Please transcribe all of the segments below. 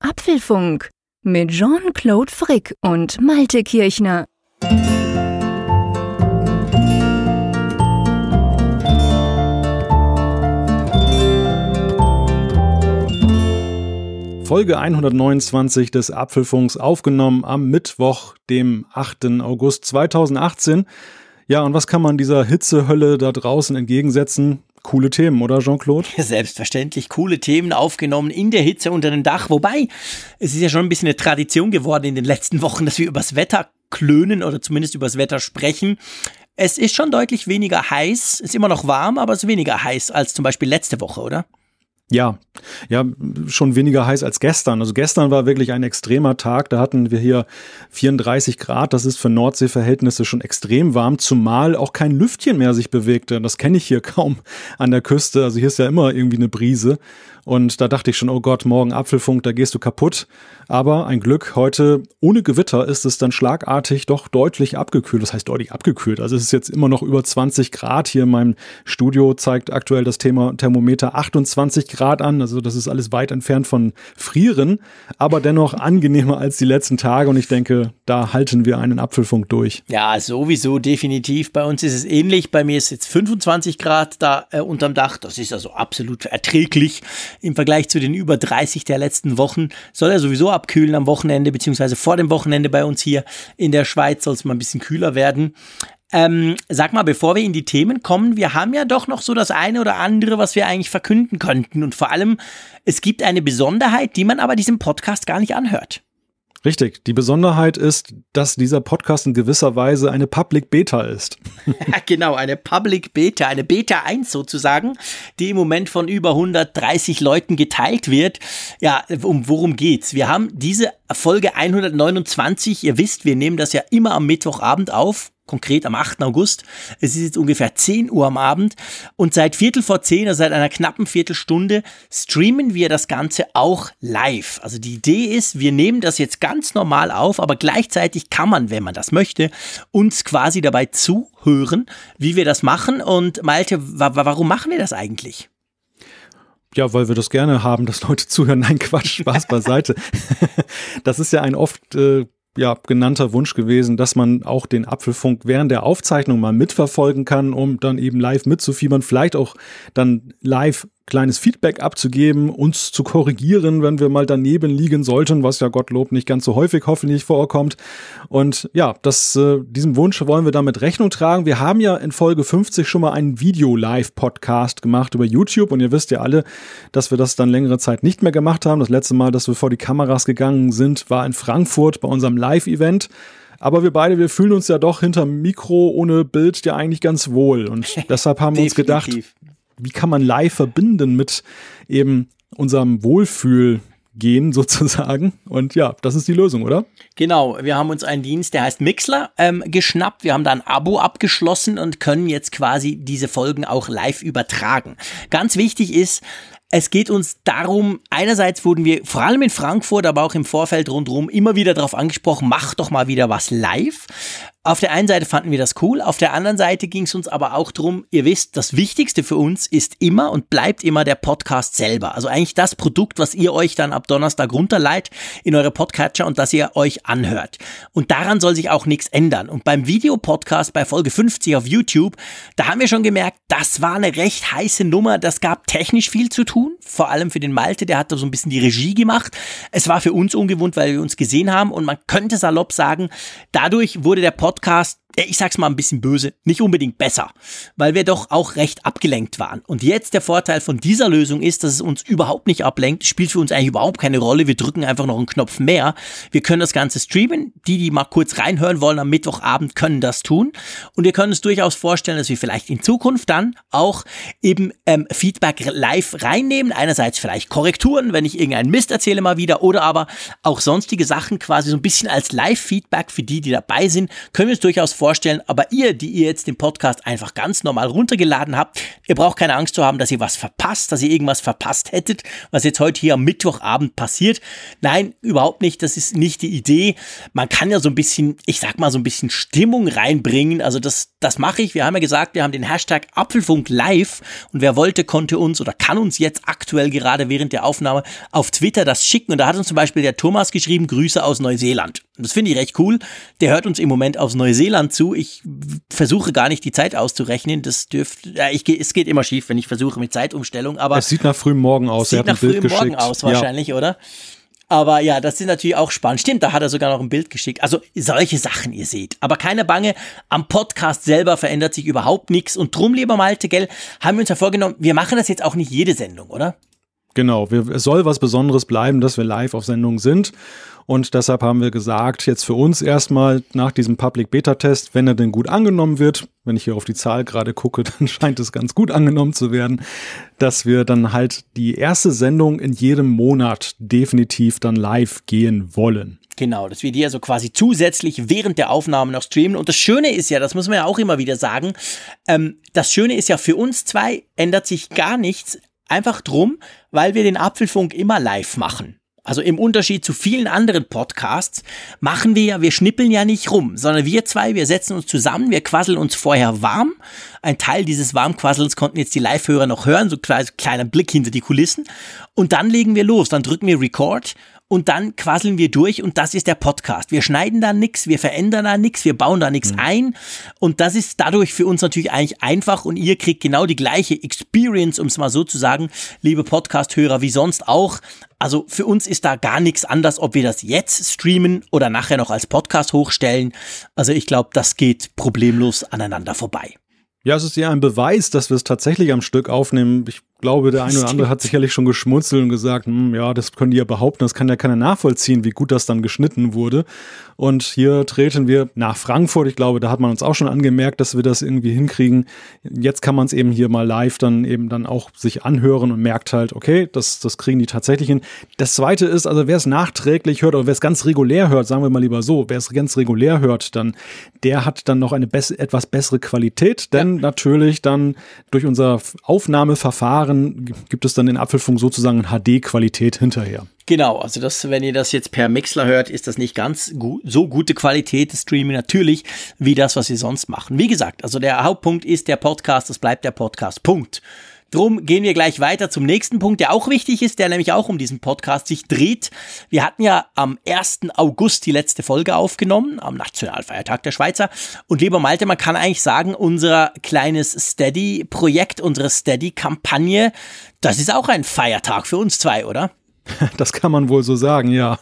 Apfelfunk mit Jean-Claude Frick und Malte Kirchner. Folge 129 des Apfelfunks aufgenommen am Mittwoch, dem 8. August 2018. Ja, und was kann man dieser Hitzehölle da draußen entgegensetzen? Coole Themen, oder Jean-Claude? Selbstverständlich, coole Themen aufgenommen in der Hitze unter dem Dach. Wobei, es ist ja schon ein bisschen eine Tradition geworden in den letzten Wochen, dass wir übers Wetter klönen oder zumindest übers Wetter sprechen. Es ist schon deutlich weniger heiß, ist immer noch warm, aber es ist weniger heiß als zum Beispiel letzte Woche, oder? Ja, ja, schon weniger heiß als gestern. Also gestern war wirklich ein extremer Tag. Da hatten wir hier 34 Grad. Das ist für Nordseeverhältnisse schon extrem warm, zumal auch kein Lüftchen mehr sich bewegte. Das kenne ich hier kaum an der Küste. Also hier ist ja immer irgendwie eine Brise. Und da dachte ich schon, oh Gott, morgen Apfelfunk, da gehst du kaputt. Aber ein Glück, heute ohne Gewitter ist es dann schlagartig doch deutlich abgekühlt. Das heißt deutlich abgekühlt. Also es ist jetzt immer noch über 20 Grad. Hier in meinem Studio zeigt aktuell das Thema Thermometer 28 Grad an. Also das ist alles weit entfernt von Frieren, aber dennoch angenehmer als die letzten Tage. Und ich denke, da halten wir einen Apfelfunk durch. Ja, sowieso definitiv. Bei uns ist es ähnlich. Bei mir ist jetzt 25 Grad da äh, unterm Dach. Das ist also absolut erträglich im Vergleich zu den über 30 der letzten Wochen. Soll er sowieso abkühlen am Wochenende, beziehungsweise vor dem Wochenende bei uns hier in der Schweiz soll es mal ein bisschen kühler werden. Ähm, sag mal, bevor wir in die Themen kommen, wir haben ja doch noch so das eine oder andere, was wir eigentlich verkünden könnten. Und vor allem, es gibt eine Besonderheit, die man aber diesem Podcast gar nicht anhört. Richtig. Die Besonderheit ist, dass dieser Podcast in gewisser Weise eine Public Beta ist. genau, eine Public Beta, eine Beta 1 sozusagen, die im Moment von über 130 Leuten geteilt wird. Ja, um worum geht's? Wir haben diese Folge 129. Ihr wisst, wir nehmen das ja immer am Mittwochabend auf konkret am 8. August. Es ist jetzt ungefähr 10 Uhr am Abend und seit Viertel vor 10, also seit einer knappen Viertelstunde, streamen wir das Ganze auch live. Also die Idee ist, wir nehmen das jetzt ganz normal auf, aber gleichzeitig kann man, wenn man das möchte, uns quasi dabei zuhören, wie wir das machen. Und Malte, warum machen wir das eigentlich? Ja, weil wir das gerne haben, dass Leute zuhören. Nein, Quatsch, Spaß beiseite. das ist ja ein oft äh, ja, genannter Wunsch gewesen, dass man auch den Apfelfunk während der Aufzeichnung mal mitverfolgen kann, um dann eben live mitzufiebern, vielleicht auch dann live kleines Feedback abzugeben, uns zu korrigieren, wenn wir mal daneben liegen sollten, was ja Gottlob nicht ganz so häufig hoffentlich vorkommt. Und ja, das, äh, diesem Wunsch wollen wir damit Rechnung tragen. Wir haben ja in Folge 50 schon mal einen Video-Live-Podcast gemacht über YouTube und ihr wisst ja alle, dass wir das dann längere Zeit nicht mehr gemacht haben. Das letzte Mal, dass wir vor die Kameras gegangen sind, war in Frankfurt bei unserem Live-Event. Aber wir beide, wir fühlen uns ja doch hinterm Mikro ohne Bild ja eigentlich ganz wohl. Und deshalb haben wir uns gedacht, wie kann man live verbinden mit eben unserem Wohlfühl gehen sozusagen. Und ja, das ist die Lösung, oder? Genau, wir haben uns einen Dienst, der heißt Mixler, ähm, geschnappt. Wir haben da ein Abo abgeschlossen und können jetzt quasi diese Folgen auch live übertragen. Ganz wichtig ist, es geht uns darum, einerseits wurden wir vor allem in Frankfurt, aber auch im Vorfeld rundherum immer wieder darauf angesprochen, mach doch mal wieder was live. Auf der einen Seite fanden wir das cool, auf der anderen Seite ging es uns aber auch darum, ihr wisst, das Wichtigste für uns ist immer und bleibt immer der Podcast selber. Also eigentlich das Produkt, was ihr euch dann ab Donnerstag runterleiht in eure Podcatcher und das ihr euch anhört. Und daran soll sich auch nichts ändern. Und beim Videopodcast bei Folge 50 auf YouTube, da haben wir schon gemerkt, das war eine recht heiße Nummer. Das gab technisch viel zu tun, vor allem für den Malte, der hat da so ein bisschen die Regie gemacht. Es war für uns ungewohnt, weil wir uns gesehen haben und man könnte salopp sagen, dadurch wurde der Podcast Podcast ich sag's mal ein bisschen böse, nicht unbedingt besser, weil wir doch auch recht abgelenkt waren. Und jetzt der Vorteil von dieser Lösung ist, dass es uns überhaupt nicht ablenkt, spielt für uns eigentlich überhaupt keine Rolle. Wir drücken einfach noch einen Knopf mehr. Wir können das Ganze streamen. Die, die mal kurz reinhören wollen am Mittwochabend, können das tun. Und wir können uns durchaus vorstellen, dass wir vielleicht in Zukunft dann auch eben ähm, Feedback live reinnehmen. Einerseits vielleicht Korrekturen, wenn ich irgendeinen Mist erzähle mal wieder, oder aber auch sonstige Sachen quasi so ein bisschen als Live-Feedback für die, die dabei sind, können wir uns durchaus vorstellen. Aber ihr, die ihr jetzt den Podcast einfach ganz normal runtergeladen habt, ihr braucht keine Angst zu haben, dass ihr was verpasst, dass ihr irgendwas verpasst hättet, was jetzt heute hier am Mittwochabend passiert. Nein, überhaupt nicht. Das ist nicht die Idee. Man kann ja so ein bisschen, ich sag mal, so ein bisschen Stimmung reinbringen. Also das, das mache ich. Wir haben ja gesagt, wir haben den Hashtag Apfelfunk live und wer wollte, konnte uns oder kann uns jetzt aktuell gerade während der Aufnahme auf Twitter das schicken. Und da hat uns zum Beispiel der Thomas geschrieben, Grüße aus Neuseeland. Das finde ich recht cool. Der hört uns im Moment aus Neuseeland zu. Ich versuche gar nicht die Zeit auszurechnen. Das dürfte, ja, ich, es geht immer schief, wenn ich versuche mit Zeitumstellung. Aber es sieht nach frühem Morgen aus. Sieht nach frühem Morgen aus wahrscheinlich, ja. oder? Aber ja, das ist natürlich auch spannend. Stimmt, da hat er sogar noch ein Bild geschickt. Also solche Sachen, ihr seht. Aber keine Bange, am Podcast selber verändert sich überhaupt nichts. Und drum, lieber Malte, gell, haben wir uns ja vorgenommen, wir machen das jetzt auch nicht jede Sendung, oder? Genau, wir, es soll was Besonderes bleiben, dass wir live auf Sendung sind. Und deshalb haben wir gesagt, jetzt für uns erstmal nach diesem Public Beta Test, wenn er denn gut angenommen wird, wenn ich hier auf die Zahl gerade gucke, dann scheint es ganz gut angenommen zu werden, dass wir dann halt die erste Sendung in jedem Monat definitiv dann live gehen wollen. Genau, dass wir die also quasi zusätzlich während der Aufnahme noch streamen. Und das Schöne ist ja, das muss man ja auch immer wieder sagen, ähm, das Schöne ist ja, für uns zwei ändert sich gar nichts. Einfach drum, weil wir den Apfelfunk immer live machen. Also im Unterschied zu vielen anderen Podcasts machen wir ja, wir schnippeln ja nicht rum, sondern wir zwei, wir setzen uns zusammen, wir quasseln uns vorher warm. Ein Teil dieses Warmquasselns konnten jetzt die Live-Hörer noch hören, so ein kleiner Blick hinter die Kulissen. Und dann legen wir los, dann drücken wir Record und dann quasseln wir durch und das ist der Podcast. Wir schneiden da nichts, wir verändern da nichts, wir bauen da nichts mhm. ein und das ist dadurch für uns natürlich eigentlich einfach und ihr kriegt genau die gleiche Experience, um es mal so zu sagen, liebe Podcast-Hörer, wie sonst auch. Also für uns ist da gar nichts anders, ob wir das jetzt streamen oder nachher noch als Podcast hochstellen. Also ich glaube, das geht problemlos aneinander vorbei. Ja, es ist ja ein Beweis, dass wir es tatsächlich am Stück aufnehmen. Ich glaube, der eine oder andere hat sicherlich schon geschmunzelt und gesagt, hm, ja, das können die ja behaupten, das kann ja keiner nachvollziehen, wie gut das dann geschnitten wurde. Und hier treten wir nach Frankfurt. Ich glaube, da hat man uns auch schon angemerkt, dass wir das irgendwie hinkriegen. Jetzt kann man es eben hier mal live dann eben dann auch sich anhören und merkt halt, okay, das, das kriegen die tatsächlich hin. Das zweite ist, also wer es nachträglich hört oder wer es ganz regulär hört, sagen wir mal lieber so, wer es ganz regulär hört, dann, der hat dann noch eine etwas bessere Qualität, denn ja. natürlich dann durch unser Aufnahmeverfahren Jahren gibt es dann den Apfelfunk sozusagen HD-Qualität hinterher. Genau, also das, wenn ihr das jetzt per Mixler hört, ist das nicht ganz gu so gute Qualität des Streaming natürlich wie das, was wir sonst machen. Wie gesagt, also der Hauptpunkt ist der Podcast, das bleibt der Podcast. Punkt. Drum gehen wir gleich weiter zum nächsten Punkt, der auch wichtig ist, der nämlich auch um diesen Podcast sich dreht. Wir hatten ja am 1. August die letzte Folge aufgenommen, am Nationalfeiertag der Schweizer. Und lieber Malte, man kann eigentlich sagen, unser kleines Steady-Projekt, unsere Steady-Kampagne, das ist auch ein Feiertag für uns zwei, oder? Das kann man wohl so sagen, ja.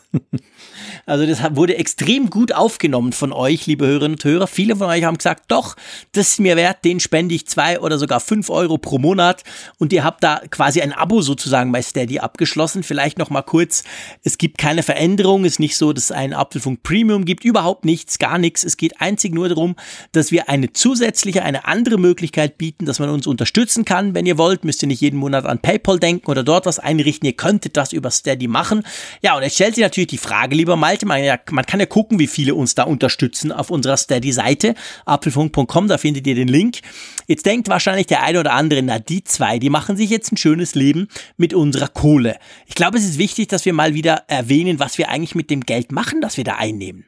Also das wurde extrem gut aufgenommen von euch, liebe Hörerinnen und Hörer. Viele von euch haben gesagt, doch, das ist mir wert, den spende ich zwei oder sogar fünf Euro pro Monat. Und ihr habt da quasi ein Abo sozusagen bei Steady abgeschlossen. Vielleicht noch mal kurz, es gibt keine Veränderung. Es ist nicht so, dass es einen Apfelfunk Premium gibt. Überhaupt nichts, gar nichts. Es geht einzig nur darum, dass wir eine zusätzliche, eine andere Möglichkeit bieten, dass man uns unterstützen kann. Wenn ihr wollt, müsst ihr nicht jeden Monat an PayPal denken oder dort was einrichten. Ihr könntet das über Steady machen. Ja, und jetzt stellt sich natürlich die Frage, lieber Malte, man, ja, man kann ja gucken, wie viele uns da unterstützen auf unserer Steady-Seite, apfelfunk.com, da findet ihr den Link. Jetzt denkt wahrscheinlich der eine oder andere, na die zwei, die machen sich jetzt ein schönes Leben mit unserer Kohle. Ich glaube, es ist wichtig, dass wir mal wieder erwähnen, was wir eigentlich mit dem Geld machen, das wir da einnehmen.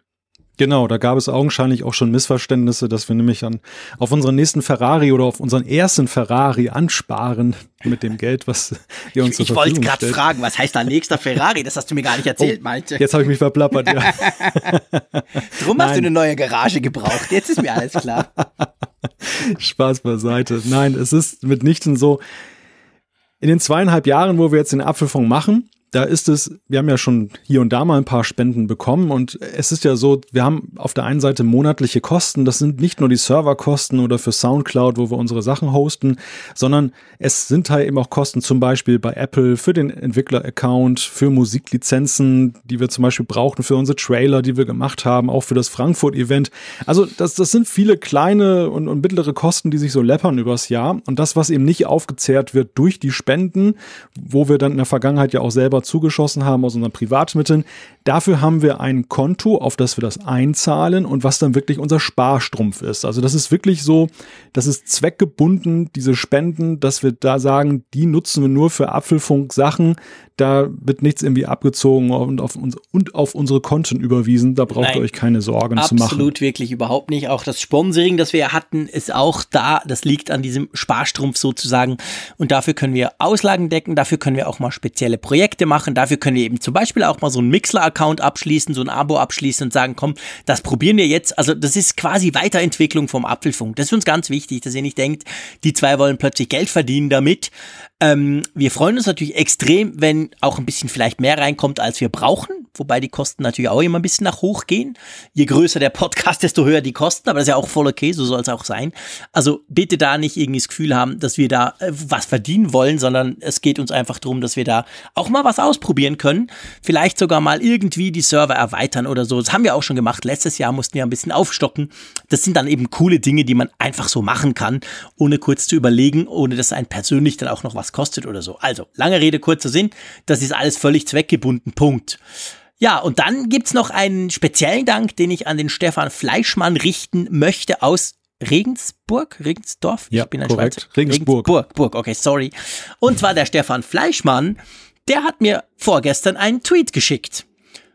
Genau, da gab es augenscheinlich auch schon Missverständnisse, dass wir nämlich an, auf unseren nächsten Ferrari oder auf unseren ersten Ferrari ansparen mit dem Geld, was ihr uns Ich, ich wollte gerade fragen, was heißt da nächster Ferrari? Das hast du mir gar nicht erzählt, oh, Malte. Jetzt habe ich mich verplappert, ja. Drum Nein. hast du eine neue Garage gebraucht. Jetzt ist mir alles klar. Spaß beiseite. Nein, es ist mitnichten so. In den zweieinhalb Jahren, wo wir jetzt den Apfelfond machen, da ist es, wir haben ja schon hier und da mal ein paar Spenden bekommen und es ist ja so, wir haben auf der einen Seite monatliche Kosten, das sind nicht nur die Serverkosten oder für Soundcloud, wo wir unsere Sachen hosten, sondern es sind halt eben auch Kosten zum Beispiel bei Apple für den Entwickler-Account, für Musiklizenzen, die wir zum Beispiel brauchten, für unsere Trailer, die wir gemacht haben, auch für das Frankfurt-Event. Also das, das sind viele kleine und, und mittlere Kosten, die sich so läppern übers Jahr und das, was eben nicht aufgezehrt wird durch die Spenden, wo wir dann in der Vergangenheit ja auch selber selber zugeschossen haben aus unseren Privatmitteln. Dafür haben wir ein Konto, auf das wir das einzahlen und was dann wirklich unser Sparstrumpf ist. Also das ist wirklich so, das ist zweckgebunden, diese Spenden, dass wir da sagen, die nutzen wir nur für Apfelfunk-Sachen. Da wird nichts irgendwie abgezogen und auf, uns, und auf unsere Konten überwiesen. Da braucht Nein, ihr euch keine Sorgen zu machen. Absolut, wirklich überhaupt nicht. Auch das Sponsoring, das wir hatten, ist auch da. Das liegt an diesem Sparstrumpf sozusagen. Und dafür können wir Auslagen decken. Dafür können wir auch mal spezielle Projekte machen. Dafür können wir eben zum Beispiel auch mal so einen Mixler-Account abschließen, so ein Abo abschließen und sagen, komm, das probieren wir jetzt. Also das ist quasi Weiterentwicklung vom Apfelfunk. Das ist uns ganz wichtig, dass ihr nicht denkt, die zwei wollen plötzlich Geld verdienen damit. Ähm, wir freuen uns natürlich extrem, wenn auch ein bisschen vielleicht mehr reinkommt, als wir brauchen, wobei die Kosten natürlich auch immer ein bisschen nach hoch gehen. Je größer der Podcast, desto höher die Kosten, aber das ist ja auch voll okay, so soll es auch sein. Also bitte da nicht irgendwie das Gefühl haben, dass wir da äh, was verdienen wollen, sondern es geht uns einfach darum, dass wir da auch mal was ausprobieren können. Vielleicht sogar mal irgendwie die Server erweitern oder so. Das haben wir auch schon gemacht. Letztes Jahr mussten wir ein bisschen aufstocken. Das sind dann eben coole Dinge, die man einfach so machen kann, ohne kurz zu überlegen, ohne dass ein persönlich dann auch noch was was kostet oder so. Also, lange Rede, kurzer Sinn, das ist alles völlig zweckgebunden, Punkt. Ja, und dann gibt's noch einen speziellen Dank, den ich an den Stefan Fleischmann richten möchte aus Regensburg, Regensdorf? Ja, ich bin ein korrekt. Schweizer. Regensburg. Regensburg, Burg, okay, sorry. Und zwar der Stefan Fleischmann, der hat mir vorgestern einen Tweet geschickt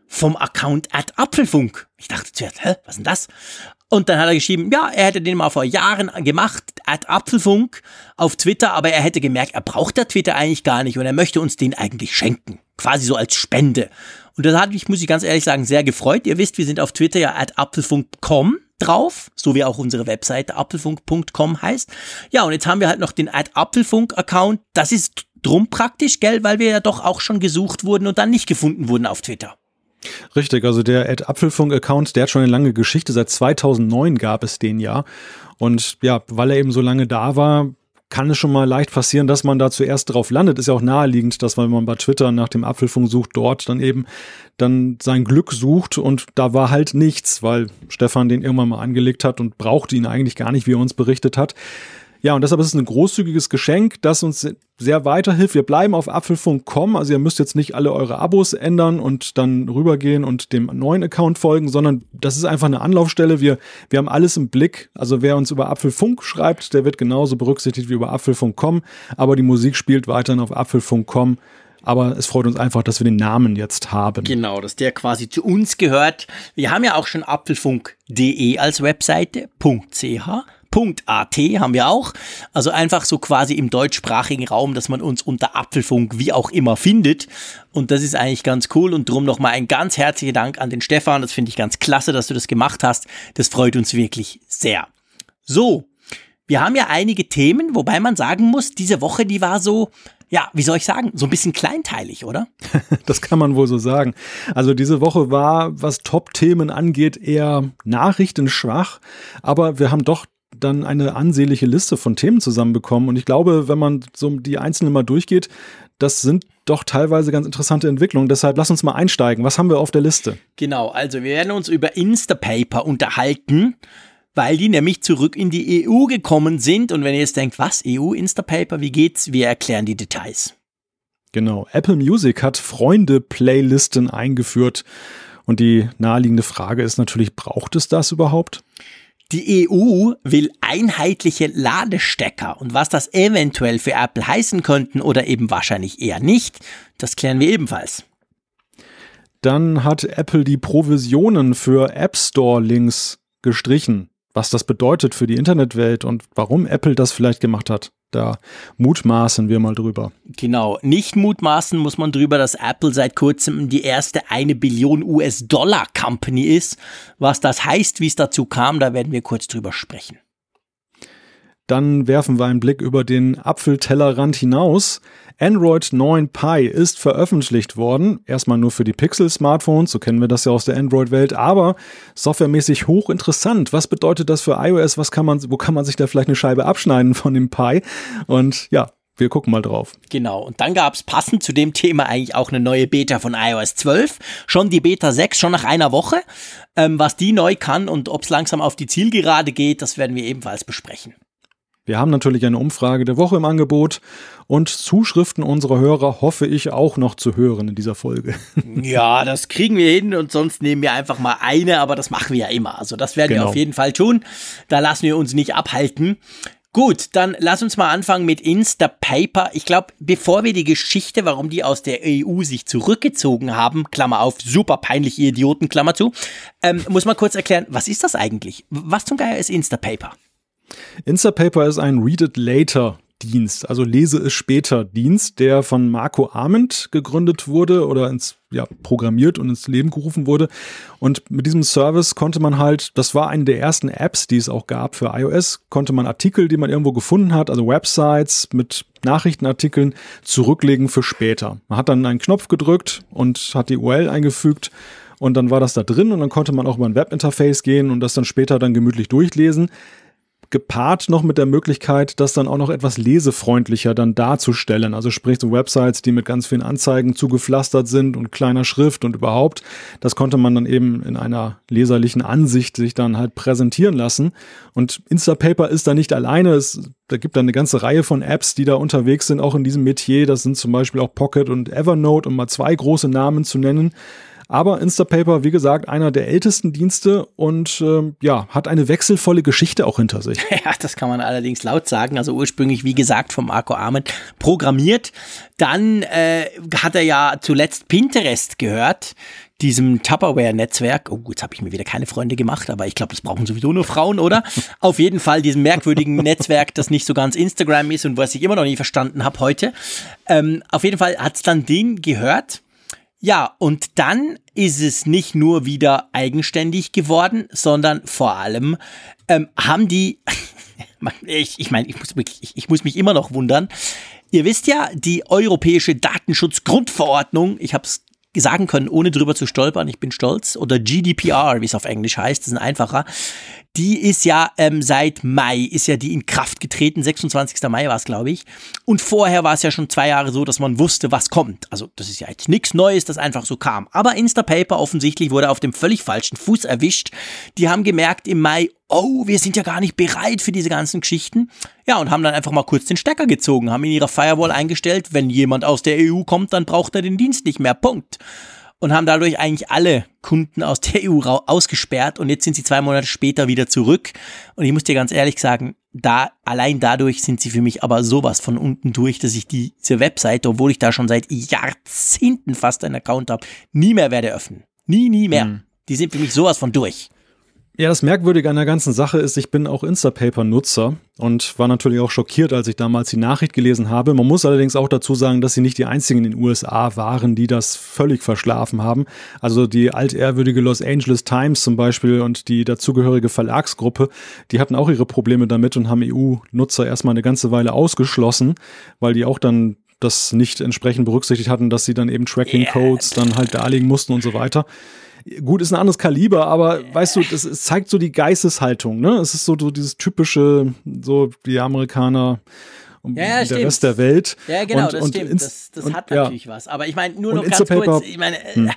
vom Account at Apfelfunk. Ich dachte zuerst, hä, was ist denn das? Und dann hat er geschrieben, ja, er hätte den mal vor Jahren gemacht, at Apfelfunk auf Twitter, aber er hätte gemerkt, er braucht der Twitter eigentlich gar nicht und er möchte uns den eigentlich schenken. Quasi so als Spende. Und das hat mich, muss ich ganz ehrlich sagen, sehr gefreut. Ihr wisst, wir sind auf Twitter ja at apfelfunk.com drauf, so wie auch unsere Webseite apfelfunk.com heißt. Ja, und jetzt haben wir halt noch den at Apfelfunk-Account. Das ist drum praktisch, gell, weil wir ja doch auch schon gesucht wurden und dann nicht gefunden wurden auf Twitter. Richtig, also der Ed Apfelfunk-Account, der hat schon eine lange Geschichte. Seit 2009 gab es den ja. Und ja, weil er eben so lange da war, kann es schon mal leicht passieren, dass man da zuerst drauf landet. Ist ja auch naheliegend, dass wenn man bei Twitter nach dem Apfelfunk sucht, dort dann eben dann sein Glück sucht und da war halt nichts, weil Stefan den irgendwann mal angelegt hat und brauchte ihn eigentlich gar nicht, wie er uns berichtet hat. Ja, und deshalb ist es ein großzügiges Geschenk, das uns sehr weiterhilft. Wir bleiben auf apfelfunk.com, also ihr müsst jetzt nicht alle eure Abos ändern und dann rübergehen und dem neuen Account folgen, sondern das ist einfach eine Anlaufstelle. Wir, wir haben alles im Blick. Also wer uns über Apfelfunk schreibt, der wird genauso berücksichtigt wie über apfelfunk.com, aber die Musik spielt weiterhin auf apfelfunk.com. Aber es freut uns einfach, dass wir den Namen jetzt haben. Genau, dass der quasi zu uns gehört. Wir haben ja auch schon apfelfunk.de als Webseite, .ch Apfelfunk.at haben wir auch. Also einfach so quasi im deutschsprachigen Raum, dass man uns unter Apfelfunk wie auch immer findet. Und das ist eigentlich ganz cool. Und drum nochmal ein ganz herzlichen Dank an den Stefan. Das finde ich ganz klasse, dass du das gemacht hast. Das freut uns wirklich sehr. So. Wir haben ja einige Themen, wobei man sagen muss, diese Woche, die war so, ja, wie soll ich sagen, so ein bisschen kleinteilig, oder? das kann man wohl so sagen. Also diese Woche war, was Top-Themen angeht, eher nachrichtenschwach, aber wir haben doch dann eine ansehnliche Liste von Themen zusammenbekommen. Und ich glaube, wenn man so die einzelnen mal durchgeht, das sind doch teilweise ganz interessante Entwicklungen. Deshalb lass uns mal einsteigen. Was haben wir auf der Liste? Genau, also wir werden uns über Instapaper unterhalten, weil die nämlich zurück in die EU gekommen sind. Und wenn ihr jetzt denkt, was, EU, Instapaper, wie geht's? Wir erklären die Details. Genau, Apple Music hat Freunde-Playlisten eingeführt. Und die naheliegende Frage ist natürlich, braucht es das überhaupt? Die EU will einheitliche Ladestecker und was das eventuell für Apple heißen könnten oder eben wahrscheinlich eher nicht, das klären wir ebenfalls. Dann hat Apple die Provisionen für App Store Links gestrichen. Was das bedeutet für die Internetwelt und warum Apple das vielleicht gemacht hat. Da mutmaßen wir mal drüber. Genau, nicht mutmaßen muss man drüber, dass Apple seit kurzem die erste eine Billion US-Dollar Company ist. Was das heißt, wie es dazu kam, da werden wir kurz drüber sprechen. Dann werfen wir einen Blick über den Apfeltellerrand hinaus. Android 9 Pie ist veröffentlicht worden. Erstmal nur für die Pixel-Smartphones, so kennen wir das ja aus der Android-Welt, aber softwaremäßig hochinteressant. Was bedeutet das für iOS? Was kann man, wo kann man sich da vielleicht eine Scheibe abschneiden von dem Pi? Und ja, wir gucken mal drauf. Genau, und dann gab es passend zu dem Thema eigentlich auch eine neue Beta von iOS 12. Schon die Beta 6, schon nach einer Woche. Ähm, was die neu kann und ob es langsam auf die Zielgerade geht, das werden wir ebenfalls besprechen. Wir haben natürlich eine Umfrage der Woche im Angebot und Zuschriften unserer Hörer hoffe ich auch noch zu hören in dieser Folge. Ja, das kriegen wir hin und sonst nehmen wir einfach mal eine, aber das machen wir ja immer. Also das werden genau. wir auf jeden Fall tun. Da lassen wir uns nicht abhalten. Gut, dann lass uns mal anfangen mit Instapaper. Ich glaube, bevor wir die Geschichte, warum die aus der EU sich zurückgezogen haben, Klammer auf, super peinliche Idioten, Klammer zu, ähm, muss man kurz erklären, was ist das eigentlich? Was zum Geier ist Instapaper? Instapaper ist ein Read It Later Dienst, also Lese es später Dienst, der von Marco Arment gegründet wurde oder ins, ja, programmiert und ins Leben gerufen wurde. Und mit diesem Service konnte man halt, das war eine der ersten Apps, die es auch gab für iOS, konnte man Artikel, die man irgendwo gefunden hat, also Websites mit Nachrichtenartikeln, zurücklegen für später. Man hat dann einen Knopf gedrückt und hat die URL eingefügt und dann war das da drin und dann konnte man auch über ein Webinterface gehen und das dann später dann gemütlich durchlesen gepaart noch mit der Möglichkeit, das dann auch noch etwas lesefreundlicher dann darzustellen. Also sprich so Websites, die mit ganz vielen Anzeigen zugepflastert sind und kleiner Schrift und überhaupt. Das konnte man dann eben in einer leserlichen Ansicht sich dann halt präsentieren lassen. Und Instapaper ist da nicht alleine. Es, da gibt da eine ganze Reihe von Apps, die da unterwegs sind, auch in diesem Metier. Das sind zum Beispiel auch Pocket und Evernote, um mal zwei große Namen zu nennen. Aber Instapaper, wie gesagt, einer der ältesten Dienste und äh, ja, hat eine wechselvolle Geschichte auch hinter sich. Ja, das kann man allerdings laut sagen. Also ursprünglich, wie gesagt, vom Marco Arment programmiert. Dann äh, hat er ja zuletzt Pinterest gehört diesem Tupperware-Netzwerk. Oh, jetzt habe ich mir wieder keine Freunde gemacht, aber ich glaube, das brauchen sowieso nur Frauen, oder? Auf jeden Fall diesem merkwürdigen Netzwerk, das nicht so ganz Instagram ist und was ich immer noch nie verstanden habe heute. Ähm, auf jeden Fall hat es dann den gehört ja, und dann ist es nicht nur wieder eigenständig geworden, sondern vor allem ähm, haben die, ich, ich meine, ich muss, ich, ich muss mich immer noch wundern, Ihr wisst ja, die Europäische Datenschutzgrundverordnung, ich habe es sagen können, ohne drüber zu stolpern, ich bin stolz, oder GDPR, wie es auf Englisch heißt, das ist ein einfacher, die ist ja ähm, seit Mai, ist ja die in Kraft getreten, 26. Mai war es, glaube ich. Und vorher war es ja schon zwei Jahre so, dass man wusste, was kommt. Also das ist ja jetzt nichts Neues, das einfach so kam. Aber Instapaper offensichtlich wurde auf dem völlig falschen Fuß erwischt. Die haben gemerkt im Mai, oh, wir sind ja gar nicht bereit für diese ganzen Geschichten. Ja, und haben dann einfach mal kurz den Stecker gezogen, haben in ihrer Firewall eingestellt, wenn jemand aus der EU kommt, dann braucht er den Dienst nicht mehr. Punkt und haben dadurch eigentlich alle Kunden aus der EU ausgesperrt und jetzt sind sie zwei Monate später wieder zurück. Und ich muss dir ganz ehrlich sagen, da, allein dadurch sind sie für mich aber sowas von unten durch, dass ich diese Webseite, obwohl ich da schon seit Jahrzehnten fast einen Account habe, nie mehr werde öffnen. Nie, nie mehr. Mhm. Die sind für mich sowas von durch. Ja, das Merkwürdige an der ganzen Sache ist, ich bin auch Instapaper-Nutzer und war natürlich auch schockiert, als ich damals die Nachricht gelesen habe. Man muss allerdings auch dazu sagen, dass sie nicht die einzigen in den USA waren, die das völlig verschlafen haben. Also die altehrwürdige Los Angeles Times zum Beispiel und die dazugehörige Verlagsgruppe, die hatten auch ihre Probleme damit und haben EU-Nutzer erstmal eine ganze Weile ausgeschlossen, weil die auch dann das nicht entsprechend berücksichtigt hatten, dass sie dann eben Tracking-Codes dann halt darlegen mussten und so weiter. Gut, ist ein anderes Kaliber, aber weißt du, das, das zeigt so die Geisteshaltung, ne? Es ist so, so dieses typische, so die Amerikaner und ja, ja, der stimmt. Rest der Welt. Ja, genau, und, das und stimmt. Das, das und, hat natürlich ja. was. Aber ich meine, nur noch ganz kurz, ich meine, hm. Äh,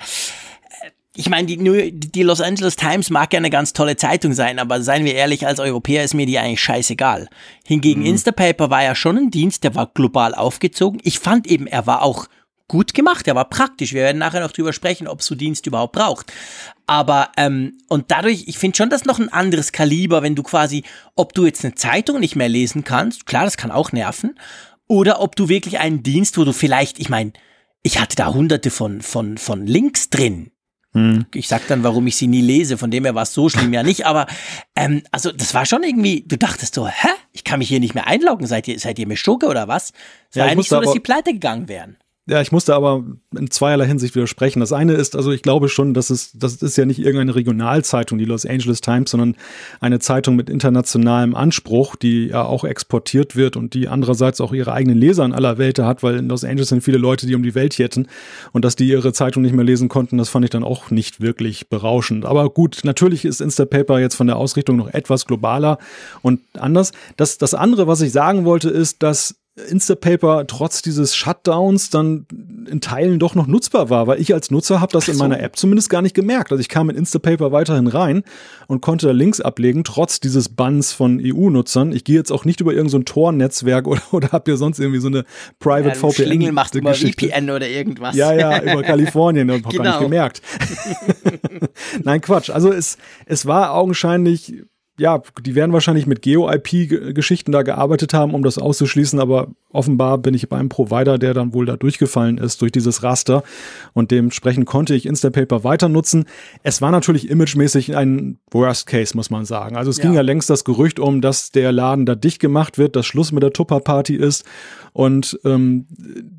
ich meine, die, die Los Angeles Times mag ja eine ganz tolle Zeitung sein, aber seien wir ehrlich, als Europäer ist mir die eigentlich scheißegal. Hingegen mhm. Instapaper war ja schon ein Dienst, der war global aufgezogen. Ich fand eben, er war auch gut gemacht, er war praktisch. Wir werden nachher noch drüber sprechen, ob so Dienst überhaupt braucht. Aber, ähm, und dadurch, ich finde schon das noch ein anderes Kaliber, wenn du quasi, ob du jetzt eine Zeitung nicht mehr lesen kannst, klar, das kann auch nerven, oder ob du wirklich einen Dienst, wo du vielleicht, ich meine, ich hatte da hunderte von, von, von Links drin. Hm. Ich sag dann, warum ich sie nie lese, von dem her war es so schlimm ja nicht, aber ähm, also das war schon irgendwie, du dachtest so, hä? Ich kann mich hier nicht mehr einloggen, seid ihr, seid ihr mir Schurke oder was? Es war ja, eigentlich so, dass sie pleite gegangen wären. Ja, ich musste aber in zweierlei Hinsicht widersprechen. Das eine ist, also ich glaube schon, dass es, das ist ja nicht irgendeine Regionalzeitung, die Los Angeles Times, sondern eine Zeitung mit internationalem Anspruch, die ja auch exportiert wird und die andererseits auch ihre eigenen Leser in aller Welt hat, weil in Los Angeles sind viele Leute, die um die Welt jetten und dass die ihre Zeitung nicht mehr lesen konnten, das fand ich dann auch nicht wirklich berauschend. Aber gut, natürlich ist Instapaper jetzt von der Ausrichtung noch etwas globaler und anders. Das, das andere, was ich sagen wollte, ist, dass Instapaper trotz dieses Shutdowns dann in Teilen doch noch nutzbar war, weil ich als Nutzer habe das so. in meiner App zumindest gar nicht gemerkt. Also ich kam in Instapaper weiterhin rein und konnte da Links ablegen, trotz dieses Bans von EU-Nutzern. Ich gehe jetzt auch nicht über irgendein so Tor-Netzwerk oder, oder habt ihr sonst irgendwie so eine Private ja, VPN. Schlingel macht über VPN oder irgendwas. Ja, ja, über Kalifornien hab genau. gar nicht gemerkt. Nein, Quatsch. Also es, es war augenscheinlich ja, die werden wahrscheinlich mit Geo-IP-Geschichten da gearbeitet haben, um das auszuschließen, aber offenbar bin ich bei einem Provider, der dann wohl da durchgefallen ist durch dieses Raster und dementsprechend konnte ich Instapaper weiter nutzen. Es war natürlich imagemäßig ein Worst Case, muss man sagen. Also es ja. ging ja längst das Gerücht um, dass der Laden da dicht gemacht wird, dass Schluss mit der Tupper-Party ist und ähm,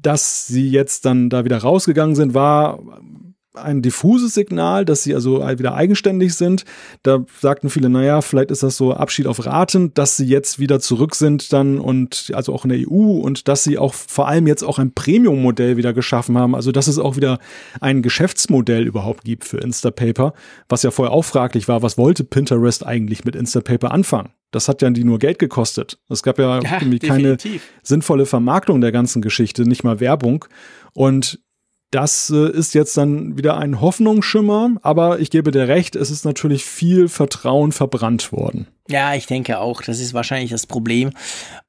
dass sie jetzt dann da wieder rausgegangen sind, war ein diffuses Signal, dass sie also wieder eigenständig sind. Da sagten viele, naja, vielleicht ist das so Abschied auf Raten, dass sie jetzt wieder zurück sind dann und also auch in der EU und dass sie auch vor allem jetzt auch ein Premium-Modell wieder geschaffen haben. Also dass es auch wieder ein Geschäftsmodell überhaupt gibt für Instapaper, was ja vorher auch fraglich war, was wollte Pinterest eigentlich mit Instapaper anfangen? Das hat ja die nur Geld gekostet. Es gab ja, ja irgendwie keine sinnvolle Vermarktung der ganzen Geschichte, nicht mal Werbung. Und das äh, ist jetzt dann wieder ein Hoffnungsschimmer, aber ich gebe dir recht, es ist natürlich viel Vertrauen verbrannt worden. Ja, ich denke auch, das ist wahrscheinlich das Problem.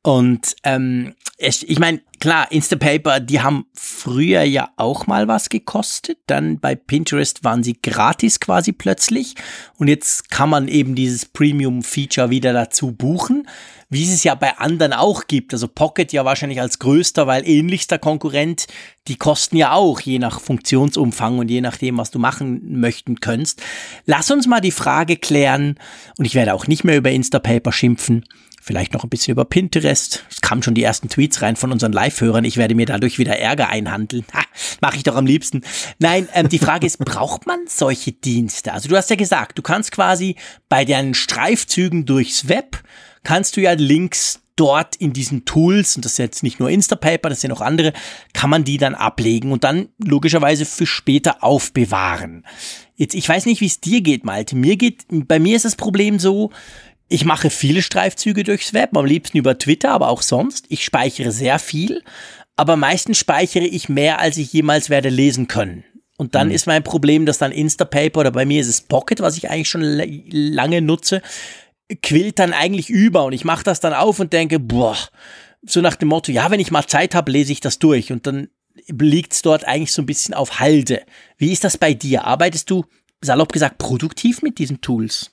Und ähm, ich, ich meine, klar, Instapaper, die haben früher ja auch mal was gekostet. Dann bei Pinterest waren sie gratis quasi plötzlich. Und jetzt kann man eben dieses Premium-Feature wieder dazu buchen wie es es ja bei anderen auch gibt. Also Pocket ja wahrscheinlich als größter, weil ähnlichster Konkurrent, die kosten ja auch, je nach Funktionsumfang und je nachdem, was du machen möchten könntest. Lass uns mal die Frage klären, und ich werde auch nicht mehr über Instapaper schimpfen, vielleicht noch ein bisschen über Pinterest. Es kamen schon die ersten Tweets rein von unseren Live-Hörern. Ich werde mir dadurch wieder Ärger einhandeln. Ha, mache ich doch am liebsten. Nein, ähm, die Frage ist, braucht man solche Dienste? Also du hast ja gesagt, du kannst quasi bei deinen Streifzügen durchs Web kannst du ja Links dort in diesen Tools, und das ist jetzt nicht nur Instapaper, das sind auch andere, kann man die dann ablegen und dann logischerweise für später aufbewahren. Jetzt, ich weiß nicht, wie es dir geht, Malte. Mir geht, bei mir ist das Problem so, ich mache viele Streifzüge durchs Web, am liebsten über Twitter, aber auch sonst. Ich speichere sehr viel, aber meistens speichere ich mehr, als ich jemals werde lesen können. Und dann mhm. ist mein Problem, dass dann Instapaper oder bei mir ist es Pocket, was ich eigentlich schon lange nutze, quillt dann eigentlich über und ich mache das dann auf und denke, boah, so nach dem Motto, ja, wenn ich mal Zeit habe, lese ich das durch und dann liegt es dort eigentlich so ein bisschen auf Halde. Wie ist das bei dir? Arbeitest du, salopp gesagt, produktiv mit diesen Tools?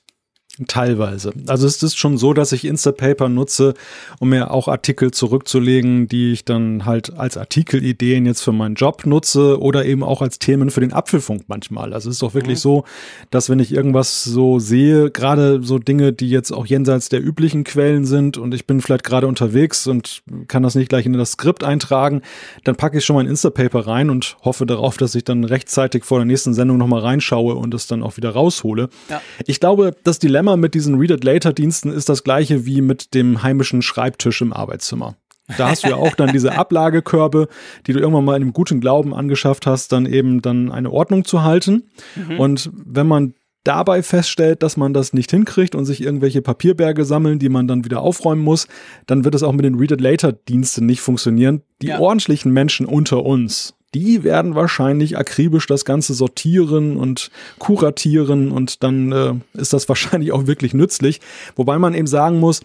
Teilweise. Also es ist schon so, dass ich Instapaper nutze, um mir auch Artikel zurückzulegen, die ich dann halt als Artikelideen jetzt für meinen Job nutze oder eben auch als Themen für den Apfelfunk manchmal. Also es ist doch wirklich mhm. so, dass wenn ich irgendwas so sehe, gerade so Dinge, die jetzt auch jenseits der üblichen Quellen sind und ich bin vielleicht gerade unterwegs und kann das nicht gleich in das Skript eintragen, dann packe ich schon mal ein Instapaper rein und hoffe darauf, dass ich dann rechtzeitig vor der nächsten Sendung nochmal reinschaue und es dann auch wieder raushole. Ja. Ich glaube, dass Dilemma Dilemma mit diesen Read It Later Diensten ist das gleiche wie mit dem heimischen Schreibtisch im Arbeitszimmer. Da hast du ja auch dann diese Ablagekörbe, die du irgendwann mal in einem guten Glauben angeschafft hast, dann eben dann eine Ordnung zu halten. Mhm. Und wenn man dabei feststellt, dass man das nicht hinkriegt und sich irgendwelche Papierberge sammeln, die man dann wieder aufräumen muss, dann wird es auch mit den Read It Later Diensten nicht funktionieren. Die ja. ordentlichen Menschen unter uns, die werden wahrscheinlich akribisch das Ganze sortieren und kuratieren und dann äh, ist das wahrscheinlich auch wirklich nützlich. Wobei man eben sagen muss,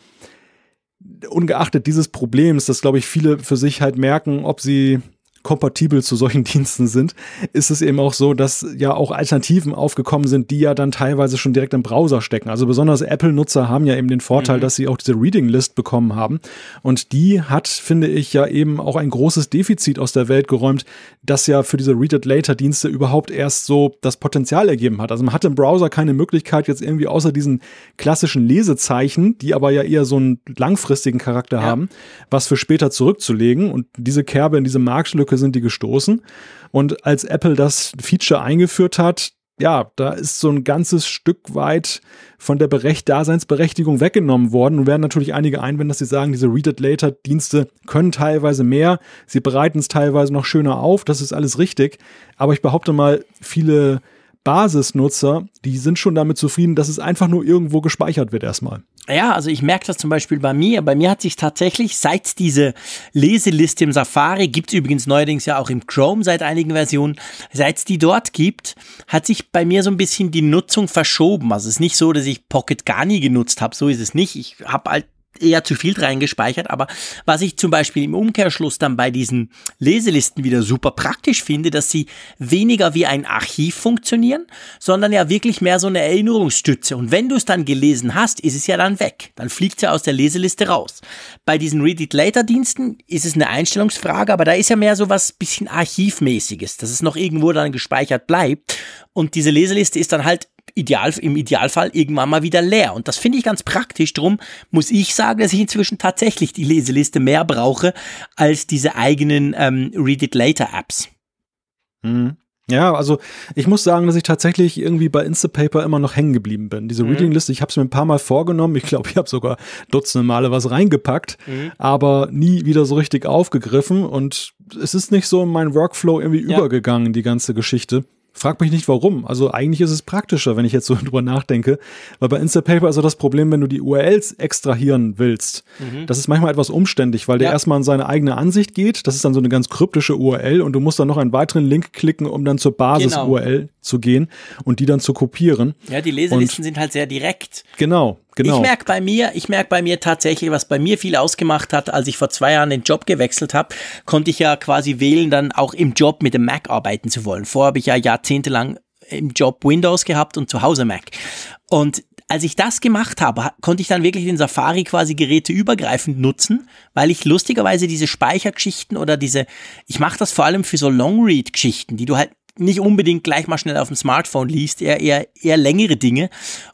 ungeachtet dieses Problems, dass glaube ich viele für sich halt merken, ob sie kompatibel zu solchen Diensten sind, ist es eben auch so, dass ja auch Alternativen aufgekommen sind, die ja dann teilweise schon direkt im Browser stecken. Also besonders Apple-Nutzer haben ja eben den Vorteil, mhm. dass sie auch diese Reading List bekommen haben. Und die hat, finde ich, ja eben auch ein großes Defizit aus der Welt geräumt, das ja für diese Read It Later Dienste überhaupt erst so das Potenzial ergeben hat. Also man hat im Browser keine Möglichkeit jetzt irgendwie außer diesen klassischen Lesezeichen, die aber ja eher so einen langfristigen Charakter ja. haben, was für später zurückzulegen. Und diese Kerbe in diese Marktlücke Lücke sind die gestoßen. Und als Apple das Feature eingeführt hat, ja, da ist so ein ganzes Stück weit von der Berecht Daseinsberechtigung weggenommen worden. Und werden natürlich einige einwenden, dass sie sagen, diese Read It Later Dienste können teilweise mehr, sie bereiten es teilweise noch schöner auf, das ist alles richtig. Aber ich behaupte mal, viele Basisnutzer, die sind schon damit zufrieden, dass es einfach nur irgendwo gespeichert wird erstmal. Ja, also ich merke das zum Beispiel bei mir. Bei mir hat sich tatsächlich, seit diese Leseliste im Safari, gibt's übrigens neuerdings ja auch im Chrome seit einigen Versionen, seit es die dort gibt, hat sich bei mir so ein bisschen die Nutzung verschoben. Also es ist nicht so, dass ich Pocket gar nie genutzt habe, so ist es nicht. Ich habe halt eher zu viel reingespeichert, aber was ich zum Beispiel im Umkehrschluss dann bei diesen Leselisten wieder super praktisch finde, dass sie weniger wie ein Archiv funktionieren, sondern ja wirklich mehr so eine Erinnerungsstütze. Und wenn du es dann gelesen hast, ist es ja dann weg. Dann fliegt es ja aus der Leseliste raus. Bei diesen Read It Later Diensten ist es eine Einstellungsfrage, aber da ist ja mehr so was bisschen Archivmäßiges, dass es noch irgendwo dann gespeichert bleibt. Und diese Leseliste ist dann halt Ideal, im Idealfall irgendwann mal wieder leer. Und das finde ich ganz praktisch. Drum muss ich sagen, dass ich inzwischen tatsächlich die Leseliste mehr brauche als diese eigenen ähm, Read It Later Apps. Mhm. Ja, also ich muss sagen, dass ich tatsächlich irgendwie bei Instapaper immer noch hängen geblieben bin. Diese mhm. Reading-Liste, ich habe es mir ein paar Mal vorgenommen. Ich glaube, ich habe sogar dutzende Male was reingepackt, mhm. aber nie wieder so richtig aufgegriffen. Und es ist nicht so in meinen Workflow irgendwie ja. übergegangen, die ganze Geschichte. Frag mich nicht warum. Also eigentlich ist es praktischer, wenn ich jetzt so drüber nachdenke. Weil bei Instapaper ist ja das Problem, wenn du die URLs extrahieren willst. Mhm. Das ist manchmal etwas umständlich, weil der ja. erstmal in seine eigene Ansicht geht. Das ist dann so eine ganz kryptische URL und du musst dann noch einen weiteren Link klicken, um dann zur Basis-URL genau. zu gehen und die dann zu kopieren. Ja, die Leselisten und sind halt sehr direkt. Genau. Genau. Ich merke bei mir, ich merke bei mir tatsächlich, was bei mir viel ausgemacht hat, als ich vor zwei Jahren den Job gewechselt habe, konnte ich ja quasi wählen, dann auch im Job mit dem Mac arbeiten zu wollen. Vorher habe ich ja jahrzehntelang im Job Windows gehabt und zu Hause Mac. Und als ich das gemacht habe, konnte ich dann wirklich den Safari quasi geräteübergreifend nutzen, weil ich lustigerweise diese Speichergeschichten oder diese, ich mache das vor allem für so Longread-Geschichten, die du halt nicht unbedingt gleich mal schnell auf dem Smartphone liest, eher, eher, eher längere Dinge.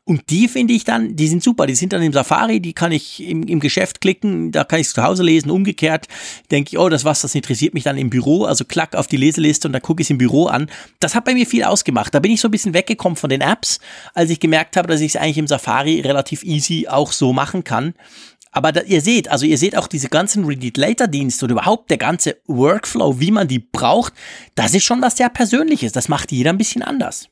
Und die finde ich dann, die sind super. Die sind dann im Safari, die kann ich im, im Geschäft klicken, da kann ich zu Hause lesen. Umgekehrt denke ich, oh, das was, das interessiert mich dann im Büro. Also klack auf die Leseliste und dann gucke ich es im Büro an. Das hat bei mir viel ausgemacht. Da bin ich so ein bisschen weggekommen von den Apps, als ich gemerkt habe, dass ich es eigentlich im Safari relativ easy auch so machen kann. Aber da, ihr seht, also ihr seht auch diese ganzen Read Later Dienste oder überhaupt der ganze Workflow, wie man die braucht, das ist schon was sehr Persönliches. Das macht jeder ein bisschen anders.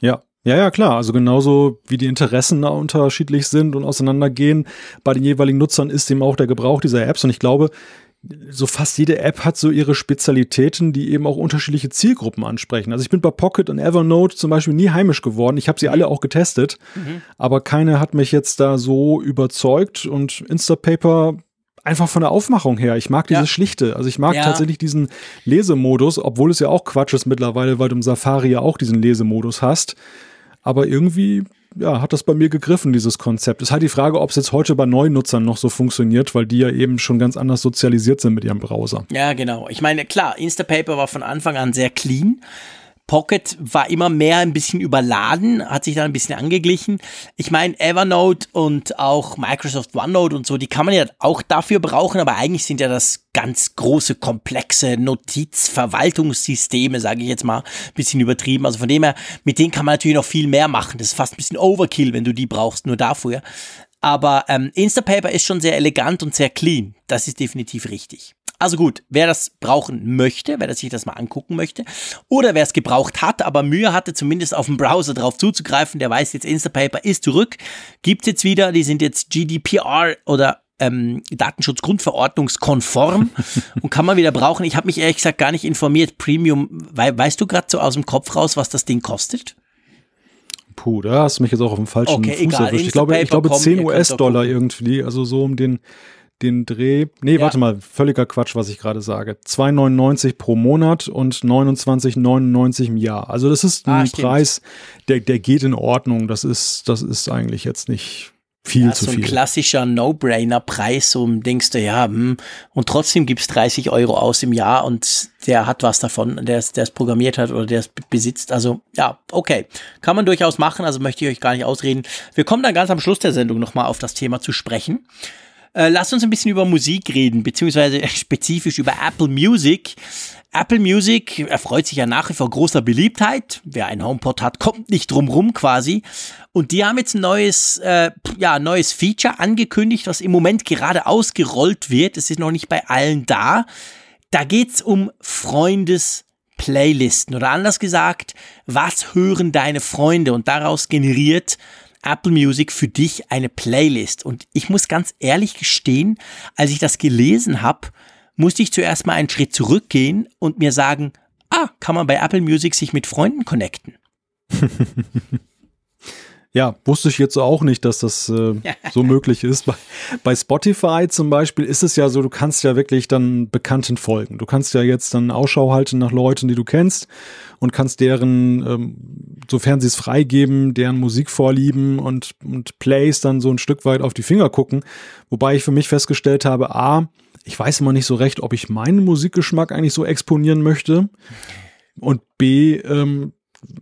Ja, ja, ja, klar. Also genauso wie die Interessen da unterschiedlich sind und auseinandergehen bei den jeweiligen Nutzern ist eben auch der Gebrauch dieser Apps. Und ich glaube, so fast jede App hat so ihre Spezialitäten, die eben auch unterschiedliche Zielgruppen ansprechen. Also ich bin bei Pocket und Evernote zum Beispiel nie heimisch geworden. Ich habe sie mhm. alle auch getestet, mhm. aber keine hat mich jetzt da so überzeugt und Instapaper einfach von der Aufmachung her. Ich mag dieses ja. Schlichte. Also ich mag ja. tatsächlich diesen Lesemodus, obwohl es ja auch Quatsch ist mittlerweile, weil du im Safari ja auch diesen Lesemodus hast. Aber irgendwie ja, hat das bei mir gegriffen, dieses Konzept. Es ist halt die Frage, ob es jetzt heute bei neuen Nutzern noch so funktioniert, weil die ja eben schon ganz anders sozialisiert sind mit ihrem Browser. Ja, genau. Ich meine, klar, Instapaper war von Anfang an sehr clean. Pocket war immer mehr ein bisschen überladen, hat sich dann ein bisschen angeglichen. Ich meine, Evernote und auch Microsoft OneNote und so, die kann man ja auch dafür brauchen, aber eigentlich sind ja das ganz große, komplexe Notizverwaltungssysteme, sage ich jetzt mal, bisschen übertrieben. Also von dem her, mit denen kann man natürlich noch viel mehr machen. Das ist fast ein bisschen Overkill, wenn du die brauchst, nur dafür. Aber ähm, Instapaper ist schon sehr elegant und sehr clean. Das ist definitiv richtig. Also gut, wer das brauchen möchte, wer sich das mal angucken möchte, oder wer es gebraucht hat, aber Mühe hatte, zumindest auf dem Browser drauf zuzugreifen, der weiß jetzt, Instapaper ist zurück, gibt's jetzt wieder, die sind jetzt GDPR oder ähm, Datenschutzgrundverordnungskonform und kann man wieder brauchen. Ich habe mich ehrlich gesagt gar nicht informiert. Premium, we weißt du gerade so aus dem Kopf raus, was das Ding kostet? Puh, da hast du mich jetzt auch auf dem falschen okay, Fuß egal. erwischt. Ich glaube, ich glaube 10 US-Dollar irgendwie, also so um den den Dreh. Nee, ja. warte mal, völliger Quatsch, was ich gerade sage. 2,99 pro Monat und 29,99 im Jahr. Also das ist ein ah, Preis, der, der geht in Ordnung. Das ist, das ist eigentlich jetzt nicht viel ja, zu so viel. ein klassischer No-Brainer-Preis, so denkst du, ja, hm, und trotzdem gibst 30 Euro aus im Jahr und der hat was davon, der es, der es programmiert hat oder der es besitzt. Also ja, okay, kann man durchaus machen, also möchte ich euch gar nicht ausreden. Wir kommen dann ganz am Schluss der Sendung nochmal auf das Thema zu sprechen. Äh, lasst uns ein bisschen über Musik reden, beziehungsweise spezifisch über Apple Music. Apple Music erfreut sich ja nach wie vor großer Beliebtheit. Wer ein HomePod hat, kommt nicht drum rum quasi. Und die haben jetzt ein neues, äh, ja, neues Feature angekündigt, was im Moment gerade ausgerollt wird. Es ist noch nicht bei allen da. Da geht's um Freundes-Playlisten oder anders gesagt, was hören deine Freunde? Und daraus generiert Apple Music für dich eine Playlist. Und ich muss ganz ehrlich gestehen, als ich das gelesen habe, musste ich zuerst mal einen Schritt zurückgehen und mir sagen, ah, kann man bei Apple Music sich mit Freunden connecten. Ja, wusste ich jetzt auch nicht, dass das äh, so möglich ist. Bei, bei, Spotify zum Beispiel ist es ja so, du kannst ja wirklich dann Bekannten folgen. Du kannst ja jetzt dann Ausschau halten nach Leuten, die du kennst und kannst deren, ähm, sofern sie es freigeben, deren Musikvorlieben und, und Plays dann so ein Stück weit auf die Finger gucken. Wobei ich für mich festgestellt habe, a, ich weiß immer nicht so recht, ob ich meinen Musikgeschmack eigentlich so exponieren möchte. Und B, ähm,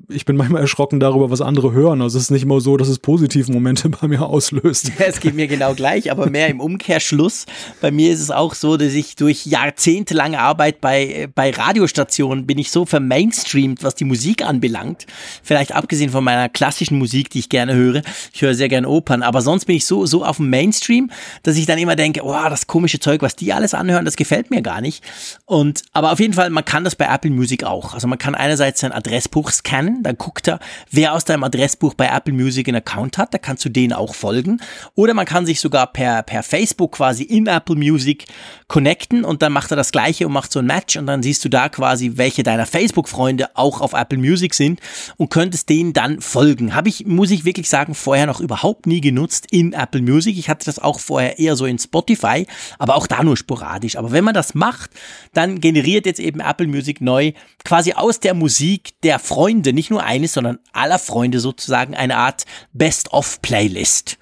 ich bin manchmal erschrocken darüber, was andere hören. Also es ist nicht immer so, dass es positive Momente bei mir auslöst. Ja, es geht mir genau gleich, aber mehr im Umkehrschluss. Bei mir ist es auch so, dass ich durch jahrzehntelange Arbeit bei, bei Radiostationen bin ich so vermainstreamt, was die Musik anbelangt. Vielleicht abgesehen von meiner klassischen Musik, die ich gerne höre. Ich höre sehr gerne Opern, aber sonst bin ich so, so auf dem Mainstream, dass ich dann immer denke, oh, das komische Zeug, was die alles anhören, das gefällt mir gar nicht. Und, aber auf jeden Fall, man kann das bei Apple Music auch. Also man kann einerseits sein Adressbuch scannen, dann guckt er, wer aus deinem Adressbuch bei Apple Music einen Account hat, da kannst du denen auch folgen. Oder man kann sich sogar per, per Facebook quasi in Apple Music connecten und dann macht er das gleiche und macht so ein Match und dann siehst du da quasi, welche deiner Facebook-Freunde auch auf Apple Music sind und könntest denen dann folgen. Habe ich, muss ich wirklich sagen, vorher noch überhaupt nie genutzt in Apple Music. Ich hatte das auch vorher eher so in Spotify, aber auch da nur sporadisch. Aber wenn man das macht, dann generiert jetzt eben Apple Music neu quasi aus der Musik der Freunde, nicht nur eines, sondern aller Freunde sozusagen eine Art Best-of-Playlist.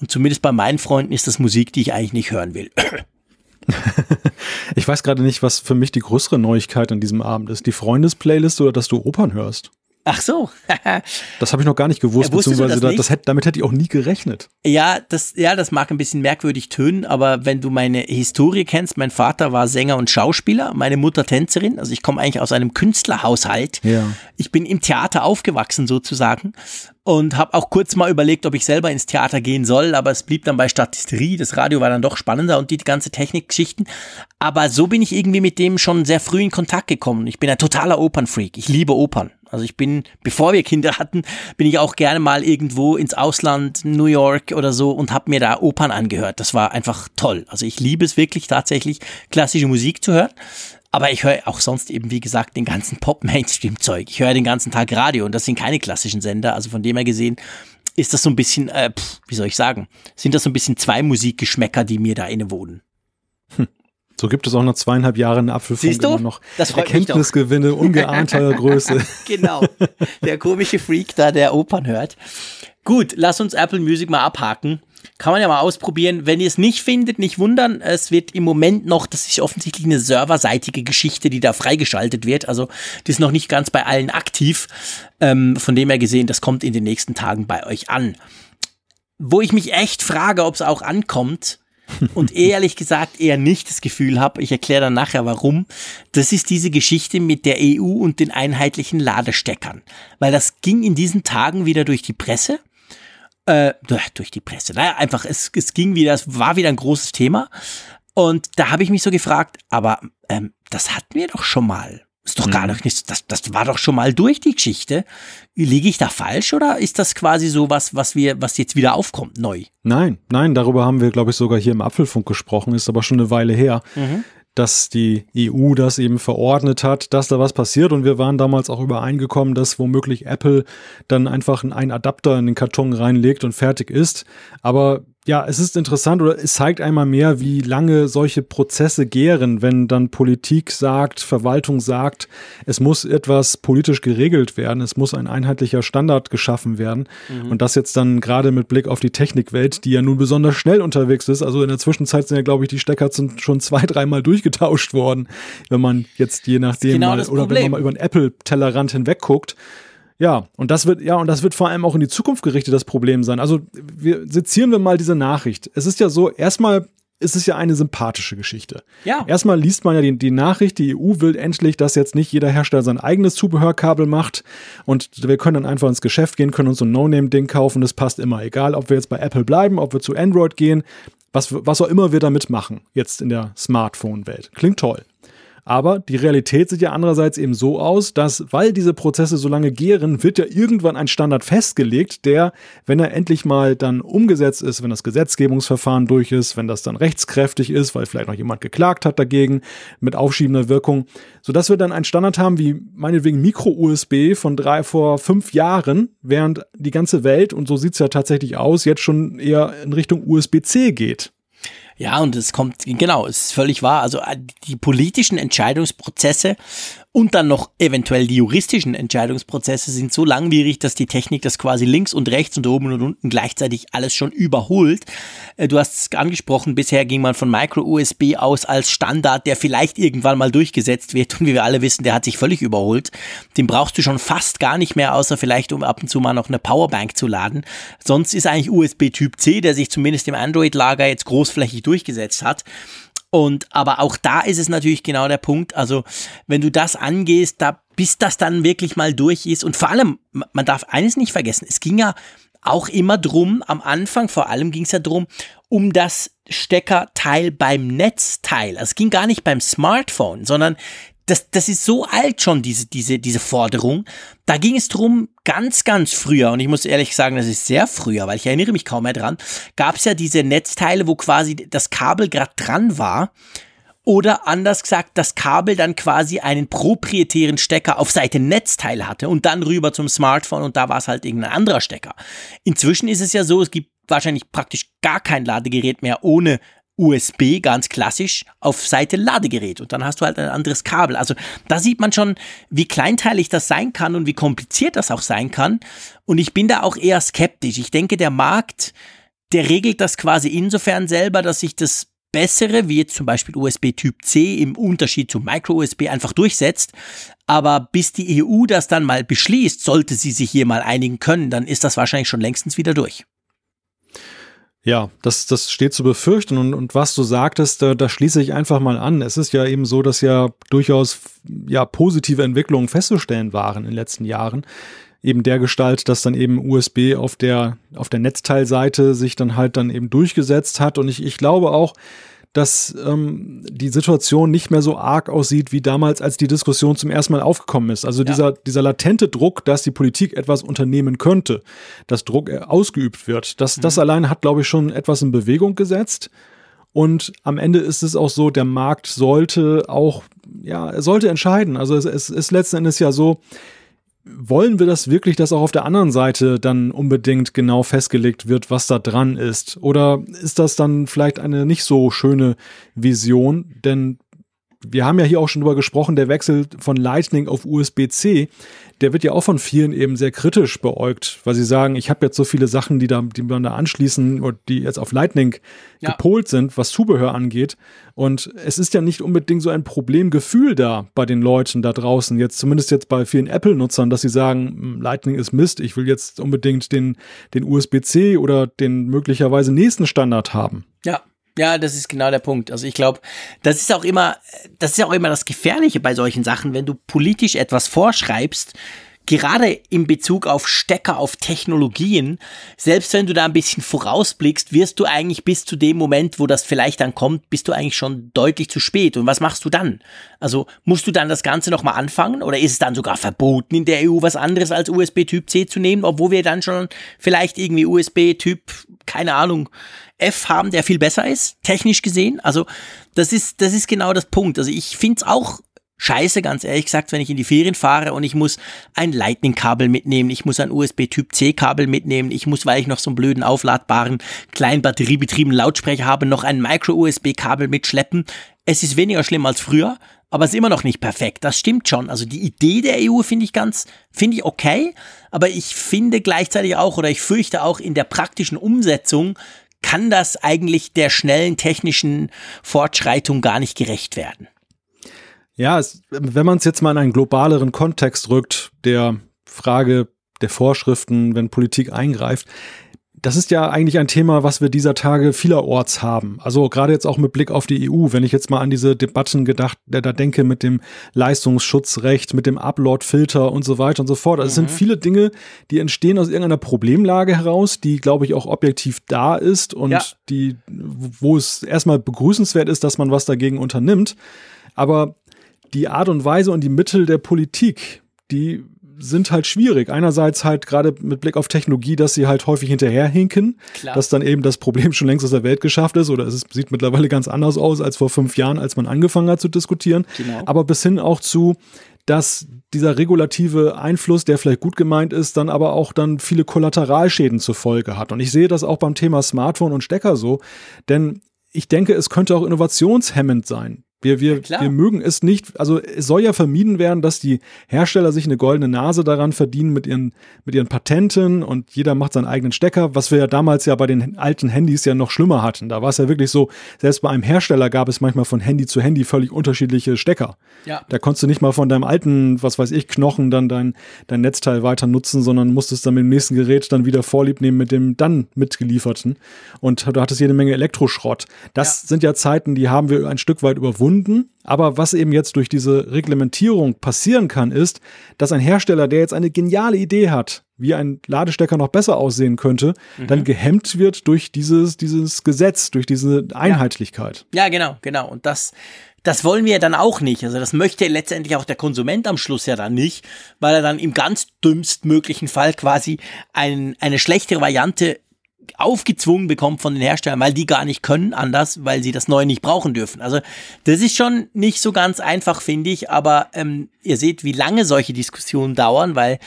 Und zumindest bei meinen Freunden ist das Musik, die ich eigentlich nicht hören will. ich weiß gerade nicht, was für mich die größere Neuigkeit an diesem Abend ist. Die Freundesplaylist oder dass du Opern hörst? Ach so. das habe ich noch gar nicht gewusst, ja, beziehungsweise das, das hätte, damit hätte ich auch nie gerechnet. Ja, das, ja, das mag ein bisschen merkwürdig tönen, aber wenn du meine Historie kennst, mein Vater war Sänger und Schauspieler, meine Mutter Tänzerin, also ich komme eigentlich aus einem Künstlerhaushalt. Ja. Ich bin im Theater aufgewachsen sozusagen und habe auch kurz mal überlegt, ob ich selber ins Theater gehen soll, aber es blieb dann bei Statisterie. Das Radio war dann doch spannender und die ganze Technikgeschichten. Aber so bin ich irgendwie mit dem schon sehr früh in Kontakt gekommen. Ich bin ein totaler Opernfreak. Ich liebe Opern. Also ich bin, bevor wir Kinder hatten, bin ich auch gerne mal irgendwo ins Ausland, New York oder so und habe mir da Opern angehört. Das war einfach toll. Also ich liebe es wirklich tatsächlich, klassische Musik zu hören. Aber ich höre auch sonst eben, wie gesagt, den ganzen Pop-Mainstream-Zeug. Ich höre den ganzen Tag Radio und das sind keine klassischen Sender. Also von dem her gesehen ist das so ein bisschen, äh, pff, wie soll ich sagen, sind das so ein bisschen zwei Musikgeschmäcker, die mir da innewohnen. Hm. So gibt es auch noch zweieinhalb Jahre in Apfelfunk immer noch Erkenntnisgewinne ungeahnter Größe. genau, der komische Freak da, der Opern hört. Gut, lass uns Apple Music mal abhaken. Kann man ja mal ausprobieren. Wenn ihr es nicht findet, nicht wundern. Es wird im Moment noch, das ist offensichtlich eine serverseitige Geschichte, die da freigeschaltet wird. Also, die ist noch nicht ganz bei allen aktiv. Ähm, von dem her gesehen, das kommt in den nächsten Tagen bei euch an. Wo ich mich echt frage, ob es auch ankommt, und ehrlich gesagt eher nicht das Gefühl habe, ich erkläre dann nachher warum, das ist diese Geschichte mit der EU und den einheitlichen Ladesteckern. Weil das ging in diesen Tagen wieder durch die Presse äh, durch die Presse. Naja, einfach, es, es ging wieder, es war wieder ein großes Thema. Und da habe ich mich so gefragt, aber ähm, das hatten wir doch schon mal. Ist doch gar mhm. nicht, das, das war doch schon mal durch die Geschichte. Liege ich da falsch oder ist das quasi so was, was wir, was jetzt wieder aufkommt, neu? Nein, nein, darüber haben wir, glaube ich, sogar hier im Apfelfunk gesprochen, ist aber schon eine Weile her. Mhm dass die EU das eben verordnet hat, dass da was passiert. Und wir waren damals auch übereingekommen, dass womöglich Apple dann einfach einen Adapter in den Karton reinlegt und fertig ist. Aber ja, es ist interessant oder es zeigt einmal mehr, wie lange solche Prozesse gären, wenn dann Politik sagt, Verwaltung sagt, es muss etwas politisch geregelt werden, es muss ein einheitlicher Standard geschaffen werden. Mhm. Und das jetzt dann gerade mit Blick auf die Technikwelt, die ja nun besonders schnell unterwegs ist. Also in der Zwischenzeit sind ja, glaube ich, die Stecker schon zwei, dreimal durchgetauscht worden, wenn man jetzt je nachdem genau mal, oder wenn man mal über den Apple-Tellerrand hinweg guckt. Ja, und das wird, ja, und das wird vor allem auch in die Zukunft gerichtet das Problem sein. Also, wir sezieren wir mal diese Nachricht. Es ist ja so, erstmal ist es ja eine sympathische Geschichte. Ja. Erstmal liest man ja die, die, Nachricht, die EU will endlich, dass jetzt nicht jeder Hersteller sein eigenes Zubehörkabel macht und wir können dann einfach ins Geschäft gehen, können uns so ein No-Name-Ding kaufen, das passt immer. Egal, ob wir jetzt bei Apple bleiben, ob wir zu Android gehen, was, was auch immer wir damit machen, jetzt in der Smartphone-Welt. Klingt toll. Aber die Realität sieht ja andererseits eben so aus, dass, weil diese Prozesse so lange gären, wird ja irgendwann ein Standard festgelegt, der, wenn er endlich mal dann umgesetzt ist, wenn das Gesetzgebungsverfahren durch ist, wenn das dann rechtskräftig ist, weil vielleicht noch jemand geklagt hat dagegen, mit aufschiebender Wirkung, sodass wir dann einen Standard haben wie meinetwegen Micro-USB von drei vor fünf Jahren, während die ganze Welt, und so sieht's ja tatsächlich aus, jetzt schon eher in Richtung USB-C geht. Ja, und es kommt, genau, es ist völlig wahr. Also äh, die politischen Entscheidungsprozesse und dann noch eventuell die juristischen Entscheidungsprozesse sind so langwierig, dass die Technik das quasi links und rechts und oben und unten gleichzeitig alles schon überholt. Äh, du hast es angesprochen, bisher ging man von Micro-USB aus als Standard, der vielleicht irgendwann mal durchgesetzt wird. Und wie wir alle wissen, der hat sich völlig überholt. Den brauchst du schon fast gar nicht mehr, außer vielleicht, um ab und zu mal noch eine Powerbank zu laden. Sonst ist eigentlich USB Typ C, der sich zumindest im Android-Lager jetzt großflächig durchgesetzt hat. Und aber auch da ist es natürlich genau der Punkt. Also wenn du das angehst, da bis das dann wirklich mal durch ist und vor allem, man darf eines nicht vergessen, es ging ja auch immer drum, am Anfang vor allem ging es ja drum, um das Steckerteil beim Netzteil. Also es ging gar nicht beim Smartphone, sondern das, das ist so alt schon, diese, diese, diese Forderung. Da ging es drum, ganz, ganz früher, und ich muss ehrlich sagen, das ist sehr früher, weil ich erinnere mich kaum mehr dran, gab es ja diese Netzteile, wo quasi das Kabel gerade dran war. Oder anders gesagt, das Kabel dann quasi einen proprietären Stecker auf Seite Netzteil hatte und dann rüber zum Smartphone und da war es halt irgendein anderer Stecker. Inzwischen ist es ja so, es gibt wahrscheinlich praktisch gar kein Ladegerät mehr ohne USB ganz klassisch auf Seite Ladegerät und dann hast du halt ein anderes Kabel. Also da sieht man schon, wie kleinteilig das sein kann und wie kompliziert das auch sein kann. Und ich bin da auch eher skeptisch. Ich denke, der Markt, der regelt das quasi insofern selber, dass sich das bessere, wie jetzt zum Beispiel USB Typ C im Unterschied zu Micro USB einfach durchsetzt. Aber bis die EU das dann mal beschließt, sollte sie sich hier mal einigen können, dann ist das wahrscheinlich schon längstens wieder durch. Ja, das, das steht zu befürchten. Und, und was du sagtest, da, da schließe ich einfach mal an. Es ist ja eben so, dass ja durchaus ja, positive Entwicklungen festzustellen waren in den letzten Jahren. Eben der Gestalt, dass dann eben USB auf der, auf der Netzteilseite sich dann halt dann eben durchgesetzt hat. Und ich, ich glaube auch, dass ähm, die Situation nicht mehr so arg aussieht wie damals, als die Diskussion zum ersten Mal aufgekommen ist. Also ja. dieser, dieser latente Druck, dass die Politik etwas unternehmen könnte, dass Druck äh, ausgeübt wird, das, mhm. das allein hat, glaube ich, schon etwas in Bewegung gesetzt. Und am Ende ist es auch so, der Markt sollte auch, ja, er sollte entscheiden. Also es, es ist letzten Endes ja so, wollen wir das wirklich, dass auch auf der anderen Seite dann unbedingt genau festgelegt wird, was da dran ist? Oder ist das dann vielleicht eine nicht so schöne Vision? Denn wir haben ja hier auch schon drüber gesprochen, der Wechsel von Lightning auf USB-C, der wird ja auch von vielen eben sehr kritisch beäugt, weil sie sagen, ich habe jetzt so viele Sachen, die da, die man da anschließen oder die jetzt auf Lightning ja. gepolt sind, was Zubehör angeht. Und es ist ja nicht unbedingt so ein Problemgefühl da bei den Leuten da draußen, jetzt zumindest jetzt bei vielen Apple-Nutzern, dass sie sagen, hm, Lightning ist Mist, ich will jetzt unbedingt den, den USB-C oder den möglicherweise nächsten Standard haben. Ja, ja, das ist genau der Punkt. Also ich glaube, das ist auch immer, das ist auch immer das Gefährliche bei solchen Sachen, wenn du politisch etwas vorschreibst, gerade in Bezug auf Stecker, auf Technologien, selbst wenn du da ein bisschen vorausblickst, wirst du eigentlich bis zu dem Moment, wo das vielleicht dann kommt, bist du eigentlich schon deutlich zu spät. Und was machst du dann? Also musst du dann das Ganze nochmal anfangen oder ist es dann sogar verboten in der EU was anderes als USB Typ C zu nehmen, obwohl wir dann schon vielleicht irgendwie USB Typ, keine Ahnung, F haben, der viel besser ist, technisch gesehen. Also das ist, das ist genau das Punkt. Also ich finde es auch scheiße, ganz ehrlich gesagt, wenn ich in die Ferien fahre und ich muss ein Lightning-Kabel mitnehmen, ich muss ein USB-Typ-C-Kabel mitnehmen, ich muss, weil ich noch so einen blöden aufladbaren, kleinen batteriebetriebenen Lautsprecher habe, noch ein Micro-USB-Kabel mitschleppen. Es ist weniger schlimm als früher, aber es ist immer noch nicht perfekt. Das stimmt schon. Also die Idee der EU finde ich ganz, finde ich okay, aber ich finde gleichzeitig auch oder ich fürchte auch in der praktischen Umsetzung kann das eigentlich der schnellen technischen Fortschreitung gar nicht gerecht werden. Ja, es, wenn man es jetzt mal in einen globaleren Kontext rückt, der Frage der Vorschriften, wenn Politik eingreift, das ist ja eigentlich ein Thema, was wir dieser Tage vielerorts haben. Also gerade jetzt auch mit Blick auf die EU, wenn ich jetzt mal an diese Debatten gedacht, da denke mit dem Leistungsschutzrecht, mit dem Upload-Filter und so weiter und so fort. Also mhm. es sind mhm. viele Dinge, die entstehen aus irgendeiner Problemlage heraus, die, glaube ich, auch objektiv da ist und ja. die, wo es erstmal begrüßenswert ist, dass man was dagegen unternimmt. Aber die Art und Weise und die Mittel der Politik, die sind halt schwierig. Einerseits halt gerade mit Blick auf Technologie, dass sie halt häufig hinterherhinken, Klar. dass dann eben das Problem schon längst aus der Welt geschafft ist oder es sieht mittlerweile ganz anders aus als vor fünf Jahren, als man angefangen hat zu diskutieren. Genau. Aber bis hin auch zu, dass dieser regulative Einfluss, der vielleicht gut gemeint ist, dann aber auch dann viele Kollateralschäden zur Folge hat. Und ich sehe das auch beim Thema Smartphone und Stecker so, denn ich denke, es könnte auch innovationshemmend sein. Wir, wir, ja, wir mögen es nicht, also es soll ja vermieden werden, dass die Hersteller sich eine goldene Nase daran verdienen mit ihren, mit ihren Patenten und jeder macht seinen eigenen Stecker, was wir ja damals ja bei den alten Handys ja noch schlimmer hatten. Da war es ja wirklich so, selbst bei einem Hersteller gab es manchmal von Handy zu Handy völlig unterschiedliche Stecker. Ja. Da konntest du nicht mal von deinem alten, was weiß ich, Knochen dann dein, dein Netzteil weiter nutzen, sondern musstest dann mit dem nächsten Gerät dann wieder Vorlieb nehmen mit dem dann mitgelieferten. Und du hattest jede Menge Elektroschrott. Das ja. sind ja Zeiten, die haben wir ein Stück weit überwunden gefunden. Aber was eben jetzt durch diese Reglementierung passieren kann, ist, dass ein Hersteller, der jetzt eine geniale Idee hat, wie ein Ladestecker noch besser aussehen könnte, mhm. dann gehemmt wird durch dieses, dieses Gesetz, durch diese Einheitlichkeit. Ja, ja genau, genau. Und das, das wollen wir dann auch nicht. Also das möchte letztendlich auch der Konsument am Schluss ja dann nicht, weil er dann im ganz dümmstmöglichen Fall quasi ein, eine schlechtere Variante aufgezwungen bekommt von den Herstellern, weil die gar nicht können anders, weil sie das Neue nicht brauchen dürfen. Also das ist schon nicht so ganz einfach, finde ich, aber ähm, ihr seht, wie lange solche Diskussionen dauern, weil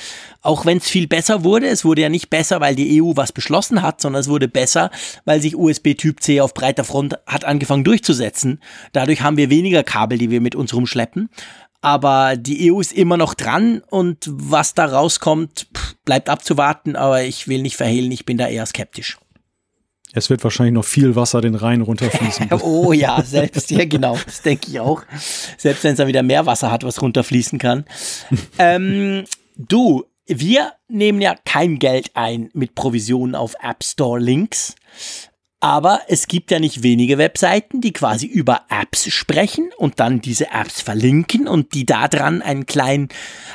auch wenn es viel besser wurde, es wurde ja nicht besser, weil die EU was beschlossen hat, sondern es wurde besser, weil sich USB Typ C auf breiter Front hat angefangen durchzusetzen. Dadurch haben wir weniger Kabel, die wir mit uns rumschleppen. Aber die EU ist immer noch dran und was da rauskommt, bleibt abzuwarten. Aber ich will nicht verhehlen, ich bin da eher skeptisch. Es wird wahrscheinlich noch viel Wasser den Rhein runterfließen. oh ja, selbst, ja genau, das denke ich auch. Selbst wenn es dann wieder mehr Wasser hat, was runterfließen kann. ähm, du, wir nehmen ja kein Geld ein mit Provisionen auf App Store Links. Aber es gibt ja nicht wenige Webseiten, die quasi über Apps sprechen und dann diese Apps verlinken und die daran einen kleinen,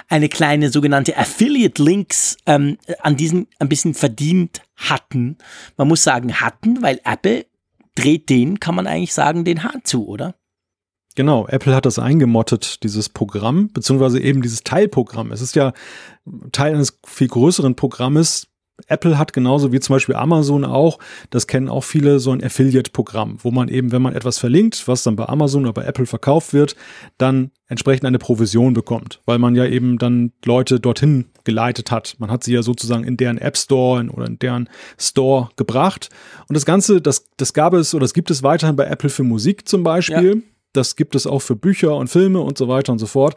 eine kleine sogenannte Affiliate-Links ähm, an diesen ein bisschen verdient hatten. Man muss sagen hatten, weil Apple dreht den, kann man eigentlich sagen, den Hahn zu, oder? Genau, Apple hat das eingemottet, dieses Programm, beziehungsweise eben dieses Teilprogramm. Es ist ja Teil eines viel größeren Programmes, Apple hat genauso wie zum Beispiel Amazon auch, das kennen auch viele, so ein Affiliate-Programm, wo man eben, wenn man etwas verlinkt, was dann bei Amazon oder bei Apple verkauft wird, dann entsprechend eine Provision bekommt, weil man ja eben dann Leute dorthin geleitet hat. Man hat sie ja sozusagen in deren App Store oder in deren Store gebracht. Und das Ganze, das, das gab es oder das gibt es weiterhin bei Apple für Musik zum Beispiel. Ja. Das gibt es auch für Bücher und Filme und so weiter und so fort.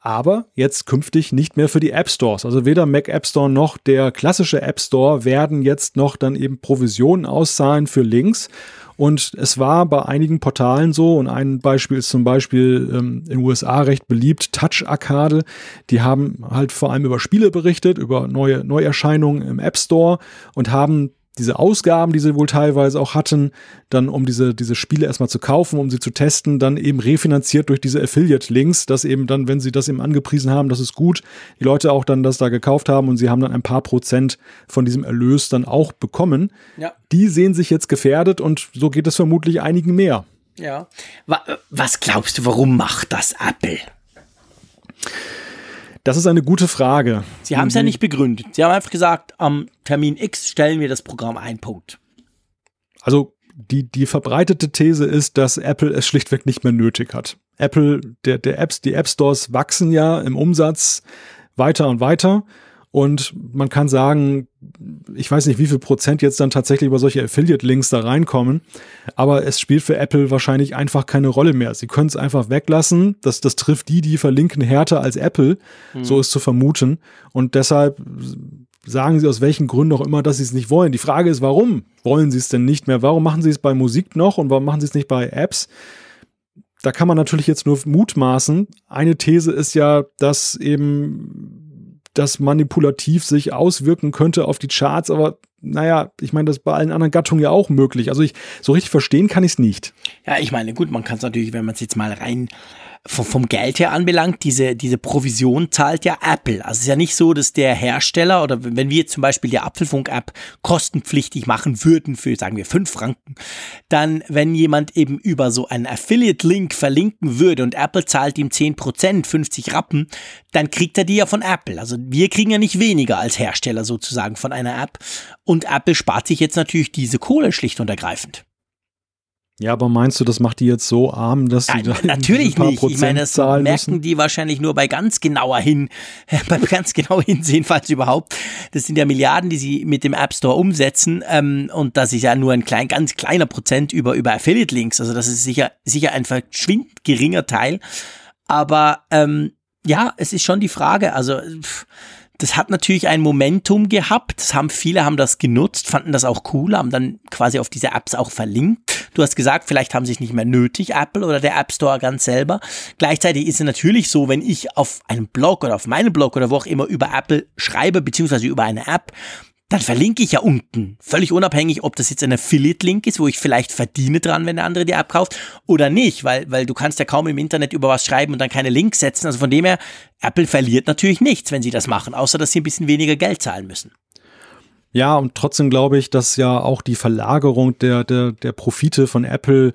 Aber jetzt künftig nicht mehr für die App Stores. Also weder Mac App Store noch der klassische App Store werden jetzt noch dann eben Provisionen auszahlen für Links. Und es war bei einigen Portalen so, und ein Beispiel ist zum Beispiel ähm, in den USA recht beliebt, Touch Arcade. Die haben halt vor allem über Spiele berichtet, über neue Neuerscheinungen im App Store und haben diese Ausgaben, die sie wohl teilweise auch hatten, dann um diese, diese Spiele erstmal zu kaufen, um sie zu testen, dann eben refinanziert durch diese Affiliate-Links, dass eben dann, wenn sie das eben angepriesen haben, das ist gut, die Leute auch dann das da gekauft haben und sie haben dann ein paar Prozent von diesem Erlös dann auch bekommen. Ja. Die sehen sich jetzt gefährdet und so geht es vermutlich einigen mehr. Ja. Was glaubst du, warum macht das Apple? Das ist eine gute Frage. Sie haben es ja mhm. nicht begründet. Sie haben einfach gesagt, am Termin X stellen wir das Programm ein. Punkt. Also die, die verbreitete These ist, dass Apple es schlichtweg nicht mehr nötig hat. Apple, der, der Apps, die App Stores wachsen ja im Umsatz weiter und weiter. Und man kann sagen, ich weiß nicht, wie viel Prozent jetzt dann tatsächlich über solche Affiliate-Links da reinkommen, aber es spielt für Apple wahrscheinlich einfach keine Rolle mehr. Sie können es einfach weglassen. Das, das trifft die, die verlinken härter als Apple. Mhm. So ist zu vermuten. Und deshalb sagen sie aus welchen Gründen auch immer, dass sie es nicht wollen. Die Frage ist, warum wollen sie es denn nicht mehr? Warum machen sie es bei Musik noch und warum machen sie es nicht bei Apps? Da kann man natürlich jetzt nur mutmaßen. Eine These ist ja, dass eben das manipulativ sich auswirken könnte auf die Charts, aber naja, ich meine, das ist bei allen anderen Gattungen ja auch möglich. Also ich so richtig verstehen kann ich es nicht. Ja, ich meine, gut, man kann es natürlich, wenn man es jetzt mal rein vom, vom Geld her anbelangt, diese, diese Provision zahlt ja Apple. Also es ist ja nicht so, dass der Hersteller oder wenn wir zum Beispiel die Apfelfunk-App kostenpflichtig machen würden für, sagen wir, fünf Franken, dann, wenn jemand eben über so einen Affiliate-Link verlinken würde und Apple zahlt ihm zehn Prozent, 50 Rappen, dann kriegt er die ja von Apple. Also wir kriegen ja nicht weniger als Hersteller sozusagen von einer App. Und Apple spart sich jetzt natürlich diese Kohle schlicht und ergreifend. Ja, aber meinst du, das macht die jetzt so arm, dass sie ja, da natürlich nicht. Prozent ich meine, das merken müssen? die wahrscheinlich nur bei ganz genauer hin, beim ganz genau hinsehen, falls überhaupt. Das sind ja Milliarden, die sie mit dem App Store umsetzen ähm, und das ist ja nur ein klein, ganz kleiner Prozent über über Affiliate Links. Also das ist sicher sicher ein verschwindend geringer Teil. Aber ähm, ja, es ist schon die Frage. Also pff, das hat natürlich ein Momentum gehabt. Das haben viele haben das genutzt, fanden das auch cool, haben dann quasi auf diese Apps auch verlinkt. Du hast gesagt, vielleicht haben sie es nicht mehr nötig, Apple oder der App Store ganz selber. Gleichzeitig ist es natürlich so, wenn ich auf einem Blog oder auf meinem Blog oder wo auch immer über Apple schreibe, beziehungsweise über eine App, dann verlinke ich ja unten. Völlig unabhängig, ob das jetzt ein Affiliate-Link ist, wo ich vielleicht verdiene dran, wenn der andere die App kauft, oder nicht, weil, weil du kannst ja kaum im Internet über was schreiben und dann keine Links setzen. Also von dem her, Apple verliert natürlich nichts, wenn sie das machen, außer dass sie ein bisschen weniger Geld zahlen müssen. Ja, und trotzdem glaube ich, dass ja auch die Verlagerung der, der, der Profite von Apple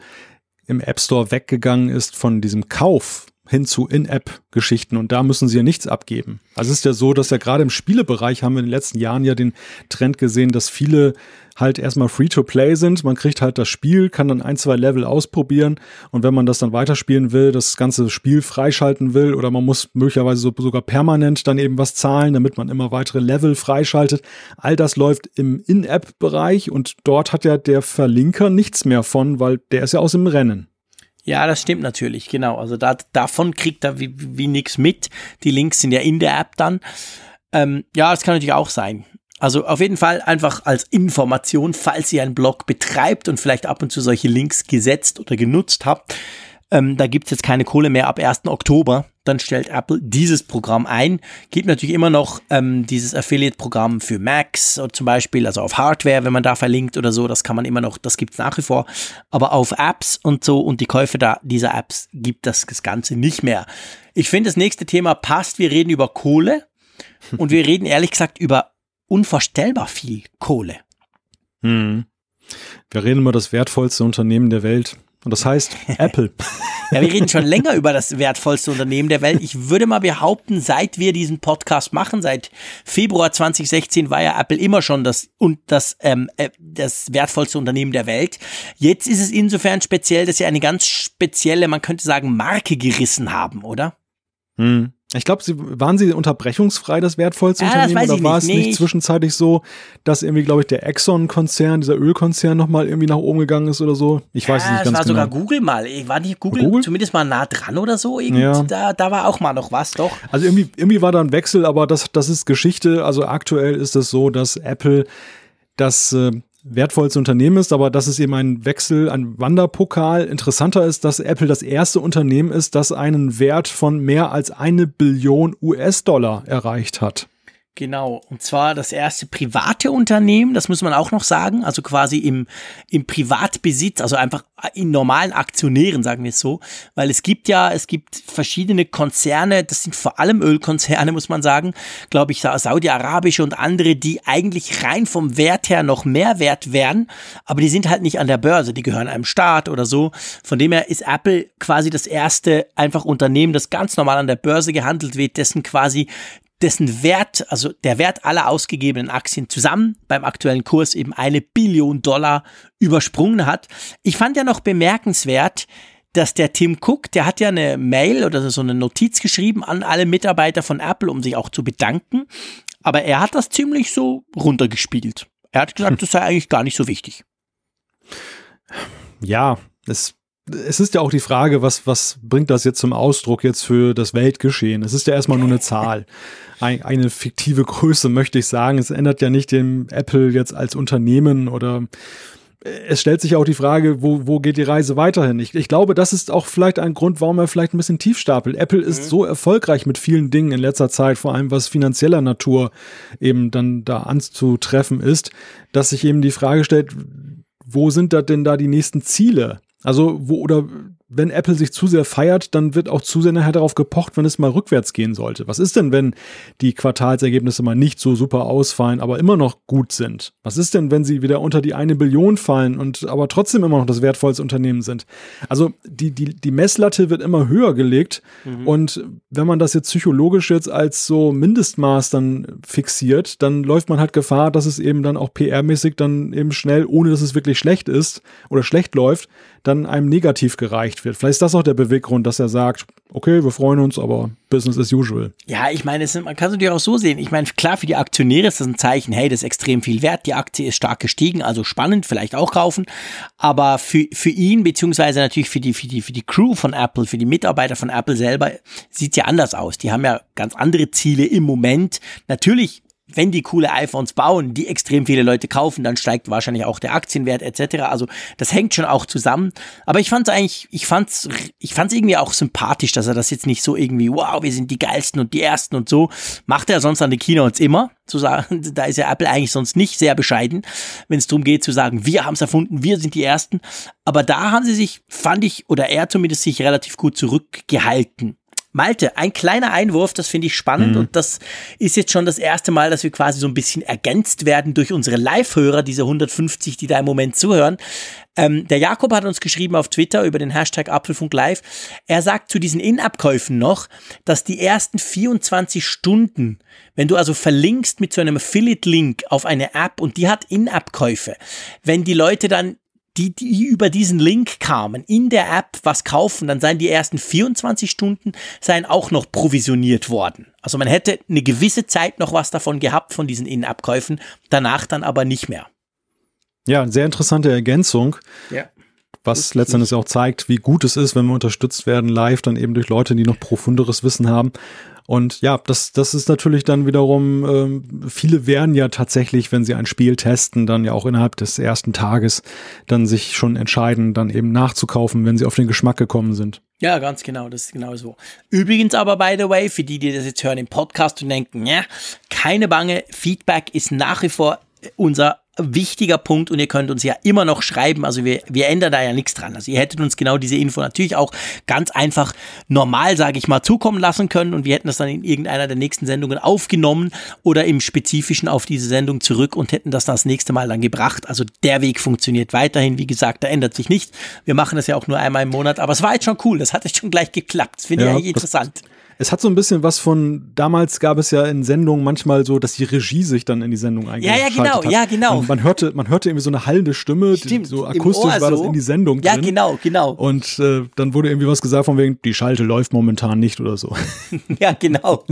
im App Store weggegangen ist von diesem Kauf hin zu In-App-Geschichten und da müssen sie ja nichts abgeben. Also es ist ja so, dass ja gerade im Spielebereich haben wir in den letzten Jahren ja den Trend gesehen, dass viele halt erstmal Free-to-Play sind. Man kriegt halt das Spiel, kann dann ein, zwei Level ausprobieren und wenn man das dann weiterspielen will, das ganze Spiel freischalten will oder man muss möglicherweise so, sogar permanent dann eben was zahlen, damit man immer weitere Level freischaltet. All das läuft im In-App-Bereich und dort hat ja der Verlinker nichts mehr von, weil der ist ja aus dem Rennen. Ja, das stimmt natürlich, genau. Also da, davon kriegt er wie, wie nichts mit. Die Links sind ja in der App dann. Ähm, ja, das kann natürlich auch sein. Also auf jeden Fall einfach als Information, falls ihr einen Blog betreibt und vielleicht ab und zu solche Links gesetzt oder genutzt habt, ähm, da gibt's jetzt keine Kohle mehr ab 1. Oktober. Dann stellt Apple dieses Programm ein. Gibt natürlich immer noch ähm, dieses Affiliate-Programm für Macs zum Beispiel, also auf Hardware, wenn man da verlinkt oder so. Das kann man immer noch, das gibt's nach wie vor. Aber auf Apps und so und die Käufe da dieser Apps gibt das, das Ganze nicht mehr. Ich finde, das nächste Thema passt. Wir reden über Kohle und wir reden ehrlich gesagt über unvorstellbar viel Kohle. Hm. Wir reden über das wertvollste Unternehmen der Welt. Und das heißt Apple. Ja, wir reden schon länger über das wertvollste Unternehmen der Welt. Ich würde mal behaupten, seit wir diesen Podcast machen, seit Februar 2016 war ja Apple immer schon das und das ähm, äh, das wertvollste Unternehmen der Welt. Jetzt ist es insofern speziell, dass sie eine ganz spezielle, man könnte sagen, Marke gerissen haben, oder? Hm. Ich glaube, sie waren sie unterbrechungsfrei das wertvollste ja, Unternehmen oder war nicht. es nicht nee, zwischenzeitlich so, dass irgendwie, glaube ich, der Exxon-Konzern, dieser Ölkonzern nochmal irgendwie nach oben gegangen ist oder so? Ich weiß ja, es nicht ganz genau. Es war sogar Google mal. War nicht Google, Google, zumindest mal nah dran oder so? Irgend, ja. da, da war auch mal noch was, doch. Also irgendwie, irgendwie war da ein Wechsel, aber das, das ist Geschichte. Also aktuell ist es so, dass Apple das äh, wertvollste Unternehmen ist, aber das ist eben ein Wechsel, ein Wanderpokal. Interessanter ist, dass Apple das erste Unternehmen ist, das einen Wert von mehr als eine Billion US-Dollar erreicht hat. Genau, und zwar das erste private Unternehmen, das muss man auch noch sagen, also quasi im, im Privatbesitz, also einfach in normalen Aktionären, sagen wir es so, weil es gibt ja, es gibt verschiedene Konzerne, das sind vor allem Ölkonzerne, muss man sagen, glaube ich, Saudi-Arabische und andere, die eigentlich rein vom Wert her noch mehr wert wären, aber die sind halt nicht an der Börse, die gehören einem Staat oder so. Von dem her ist Apple quasi das erste einfach Unternehmen, das ganz normal an der Börse gehandelt wird, dessen quasi dessen Wert, also der Wert aller ausgegebenen Aktien zusammen beim aktuellen Kurs eben eine Billion Dollar übersprungen hat. Ich fand ja noch bemerkenswert, dass der Tim Cook, der hat ja eine Mail oder so eine Notiz geschrieben an alle Mitarbeiter von Apple, um sich auch zu bedanken. Aber er hat das ziemlich so runtergespielt. Er hat gesagt, das sei eigentlich gar nicht so wichtig. Ja, es es ist ja auch die Frage, was, was bringt das jetzt zum Ausdruck jetzt für das Weltgeschehen? Es ist ja erstmal nur eine Zahl. Ein, eine fiktive Größe, möchte ich sagen. Es ändert ja nicht dem Apple jetzt als Unternehmen oder äh, es stellt sich auch die Frage, wo, wo geht die Reise weiterhin? Ich, ich glaube, das ist auch vielleicht ein Grund, warum er vielleicht ein bisschen tief stapelt. Apple ist mhm. so erfolgreich mit vielen Dingen in letzter Zeit, vor allem was finanzieller Natur eben dann da anzutreffen ist, dass sich eben die Frage stellt, wo sind da denn da die nächsten Ziele? Also, wo oder wenn Apple sich zu sehr feiert, dann wird auch zu sehr nachher darauf gepocht, wenn es mal rückwärts gehen sollte. Was ist denn, wenn die Quartalsergebnisse mal nicht so super ausfallen, aber immer noch gut sind? Was ist denn, wenn sie wieder unter die eine Billion fallen und aber trotzdem immer noch das wertvollste Unternehmen sind? Also die, die, die Messlatte wird immer höher gelegt mhm. und wenn man das jetzt psychologisch jetzt als so Mindestmaß dann fixiert, dann läuft man halt Gefahr, dass es eben dann auch PR-mäßig dann eben schnell, ohne dass es wirklich schlecht ist oder schlecht läuft, dann einem negativ gereicht wird. Vielleicht ist das auch der Beweggrund, dass er sagt, okay, wir freuen uns, aber Business as usual. Ja, ich meine, man kann es natürlich auch so sehen. Ich meine, klar, für die Aktionäre ist das ein Zeichen, hey, das ist extrem viel wert, die Aktie ist stark gestiegen, also spannend, vielleicht auch kaufen. Aber für, für ihn, beziehungsweise natürlich für die, für die, für die Crew von Apple, für die Mitarbeiter von Apple selber, sieht es ja anders aus. Die haben ja ganz andere Ziele im Moment. Natürlich wenn die coole iPhones bauen, die extrem viele Leute kaufen, dann steigt wahrscheinlich auch der Aktienwert etc. Also das hängt schon auch zusammen. Aber ich fand es eigentlich, ich fand's, ich fand's irgendwie auch sympathisch, dass er das jetzt nicht so irgendwie, wow, wir sind die geilsten und die ersten und so macht er sonst an den Keynotes immer. Zu sagen, da ist ja Apple eigentlich sonst nicht sehr bescheiden, wenn es darum geht zu sagen, wir haben es erfunden, wir sind die ersten. Aber da haben sie sich, fand ich, oder er zumindest sich relativ gut zurückgehalten. Malte, ein kleiner Einwurf, das finde ich spannend mhm. und das ist jetzt schon das erste Mal, dass wir quasi so ein bisschen ergänzt werden durch unsere Live-Hörer, diese 150, die da im Moment zuhören. Ähm, der Jakob hat uns geschrieben auf Twitter über den Hashtag Apfelfunk Live. Er sagt zu diesen In-App-Käufen noch, dass die ersten 24 Stunden, wenn du also verlinkst mit so einem Affiliate-Link auf eine App und die hat In-App-Käufe, wenn die Leute dann die, die über diesen Link kamen, in der App was kaufen, dann seien die ersten 24 Stunden seien auch noch provisioniert worden. Also man hätte eine gewisse Zeit noch was davon gehabt von diesen In-App-Käufen, danach dann aber nicht mehr. Ja, sehr interessante Ergänzung. Ja. Was letztendlich auch zeigt, wie gut es ist, wenn wir unterstützt werden live, dann eben durch Leute, die noch profunderes Wissen haben. Und ja, das, das ist natürlich dann wiederum, ähm, viele werden ja tatsächlich, wenn sie ein Spiel testen, dann ja auch innerhalb des ersten Tages dann sich schon entscheiden, dann eben nachzukaufen, wenn sie auf den Geschmack gekommen sind. Ja, ganz genau, das ist genau so. Übrigens aber, by the way, für die, die das jetzt hören im Podcast und denken, ja, keine Bange, Feedback ist nach wie vor unser wichtiger Punkt und ihr könnt uns ja immer noch schreiben. Also wir, wir ändern da ja nichts dran. Also ihr hättet uns genau diese Info natürlich auch ganz einfach normal, sage ich mal, zukommen lassen können und wir hätten das dann in irgendeiner der nächsten Sendungen aufgenommen oder im Spezifischen auf diese Sendung zurück und hätten das dann das nächste Mal dann gebracht. Also der Weg funktioniert weiterhin. Wie gesagt, da ändert sich nichts. Wir machen das ja auch nur einmal im Monat, aber es war jetzt schon cool. Das hat jetzt schon gleich geklappt. Das finde ich eigentlich interessant. Es hat so ein bisschen was von, damals gab es ja in Sendungen manchmal so, dass die Regie sich dann in die Sendung eingeschaltet Ja, ja, genau, hat. ja, genau. Und man hörte, man hörte irgendwie so eine hallende Stimme, Stimmt, die, so akustisch war das in die Sendung ja, drin. Ja, genau, genau. Und äh, dann wurde irgendwie was gesagt von wegen, die Schalte läuft momentan nicht oder so. ja, genau,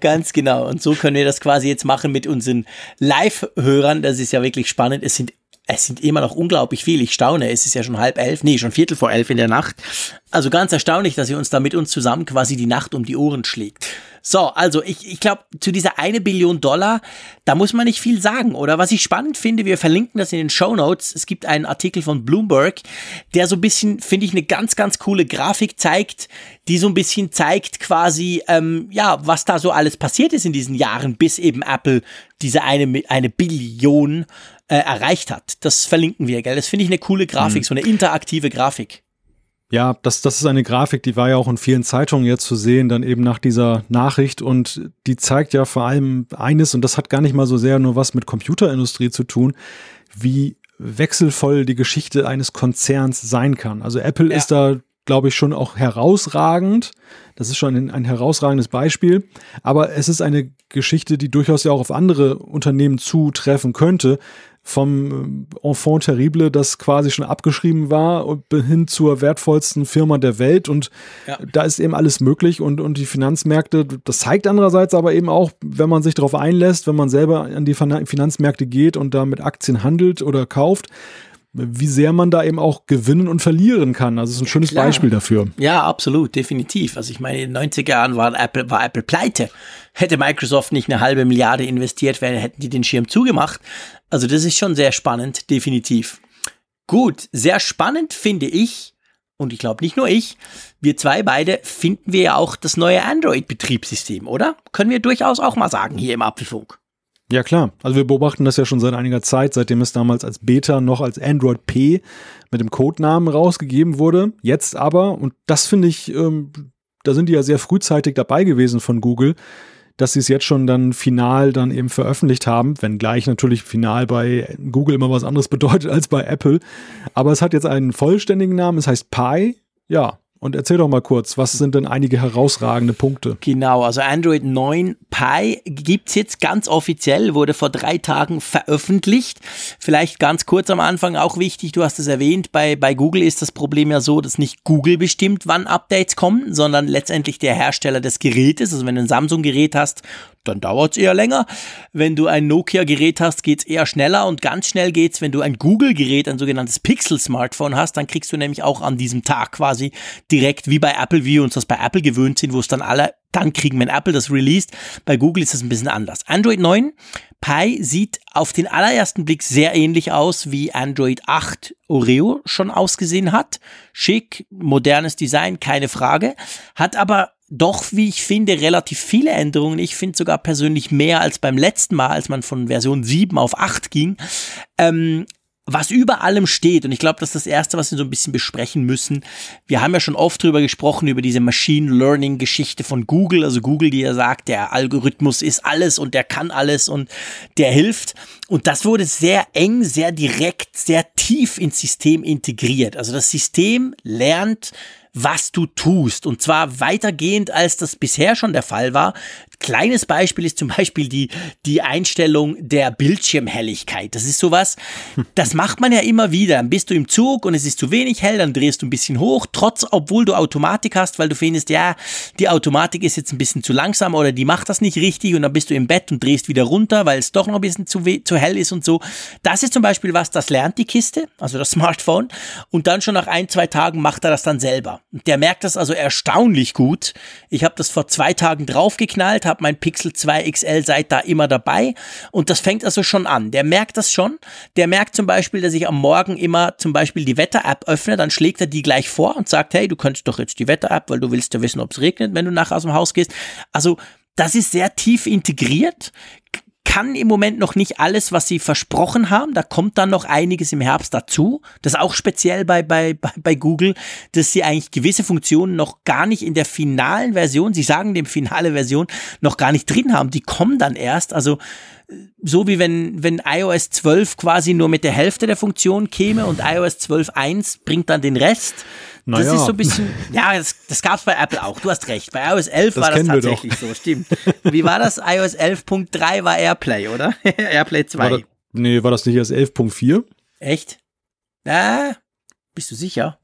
ganz genau. Und so können wir das quasi jetzt machen mit unseren Live-Hörern. Das ist ja wirklich spannend. Es sind es sind immer noch unglaublich viele. Ich staune. Es ist ja schon halb elf, nee, schon Viertel vor elf in der Nacht. Also ganz erstaunlich, dass ihr uns da mit uns zusammen quasi die Nacht um die Ohren schlägt. So, also ich, ich glaube, zu dieser eine Billion Dollar, da muss man nicht viel sagen, oder? Was ich spannend finde, wir verlinken das in den Show Notes. Es gibt einen Artikel von Bloomberg, der so ein bisschen, finde ich, eine ganz, ganz coole Grafik zeigt, die so ein bisschen zeigt quasi, ähm, ja, was da so alles passiert ist in diesen Jahren, bis eben Apple diese eine, eine Billion äh, erreicht hat. Das verlinken wir, gell? Das finde ich eine coole Grafik, mhm. so eine interaktive Grafik. Ja, das, das ist eine Grafik, die war ja auch in vielen Zeitungen jetzt zu sehen, dann eben nach dieser Nachricht und die zeigt ja vor allem eines, und das hat gar nicht mal so sehr nur was mit Computerindustrie zu tun, wie wechselvoll die Geschichte eines Konzerns sein kann. Also Apple ja. ist da, glaube ich, schon auch herausragend. Das ist schon ein, ein, herausragendes Beispiel. Aber es ist eine Geschichte, die durchaus ja auch auf andere Unternehmen zutreffen könnte vom äh, Enfant terrible, das quasi schon abgeschrieben war, hin zur wertvollsten Firma der Welt. Und ja. da ist eben alles möglich. Und, und die Finanzmärkte, das zeigt andererseits aber eben auch, wenn man sich darauf einlässt, wenn man selber an die Finanzmärkte geht und da mit Aktien handelt oder kauft, wie sehr man da eben auch gewinnen und verlieren kann. Also es ist ein schönes Klar. Beispiel dafür. Ja, absolut, definitiv. Also ich meine, in den 90er Jahren war Apple, war Apple pleite. Hätte Microsoft nicht eine halbe Milliarde investiert, wäre, hätten die den Schirm zugemacht. Also das ist schon sehr spannend, definitiv. Gut, sehr spannend finde ich, und ich glaube nicht nur ich, wir zwei beide finden wir ja auch das neue Android-Betriebssystem, oder? Können wir durchaus auch mal sagen hier im Apfelfunk. Ja klar, also wir beobachten das ja schon seit einiger Zeit, seitdem es damals als Beta noch als Android P mit dem Codenamen rausgegeben wurde. Jetzt aber, und das finde ich, ähm, da sind die ja sehr frühzeitig dabei gewesen von Google, dass sie es jetzt schon dann final dann eben veröffentlicht haben, wenngleich natürlich final bei Google immer was anderes bedeutet als bei Apple. Aber es hat jetzt einen vollständigen Namen, es heißt Pi. Ja, und erzähl doch mal kurz, was sind denn einige herausragende Punkte? Genau, also Android 9 Pie gibt's jetzt ganz offiziell, wurde vor drei Tagen veröffentlicht. Vielleicht ganz kurz am Anfang auch wichtig, du hast es erwähnt, bei, bei Google ist das Problem ja so, dass nicht Google bestimmt, wann Updates kommen, sondern letztendlich der Hersteller des Gerätes. Also wenn du ein Samsung-Gerät hast, dann dauert es eher länger. Wenn du ein Nokia-Gerät hast, geht es eher schneller und ganz schnell geht's, wenn du ein Google-Gerät, ein sogenanntes Pixel-Smartphone hast, dann kriegst du nämlich auch an diesem Tag quasi direkt wie bei Apple, wie wir uns das bei Apple gewöhnt sind, wo es dann alle dann kriegen, wenn Apple das released. Bei Google ist das ein bisschen anders. Android 9 Pi sieht auf den allerersten Blick sehr ähnlich aus, wie Android 8 Oreo schon ausgesehen hat. Schick, modernes Design, keine Frage. Hat aber doch, wie ich finde, relativ viele Änderungen. Ich finde sogar persönlich mehr als beim letzten Mal, als man von Version 7 auf 8 ging. Ähm, was über allem steht, und ich glaube, das ist das Erste, was wir so ein bisschen besprechen müssen. Wir haben ja schon oft drüber gesprochen, über diese Machine Learning Geschichte von Google. Also Google, die ja sagt, der Algorithmus ist alles und der kann alles und der hilft. Und das wurde sehr eng, sehr direkt, sehr tief ins System integriert. Also das System lernt, was du tust. Und zwar weitergehend, als das bisher schon der Fall war. Kleines Beispiel ist zum Beispiel die, die Einstellung der Bildschirmhelligkeit. Das ist sowas, das macht man ja immer wieder. Dann bist du im Zug und es ist zu wenig hell, dann drehst du ein bisschen hoch, trotz, obwohl du Automatik hast, weil du findest, ja, die Automatik ist jetzt ein bisschen zu langsam oder die macht das nicht richtig und dann bist du im Bett und drehst wieder runter, weil es doch noch ein bisschen zu, zu hell ist und so. Das ist zum Beispiel was, das lernt die Kiste, also das Smartphone und dann schon nach ein, zwei Tagen macht er das dann selber. Der merkt das also erstaunlich gut. Ich habe das vor zwei Tagen draufgeknallt, habe mein Pixel 2 XL seit da immer dabei und das fängt also schon an. Der merkt das schon. Der merkt zum Beispiel, dass ich am Morgen immer zum Beispiel die Wetter-App öffne, dann schlägt er die gleich vor und sagt, hey, du könntest doch jetzt die Wetter-App, weil du willst ja wissen, ob es regnet, wenn du nachher aus dem Haus gehst. Also das ist sehr tief integriert kann im Moment noch nicht alles, was sie versprochen haben. Da kommt dann noch einiges im Herbst dazu. Das ist auch speziell bei, bei, bei Google, dass sie eigentlich gewisse Funktionen noch gar nicht in der finalen Version, sie sagen dem finale Version, noch gar nicht drin haben. Die kommen dann erst. Also so wie wenn, wenn iOS 12 quasi nur mit der Hälfte der Funktion käme und iOS 12.1 bringt dann den Rest. Naja. Das ist so ein bisschen, ja, das, das gab es bei Apple auch, du hast recht. Bei iOS 11 das war das tatsächlich so, stimmt. Wie war das? iOS 11.3 war Airplay, oder? Airplay 2. War das, nee, war das nicht erst 11.4? Echt? Ja, bist du sicher?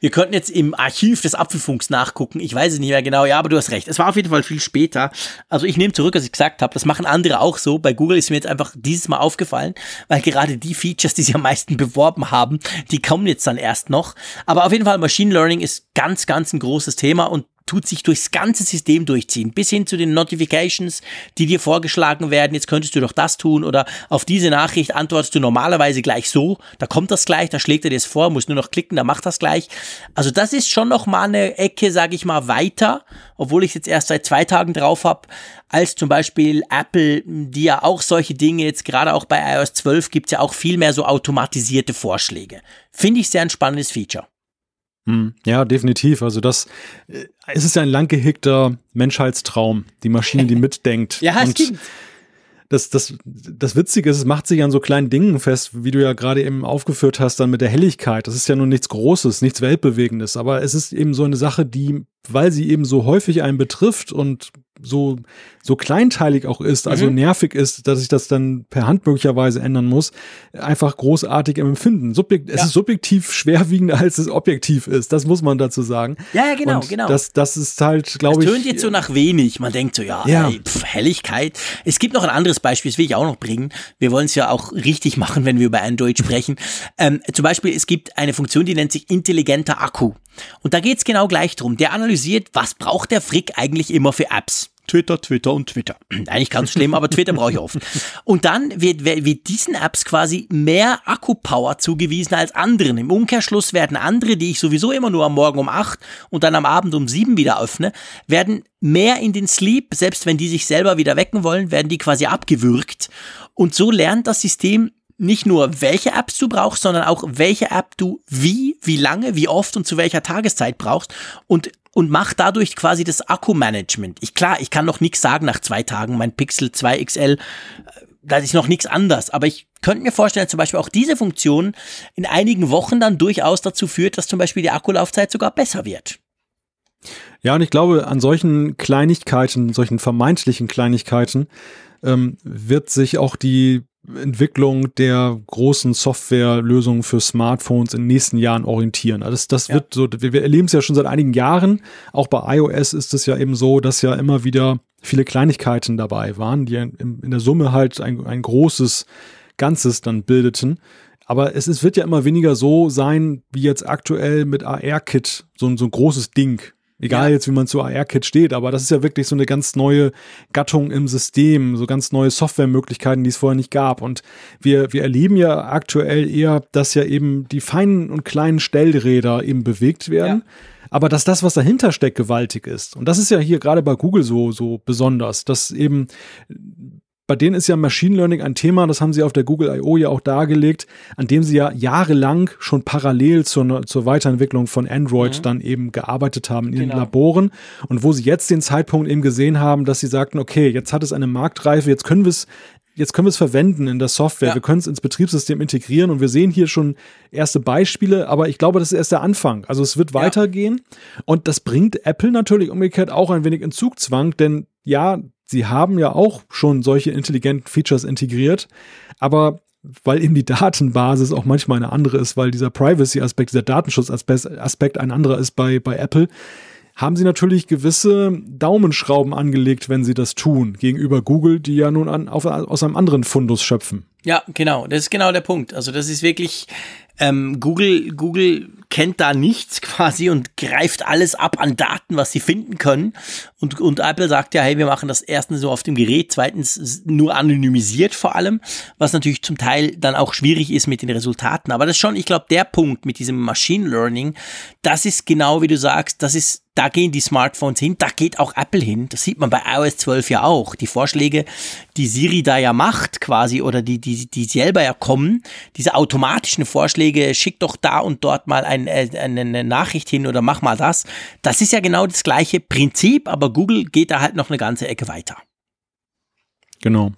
Wir könnten jetzt im Archiv des Apfelfunks nachgucken. Ich weiß es nicht mehr genau. Ja, aber du hast recht. Es war auf jeden Fall viel später. Also ich nehme zurück, was ich gesagt habe. Das machen andere auch so. Bei Google ist mir jetzt einfach dieses Mal aufgefallen, weil gerade die Features, die sie am meisten beworben haben, die kommen jetzt dann erst noch. Aber auf jeden Fall Machine Learning ist ganz, ganz ein großes Thema und tut sich durchs ganze System durchziehen, bis hin zu den Notifications, die dir vorgeschlagen werden, jetzt könntest du doch das tun oder auf diese Nachricht antwortest du normalerweise gleich so, da kommt das gleich, da schlägt er dir es vor, musst nur noch klicken, da macht das gleich. Also das ist schon noch mal eine Ecke, sage ich mal, weiter, obwohl ich jetzt erst seit zwei Tagen drauf habe, als zum Beispiel Apple, die ja auch solche Dinge jetzt gerade auch bei iOS 12 gibt es ja auch viel mehr so automatisierte Vorschläge. Finde ich sehr ein spannendes Feature. Hm, ja, definitiv. Also das, äh, es ist ja ein lang gehegter Menschheitstraum, die Maschine, die mitdenkt. ja, und stimmt. Das, das, das Witzige ist, es macht sich an so kleinen Dingen fest, wie du ja gerade eben aufgeführt hast, dann mit der Helligkeit. Das ist ja nun nichts Großes, nichts Weltbewegendes, aber es ist eben so eine Sache, die, weil sie eben so häufig einen betrifft und so, so kleinteilig auch ist, also mhm. nervig ist, dass ich das dann per Hand möglicherweise ändern muss, einfach großartig im Empfinden. Subjekt, ja. Es ist subjektiv schwerwiegender, als es objektiv ist. Das muss man dazu sagen. Ja, ja genau, Und genau. Das, das ist halt, glaube ich. Es tönt jetzt so nach wenig. Man denkt so, ja, ja. Ey, pf, Helligkeit. Es gibt noch ein anderes Beispiel, das will ich auch noch bringen. Wir wollen es ja auch richtig machen, wenn wir über Android sprechen. ähm, zum Beispiel, es gibt eine Funktion, die nennt sich intelligenter Akku. Und da geht es genau gleich drum. Der analysiert, was braucht der Frick eigentlich immer für Apps. Twitter, Twitter und Twitter. Eigentlich ganz schlimm, aber Twitter brauche ich oft. Und dann wird, wird diesen Apps quasi mehr Akkupower zugewiesen als anderen. Im Umkehrschluss werden andere, die ich sowieso immer nur am Morgen um acht und dann am Abend um sieben wieder öffne, werden mehr in den Sleep, selbst wenn die sich selber wieder wecken wollen, werden die quasi abgewürgt. Und so lernt das System nicht nur, welche Apps du brauchst, sondern auch, welche App du wie, wie lange, wie oft und zu welcher Tageszeit brauchst und und macht dadurch quasi das Akku-Management. Ich klar, ich kann noch nichts sagen nach zwei Tagen. Mein Pixel 2 XL, äh, da ist noch nichts anders. Aber ich könnte mir vorstellen, zum Beispiel auch diese Funktion in einigen Wochen dann durchaus dazu führt, dass zum Beispiel die Akkulaufzeit sogar besser wird. Ja, und ich glaube, an solchen Kleinigkeiten, solchen vermeintlichen Kleinigkeiten, ähm, wird sich auch die Entwicklung der großen Softwarelösungen für Smartphones in den nächsten Jahren orientieren. Also das, das ja. wird so, wir erleben es ja schon seit einigen Jahren. Auch bei iOS ist es ja eben so, dass ja immer wieder viele Kleinigkeiten dabei waren, die in, in der Summe halt ein, ein großes Ganzes dann bildeten. Aber es ist, wird ja immer weniger so sein, wie jetzt aktuell mit AR-Kit, so, so ein großes Ding, Egal ja. jetzt, wie man zu AR-Kit steht, aber das ist ja wirklich so eine ganz neue Gattung im System, so ganz neue Softwaremöglichkeiten, die es vorher nicht gab. Und wir, wir erleben ja aktuell eher, dass ja eben die feinen und kleinen Stellräder eben bewegt werden. Ja. Aber dass das, was dahinter steckt, gewaltig ist. Und das ist ja hier gerade bei Google so, so besonders, dass eben bei denen ist ja Machine Learning ein Thema, das haben sie auf der Google I.O. ja auch dargelegt, an dem sie ja jahrelang schon parallel zur, zur Weiterentwicklung von Android mhm. dann eben gearbeitet haben in genau. ihren Laboren und wo sie jetzt den Zeitpunkt eben gesehen haben, dass sie sagten, okay, jetzt hat es eine Marktreife, jetzt können wir es jetzt können wir es verwenden in der Software, ja. wir können es ins Betriebssystem integrieren und wir sehen hier schon erste Beispiele, aber ich glaube, das ist erst der Anfang. Also es wird ja. weitergehen und das bringt Apple natürlich umgekehrt auch ein wenig in Zugzwang, denn ja, sie haben ja auch schon solche intelligenten Features integriert, aber weil eben die Datenbasis auch manchmal eine andere ist, weil dieser Privacy-Aspekt, dieser Datenschutz-Aspekt ein anderer ist bei, bei Apple, haben sie natürlich gewisse Daumenschrauben angelegt, wenn sie das tun, gegenüber Google, die ja nun an, auf, aus einem anderen Fundus schöpfen. Ja, genau, das ist genau der Punkt. Also das ist wirklich, ähm, Google, Google kennt da nichts quasi und greift alles ab an Daten, was sie finden können. Und, und Apple sagt ja, hey, wir machen das erstens so auf dem Gerät, zweitens nur anonymisiert vor allem, was natürlich zum Teil dann auch schwierig ist mit den Resultaten. Aber das ist schon, ich glaube, der Punkt mit diesem Machine Learning, das ist genau wie du sagst, das ist da gehen die Smartphones hin, da geht auch Apple hin. Das sieht man bei iOS 12 ja auch. Die Vorschläge, die Siri da ja macht quasi oder die, die, die selber ja kommen, diese automatischen Vorschläge, schick doch da und dort mal ein, äh, eine Nachricht hin oder mach mal das. Das ist ja genau das gleiche Prinzip, aber Google geht da halt noch eine ganze Ecke weiter. Genau.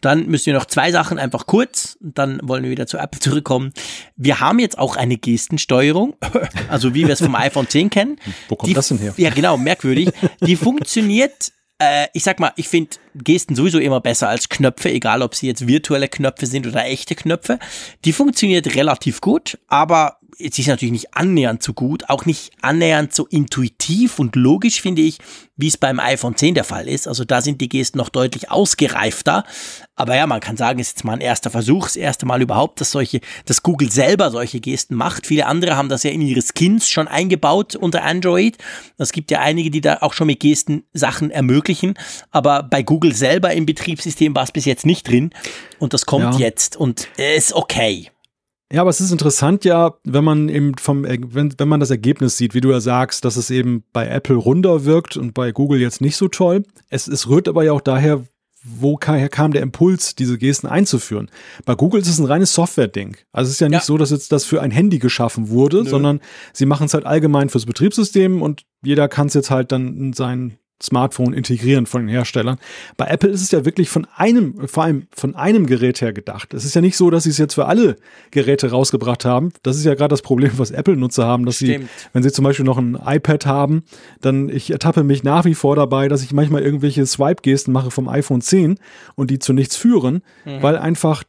Dann müssen wir noch zwei Sachen einfach kurz, dann wollen wir wieder zur App zurückkommen. Wir haben jetzt auch eine Gestensteuerung, also wie wir es vom iPhone 10 kennen. Wo kommt Die, das denn her? Ja, genau, merkwürdig. Die funktioniert äh, ich sag mal, ich finde Gesten sowieso immer besser als Knöpfe, egal ob sie jetzt virtuelle Knöpfe sind oder echte Knöpfe. Die funktioniert relativ gut, aber es ist natürlich nicht annähernd so gut, auch nicht annähernd so intuitiv und logisch, finde ich, wie es beim iPhone 10 der Fall ist. Also da sind die Gesten noch deutlich ausgereifter. Aber ja, man kann sagen, es ist jetzt mal ein erster Versuch, das erste Mal überhaupt, dass solche, dass Google selber solche Gesten macht. Viele andere haben das ja in ihre Skins schon eingebaut unter Android. Es gibt ja einige, die da auch schon mit Gesten Sachen ermöglichen. Aber bei Google selber im Betriebssystem war es bis jetzt nicht drin. Und das kommt ja. jetzt und ist okay. Ja, aber es ist interessant ja, wenn man eben vom, wenn, wenn man das Ergebnis sieht, wie du ja sagst, dass es eben bei Apple runder wirkt und bei Google jetzt nicht so toll. Es, es rührt aber ja auch daher, woher kam der Impuls, diese Gesten einzuführen? Bei Google ist es ein reines Software-Ding. Also es ist ja nicht ja. so, dass jetzt das für ein Handy geschaffen wurde, Nö. sondern sie machen es halt allgemein fürs Betriebssystem und jeder kann es jetzt halt dann in sein Smartphone integrieren von den Herstellern. Bei Apple ist es ja wirklich von einem, vor allem von einem Gerät her gedacht. Es ist ja nicht so, dass sie es jetzt für alle Geräte rausgebracht haben. Das ist ja gerade das Problem, was Apple-Nutzer haben, dass Stimmt. sie, wenn sie zum Beispiel noch ein iPad haben, dann ich ertappe mich nach wie vor dabei, dass ich manchmal irgendwelche Swipe-Gesten mache vom iPhone 10 und die zu nichts führen, mhm. weil einfach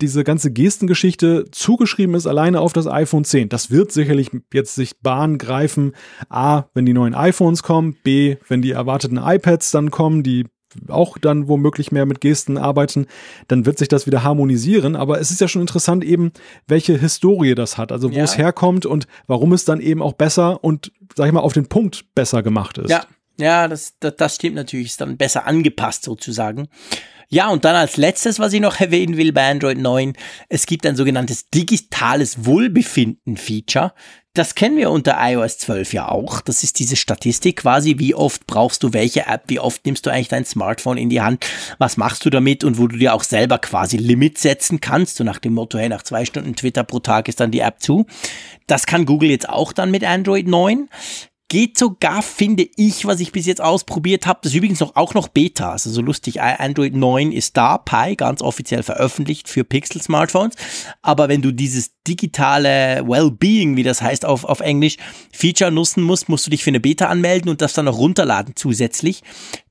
diese ganze Gestengeschichte zugeschrieben ist alleine auf das iPhone 10. Das wird sicherlich jetzt sich Bahn greifen. A, wenn die neuen iPhones kommen. B, wenn die erwarteten iPads dann kommen, die auch dann womöglich mehr mit Gesten arbeiten, dann wird sich das wieder harmonisieren. Aber es ist ja schon interessant eben, welche Historie das hat, also wo ja. es herkommt und warum es dann eben auch besser und, sag ich mal, auf den Punkt besser gemacht ist. Ja, Ja, das, das, das stimmt natürlich, ist dann besser angepasst sozusagen. Ja, und dann als letztes, was ich noch erwähnen will bei Android 9, es gibt ein sogenanntes digitales Wohlbefinden-Feature. Das kennen wir unter iOS 12 ja auch. Das ist diese Statistik quasi, wie oft brauchst du welche App, wie oft nimmst du eigentlich dein Smartphone in die Hand, was machst du damit und wo du dir auch selber quasi Limits setzen kannst, so nach dem Motto, hey, nach zwei Stunden Twitter pro Tag ist dann die App zu. Das kann Google jetzt auch dann mit Android 9. Geht sogar, finde ich, was ich bis jetzt ausprobiert habe. Das ist übrigens noch, auch noch Beta. Also so lustig, Android 9 ist da, Pi, ganz offiziell veröffentlicht für Pixel-Smartphones. Aber wenn du dieses digitale Wellbeing, wie das heißt auf, auf Englisch, Feature nutzen musst, musst du dich für eine Beta anmelden und das dann noch runterladen zusätzlich.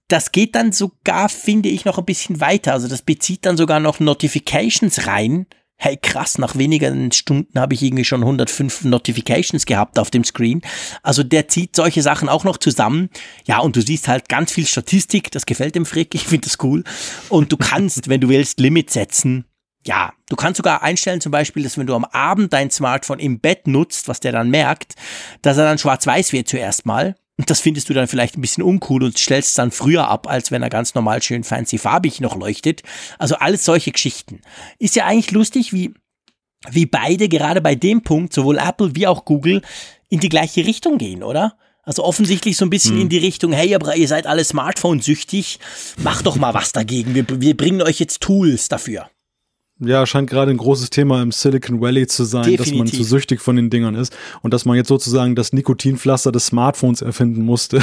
Das geht dann sogar, finde ich, noch ein bisschen weiter. Also das bezieht dann sogar noch Notifications rein hey krass, nach wenigen Stunden habe ich irgendwie schon 105 Notifications gehabt auf dem Screen. Also der zieht solche Sachen auch noch zusammen. Ja, und du siehst halt ganz viel Statistik, das gefällt dem Frick, ich finde das cool. Und du kannst, wenn du willst, Limit setzen. Ja, du kannst sogar einstellen zum Beispiel, dass wenn du am Abend dein Smartphone im Bett nutzt, was der dann merkt, dass er dann schwarz-weiß wird zuerst mal und das findest du dann vielleicht ein bisschen uncool und stellst es dann früher ab, als wenn er ganz normal schön fancy farbig noch leuchtet. Also alles solche Geschichten. Ist ja eigentlich lustig, wie, wie beide gerade bei dem Punkt, sowohl Apple wie auch Google, in die gleiche Richtung gehen, oder? Also offensichtlich so ein bisschen hm. in die Richtung, hey, aber ihr seid alle Smartphone-süchtig, macht doch mal was dagegen. Wir, wir bringen euch jetzt Tools dafür. Ja, scheint gerade ein großes Thema im Silicon Valley zu sein, Definitiv. dass man zu süchtig von den Dingern ist und dass man jetzt sozusagen das Nikotinpflaster des Smartphones erfinden musste.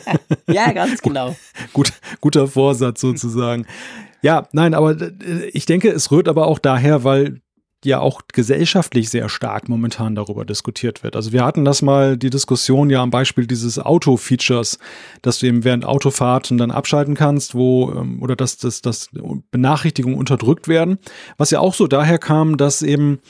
ja, ganz genau. Gut, guter Vorsatz sozusagen. Ja, nein, aber äh, ich denke, es rührt aber auch daher, weil ja auch gesellschaftlich sehr stark momentan darüber diskutiert wird. Also wir hatten das mal die Diskussion ja am Beispiel dieses Auto-Features, dass du eben während Autofahrten dann abschalten kannst, wo ähm, oder dass, dass, dass Benachrichtigungen unterdrückt werden, was ja auch so daher kam, dass eben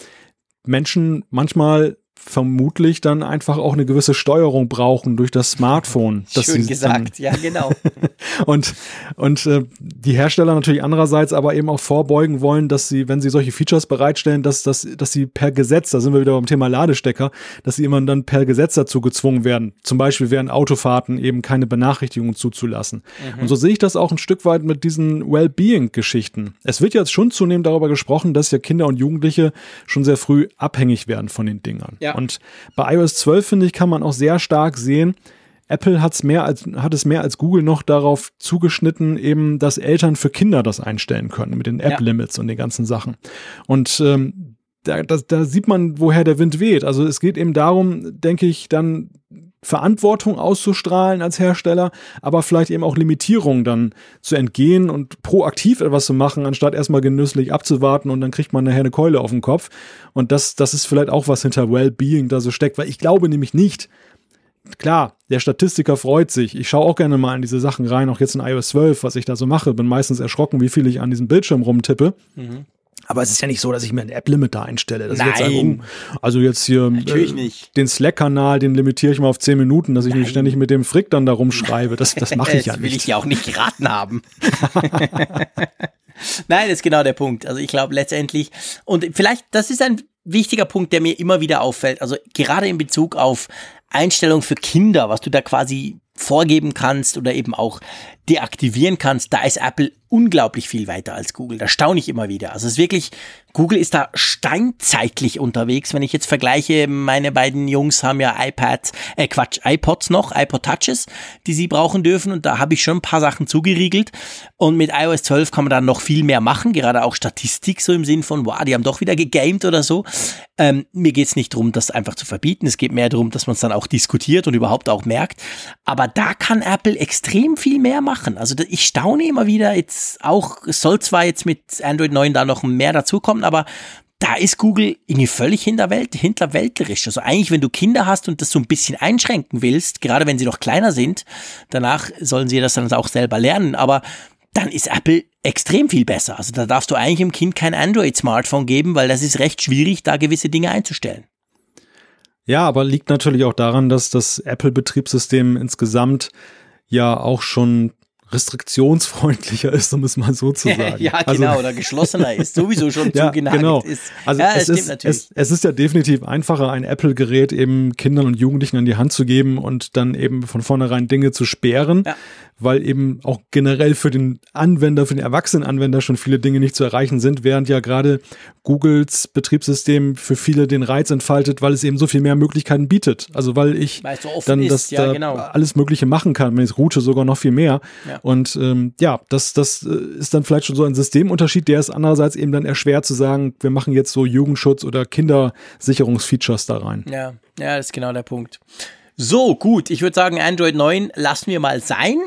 Menschen manchmal vermutlich dann einfach auch eine gewisse Steuerung brauchen durch das Smartphone. Schön gesagt, ja genau. und und äh, die Hersteller natürlich andererseits aber eben auch vorbeugen wollen, dass sie, wenn sie solche Features bereitstellen, dass, dass, dass sie per Gesetz, da sind wir wieder beim Thema Ladestecker, dass sie immer dann per Gesetz dazu gezwungen werden, zum Beispiel während Autofahrten eben keine Benachrichtigungen zuzulassen. Mhm. Und so sehe ich das auch ein Stück weit mit diesen Wellbeing-Geschichten. Es wird jetzt schon zunehmend darüber gesprochen, dass ja Kinder und Jugendliche schon sehr früh abhängig werden von den Dingern. Ja. Und bei iOS 12, finde ich, kann man auch sehr stark sehen, Apple hat's mehr als, hat es mehr als Google noch darauf zugeschnitten, eben, dass Eltern für Kinder das einstellen können mit den App-Limits ja. und den ganzen Sachen. Und ähm, da, da, da sieht man, woher der Wind weht. Also es geht eben darum, denke ich, dann Verantwortung auszustrahlen als Hersteller, aber vielleicht eben auch Limitierungen dann zu entgehen und proaktiv etwas zu machen, anstatt erstmal genüsslich abzuwarten und dann kriegt man nachher eine Keule auf den Kopf. Und das, das ist vielleicht auch was hinter Wellbeing da so steckt, weil ich glaube nämlich nicht, klar, der Statistiker freut sich. Ich schaue auch gerne mal in diese Sachen rein, auch jetzt in iOS 12, was ich da so mache. Bin meistens erschrocken, wie viel ich an diesem Bildschirm rumtippe. Mhm. Aber es ist ja nicht so, dass ich mir ein App-Limit da einstelle. Dass Nein. Ich jetzt sage, oh, also jetzt hier äh, den Slack-Kanal, den limitiere ich mal auf 10 Minuten, dass ich Nein. nicht ständig mit dem Frick dann da rumschreibe. Das, das mache ich ja nicht. Das will ich ja auch nicht geraten haben. Nein, das ist genau der Punkt. Also ich glaube letztendlich, und vielleicht, das ist ein wichtiger Punkt, der mir immer wieder auffällt. Also gerade in Bezug auf Einstellung für Kinder, was du da quasi vorgeben kannst oder eben auch deaktivieren kannst, da ist Apple unglaublich viel weiter als Google. Da staune ich immer wieder. Also es ist wirklich, Google ist da steinzeitlich unterwegs. Wenn ich jetzt vergleiche, meine beiden Jungs haben ja iPads, äh Quatsch, iPods noch, iPod Touches, die sie brauchen dürfen und da habe ich schon ein paar Sachen zugeriegelt. Und mit iOS 12 kann man dann noch viel mehr machen, gerade auch Statistik so im Sinn von, wow, die haben doch wieder gegamed oder so. Ähm, mir geht's nicht darum, das einfach zu verbieten. Es geht mehr darum, dass man es dann auch diskutiert und überhaupt auch merkt. Aber da kann Apple extrem viel mehr machen machen. Also ich staune immer wieder, jetzt auch, es soll zwar jetzt mit Android 9 da noch mehr dazukommen, aber da ist Google irgendwie völlig hinterwelt, hinterwäldlerisch. Also eigentlich, wenn du Kinder hast und das so ein bisschen einschränken willst, gerade wenn sie noch kleiner sind, danach sollen sie das dann auch selber lernen, aber dann ist Apple extrem viel besser. Also da darfst du eigentlich dem Kind kein Android-Smartphone geben, weil das ist recht schwierig, da gewisse Dinge einzustellen. Ja, aber liegt natürlich auch daran, dass das Apple-Betriebssystem insgesamt ja auch schon restriktionsfreundlicher ist, um es mal so zu sagen. ja, also genau, also, oder geschlossener ist, sowieso schon ja, zugenagelt genau. ist. Also ja, es, ist, es, es, ist ja definitiv einfacher, ein Apple-Gerät eben Kindern und Jugendlichen an die Hand zu geben und dann eben von vornherein Dinge zu sperren, ja. Weil eben auch generell für den Anwender, für den Erwachsenenanwender schon viele Dinge nicht zu erreichen sind, während ja gerade Googles Betriebssystem für viele den Reiz entfaltet, weil es eben so viel mehr Möglichkeiten bietet. Also weil ich so dann ist, das ja, da genau. alles Mögliche machen kann, wenn ich route sogar noch viel mehr. Ja. Und ähm, ja, das, das äh, ist dann vielleicht schon so ein Systemunterschied, der ist andererseits eben dann erschwert zu sagen, wir machen jetzt so Jugendschutz oder Kindersicherungsfeatures da rein. Ja, ja, das ist genau der Punkt. So, gut. Ich würde sagen, Android 9 lassen wir mal sein.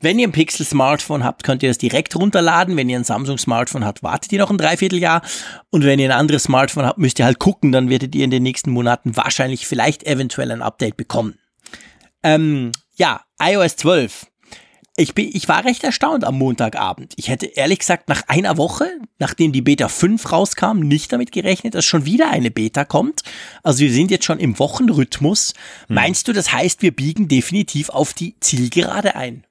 Wenn ihr ein Pixel-Smartphone habt, könnt ihr das direkt runterladen. Wenn ihr ein Samsung-Smartphone habt, wartet ihr noch ein Dreivierteljahr. Und wenn ihr ein anderes Smartphone habt, müsst ihr halt gucken. Dann werdet ihr in den nächsten Monaten wahrscheinlich vielleicht eventuell ein Update bekommen. Ähm, ja, iOS 12 ich, bin, ich war recht erstaunt am Montagabend. Ich hätte ehrlich gesagt nach einer Woche, nachdem die Beta 5 rauskam, nicht damit gerechnet, dass schon wieder eine Beta kommt. Also wir sind jetzt schon im Wochenrhythmus. Hm. Meinst du, das heißt, wir biegen definitiv auf die Zielgerade ein?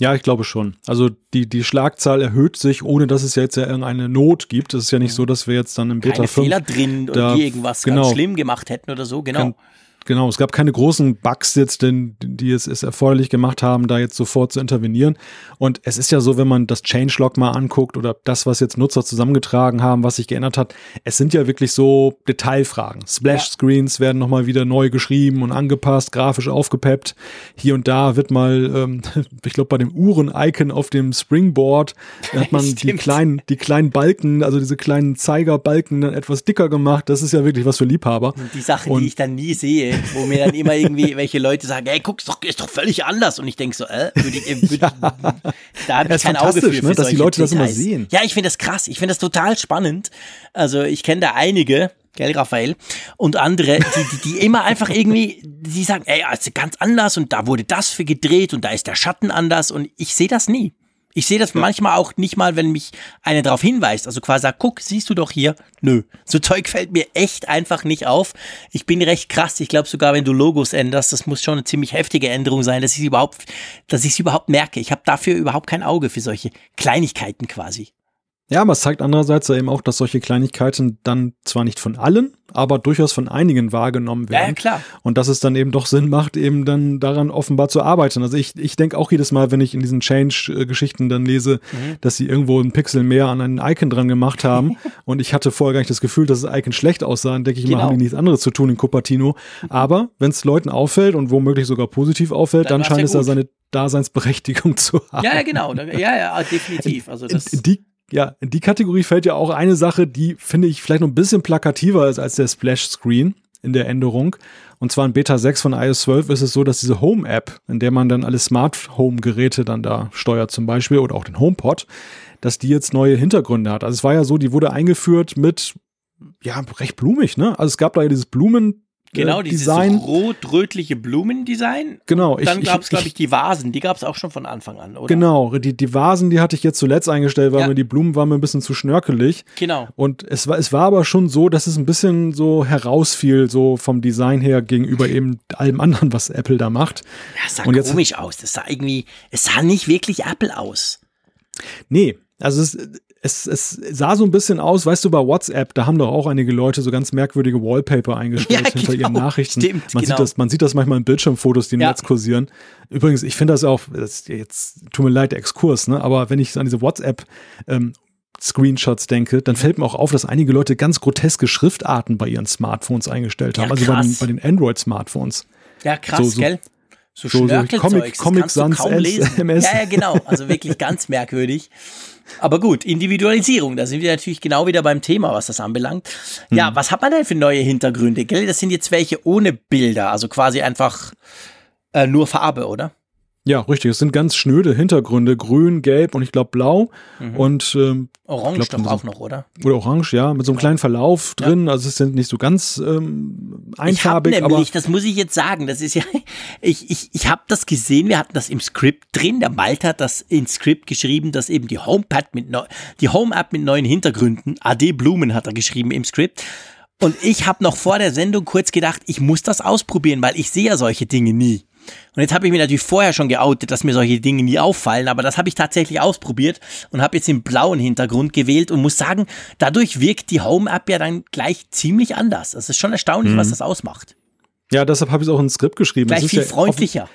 Ja, ich glaube schon. Also die, die Schlagzahl erhöht sich, ohne dass es jetzt ja irgendeine Not gibt. Es ist ja nicht so, dass wir jetzt dann im Beta Keine 5 Fehler drin und irgendwas genau, ganz schlimm gemacht hätten oder so, genau. Kann, Genau, es gab keine großen Bugs jetzt, denn, die es, es erforderlich gemacht haben, da jetzt sofort zu intervenieren. Und es ist ja so, wenn man das Changelog mal anguckt oder das, was jetzt Nutzer zusammengetragen haben, was sich geändert hat, es sind ja wirklich so Detailfragen. Splash-Screens ja. werden nochmal wieder neu geschrieben und angepasst, grafisch aufgepeppt. Hier und da wird mal, ähm, ich glaube, bei dem Uhren-Icon auf dem Springboard hat man die kleinen, die kleinen Balken, also diese kleinen Zeigerbalken dann etwas dicker gemacht. Das ist ja wirklich was für Liebhaber. Die Sachen, und, die ich dann nie sehe wo mir dann immer irgendwie welche Leute sagen, hey, guck, ist doch, ist doch völlig anders. Und ich denke so, äh, würd ich, würd, ja. da habe ich kein Auge für, für ne, dass die Leute Details. das immer sehen. Ja, ich finde das krass. Ich finde das total spannend. Also ich kenne da einige, gell, Raphael, und andere, die, die, die immer einfach irgendwie, die sagen, ey, ist ganz anders und da wurde das für gedreht und da ist der Schatten anders und ich sehe das nie. Ich sehe das ja. manchmal auch nicht mal, wenn mich einer darauf hinweist. Also quasi sagt, guck, siehst du doch hier. Nö. So Zeug fällt mir echt einfach nicht auf. Ich bin recht krass. Ich glaube sogar, wenn du Logos änderst, das muss schon eine ziemlich heftige Änderung sein, dass ich überhaupt, dass ich es überhaupt merke. Ich habe dafür überhaupt kein Auge für solche Kleinigkeiten quasi. Ja, aber es zeigt andererseits eben auch, dass solche Kleinigkeiten dann zwar nicht von allen, aber durchaus von einigen wahrgenommen werden. Ja, klar. Und dass es dann eben doch Sinn macht, eben dann daran offenbar zu arbeiten. Also ich, ich denke auch jedes Mal, wenn ich in diesen Change-Geschichten dann lese, mhm. dass sie irgendwo ein Pixel mehr an einen Icon dran gemacht haben und ich hatte vorher gar nicht das Gefühl, dass das Icon schlecht aussah, dann denke ich genau. immer, haben die nichts anderes zu tun in Cupertino. Mhm. Aber wenn es Leuten auffällt und womöglich sogar positiv auffällt, dann, dann scheint es ja seine Daseinsberechtigung zu haben. Ja, ja, genau. Ja, ja, definitiv. Also das die ja, in die Kategorie fällt ja auch eine Sache, die finde ich vielleicht noch ein bisschen plakativer ist als der Splash Screen in der Änderung. Und zwar in Beta 6 von iOS 12 ist es so, dass diese Home-App, in der man dann alle Smart Home-Geräte dann da steuert zum Beispiel oder auch den HomePod, dass die jetzt neue Hintergründe hat. Also es war ja so, die wurde eingeführt mit, ja, recht blumig, ne? Also es gab da ja dieses Blumen, Genau, dieses Design. rot-rötliche Blumendesign. Genau. Und dann gab es, glaube ich, die Vasen. Die gab es auch schon von Anfang an, oder? Genau, die, die Vasen, die hatte ich jetzt zuletzt eingestellt, weil ja. mir die Blumen waren mir ein bisschen zu schnörkelig. Genau. Und es war, es war aber schon so, dass es ein bisschen so herausfiel, so vom Design her gegenüber eben allem anderen, was Apple da macht. Ja, es sah Und jetzt, komisch aus. Das sah irgendwie, es sah nicht wirklich Apple aus. Nee, also es, es, es sah so ein bisschen aus, weißt du, bei WhatsApp, da haben doch auch einige Leute so ganz merkwürdige Wallpaper eingestellt ja, hinter ihren genau. Nachrichten. Stimmt, man, genau. sieht das, man sieht das manchmal in Bildschirmfotos, die im ja. Netz kursieren. Übrigens, ich finde das auch, das jetzt tut mir leid, der Exkurs, ne? aber wenn ich an diese WhatsApp ähm, Screenshots denke, dann fällt mir auch auf, dass einige Leute ganz groteske Schriftarten bei ihren Smartphones eingestellt haben, ja, also bei den, bei den Android-Smartphones. Ja, krass, so, so, gell? So, so, so Comic, Comic Sans MS. Ja, ja, genau. Also wirklich ganz merkwürdig. Aber gut, Individualisierung, da sind wir natürlich genau wieder beim Thema, was das anbelangt. Ja, hm. was hat man denn für neue Hintergründe? Gell? Das sind jetzt welche ohne Bilder, also quasi einfach äh, nur Farbe, oder? Ja, richtig. Es sind ganz schnöde Hintergründe, grün, gelb und ich glaube blau. Mhm. Und ähm, Orange glaub, doch auch noch, oder? Oder orange, ja, mit so einem kleinen Verlauf drin. Ja. Also es sind nicht so ganz ähm, einfarbig. Ich nämlich, das muss ich jetzt sagen, das ist ja, ich, ich, ich habe das gesehen, wir hatten das im Skript drin. Der Malte hat das ins Skript geschrieben, dass eben die HomePad mit neu, die Home-App mit neuen Hintergründen, AD Blumen hat er geschrieben im Skript. Und ich habe noch vor der Sendung kurz gedacht, ich muss das ausprobieren, weil ich sehe ja solche Dinge nie. Und jetzt habe ich mir natürlich vorher schon geoutet, dass mir solche Dinge nie auffallen, aber das habe ich tatsächlich ausprobiert und habe jetzt den blauen Hintergrund gewählt und muss sagen, dadurch wirkt die Home-App ja dann gleich ziemlich anders. Das ist schon erstaunlich, mhm. was das ausmacht. Ja, deshalb habe ich es auch ins Skript geschrieben. Gleich viel ja freundlicher.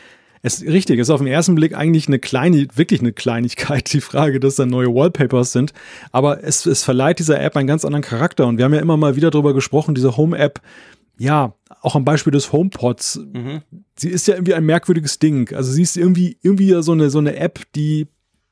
Es richtig, es ist auf den ersten Blick eigentlich eine kleine, wirklich eine Kleinigkeit, die Frage, dass da neue Wallpapers sind. Aber es, es verleiht dieser App einen ganz anderen Charakter. Und wir haben ja immer mal wieder darüber gesprochen, diese Home-App, ja, auch am Beispiel des HomePods. Mhm. Sie ist ja irgendwie ein merkwürdiges Ding. Also sie ist irgendwie, irgendwie so eine, so eine App, die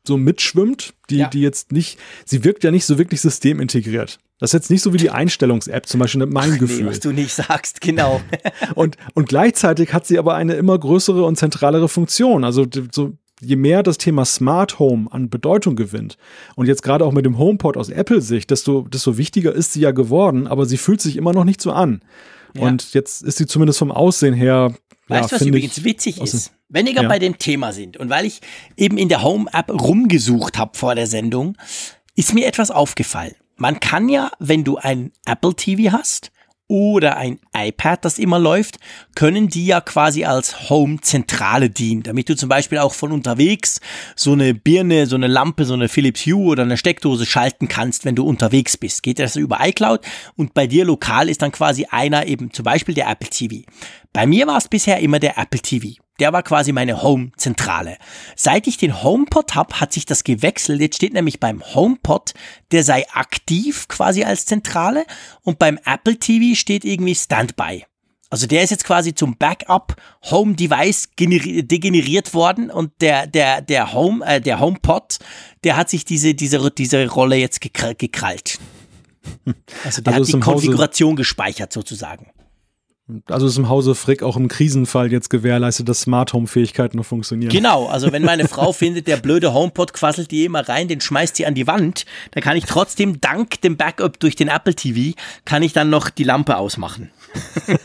so mitschwimmt, die, ja. die jetzt nicht, sie wirkt ja nicht so wirklich systemintegriert. Das ist jetzt nicht so wie die Einstellungs-App, zum Beispiel mein Ach, Gefühl. Nee, was du nicht sagst, genau. und, und gleichzeitig hat sie aber eine immer größere und zentralere Funktion. Also so, je mehr das Thema Smart Home an Bedeutung gewinnt und jetzt gerade auch mit dem HomePod aus Apple-Sicht, desto, desto wichtiger ist sie ja geworden, aber sie fühlt sich immer noch nicht so an. Ja. Und jetzt ist sie zumindest vom Aussehen her. Weißt du, ja, was übrigens witzig ist? Wenn wir ja. bei dem Thema sind und weil ich eben in der Home-App rumgesucht habe vor der Sendung, ist mir etwas aufgefallen. Man kann ja, wenn du ein Apple TV hast oder ein iPad, das immer läuft, können die ja quasi als Home-Zentrale dienen, damit du zum Beispiel auch von unterwegs so eine Birne, so eine Lampe, so eine Philips Hue oder eine Steckdose schalten kannst, wenn du unterwegs bist. Geht das über iCloud und bei dir lokal ist dann quasi einer eben zum Beispiel der Apple TV. Bei mir war es bisher immer der Apple TV. Der war quasi meine Home-Zentrale. Seit ich den HomePod habe, hat sich das gewechselt. Jetzt steht nämlich beim HomePod, der sei aktiv quasi als Zentrale und beim Apple TV steht irgendwie Standby. Also der ist jetzt quasi zum Backup Home Device degeneriert worden und der der der Home äh, der HomePod, der hat sich diese diese diese Rolle jetzt gekrallt. Also der also hat die Konfiguration gespeichert sozusagen. Also ist im Hause Frick auch im Krisenfall jetzt gewährleistet, dass Smart Home Fähigkeiten noch funktionieren. Genau, also wenn meine Frau findet, der blöde HomePod quasselt die immer rein, den schmeißt sie an die Wand, dann kann ich trotzdem dank dem Backup durch den Apple TV, kann ich dann noch die Lampe ausmachen.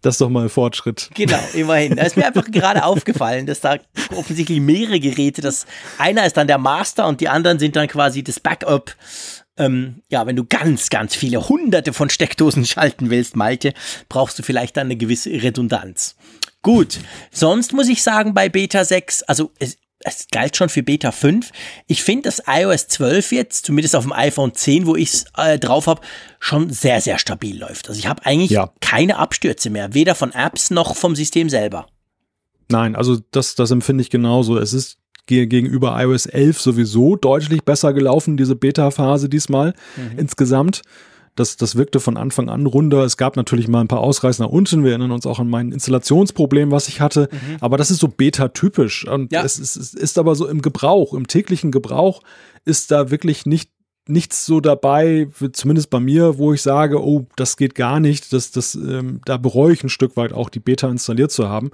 Das ist doch mal ein Fortschritt. Genau, immerhin. Da ist mir einfach gerade aufgefallen, dass da offensichtlich mehrere Geräte, das einer ist dann der Master und die anderen sind dann quasi das Backup ähm, ja, wenn du ganz, ganz viele hunderte von Steckdosen schalten willst, Malte, brauchst du vielleicht dann eine gewisse Redundanz. Gut, sonst muss ich sagen, bei Beta 6, also es, es galt schon für Beta 5. Ich finde, dass iOS 12 jetzt, zumindest auf dem iPhone 10, wo ich es äh, drauf habe, schon sehr, sehr stabil läuft. Also ich habe eigentlich ja. keine Abstürze mehr, weder von Apps noch vom System selber. Nein, also das, das empfinde ich genauso. Es ist gegenüber iOS 11 sowieso deutlich besser gelaufen, diese Beta-Phase diesmal mhm. insgesamt. Das, das wirkte von Anfang an runder. Es gab natürlich mal ein paar Ausreißer nach unten. Wir erinnern uns auch an mein Installationsproblem, was ich hatte. Mhm. Aber das ist so beta-typisch. Und ja. es, ist, es ist aber so im Gebrauch, im täglichen Gebrauch ist da wirklich nicht nichts so dabei, zumindest bei mir, wo ich sage, oh, das geht gar nicht. Das, das, ähm, da bereue ich ein Stück weit auch, die Beta installiert zu haben.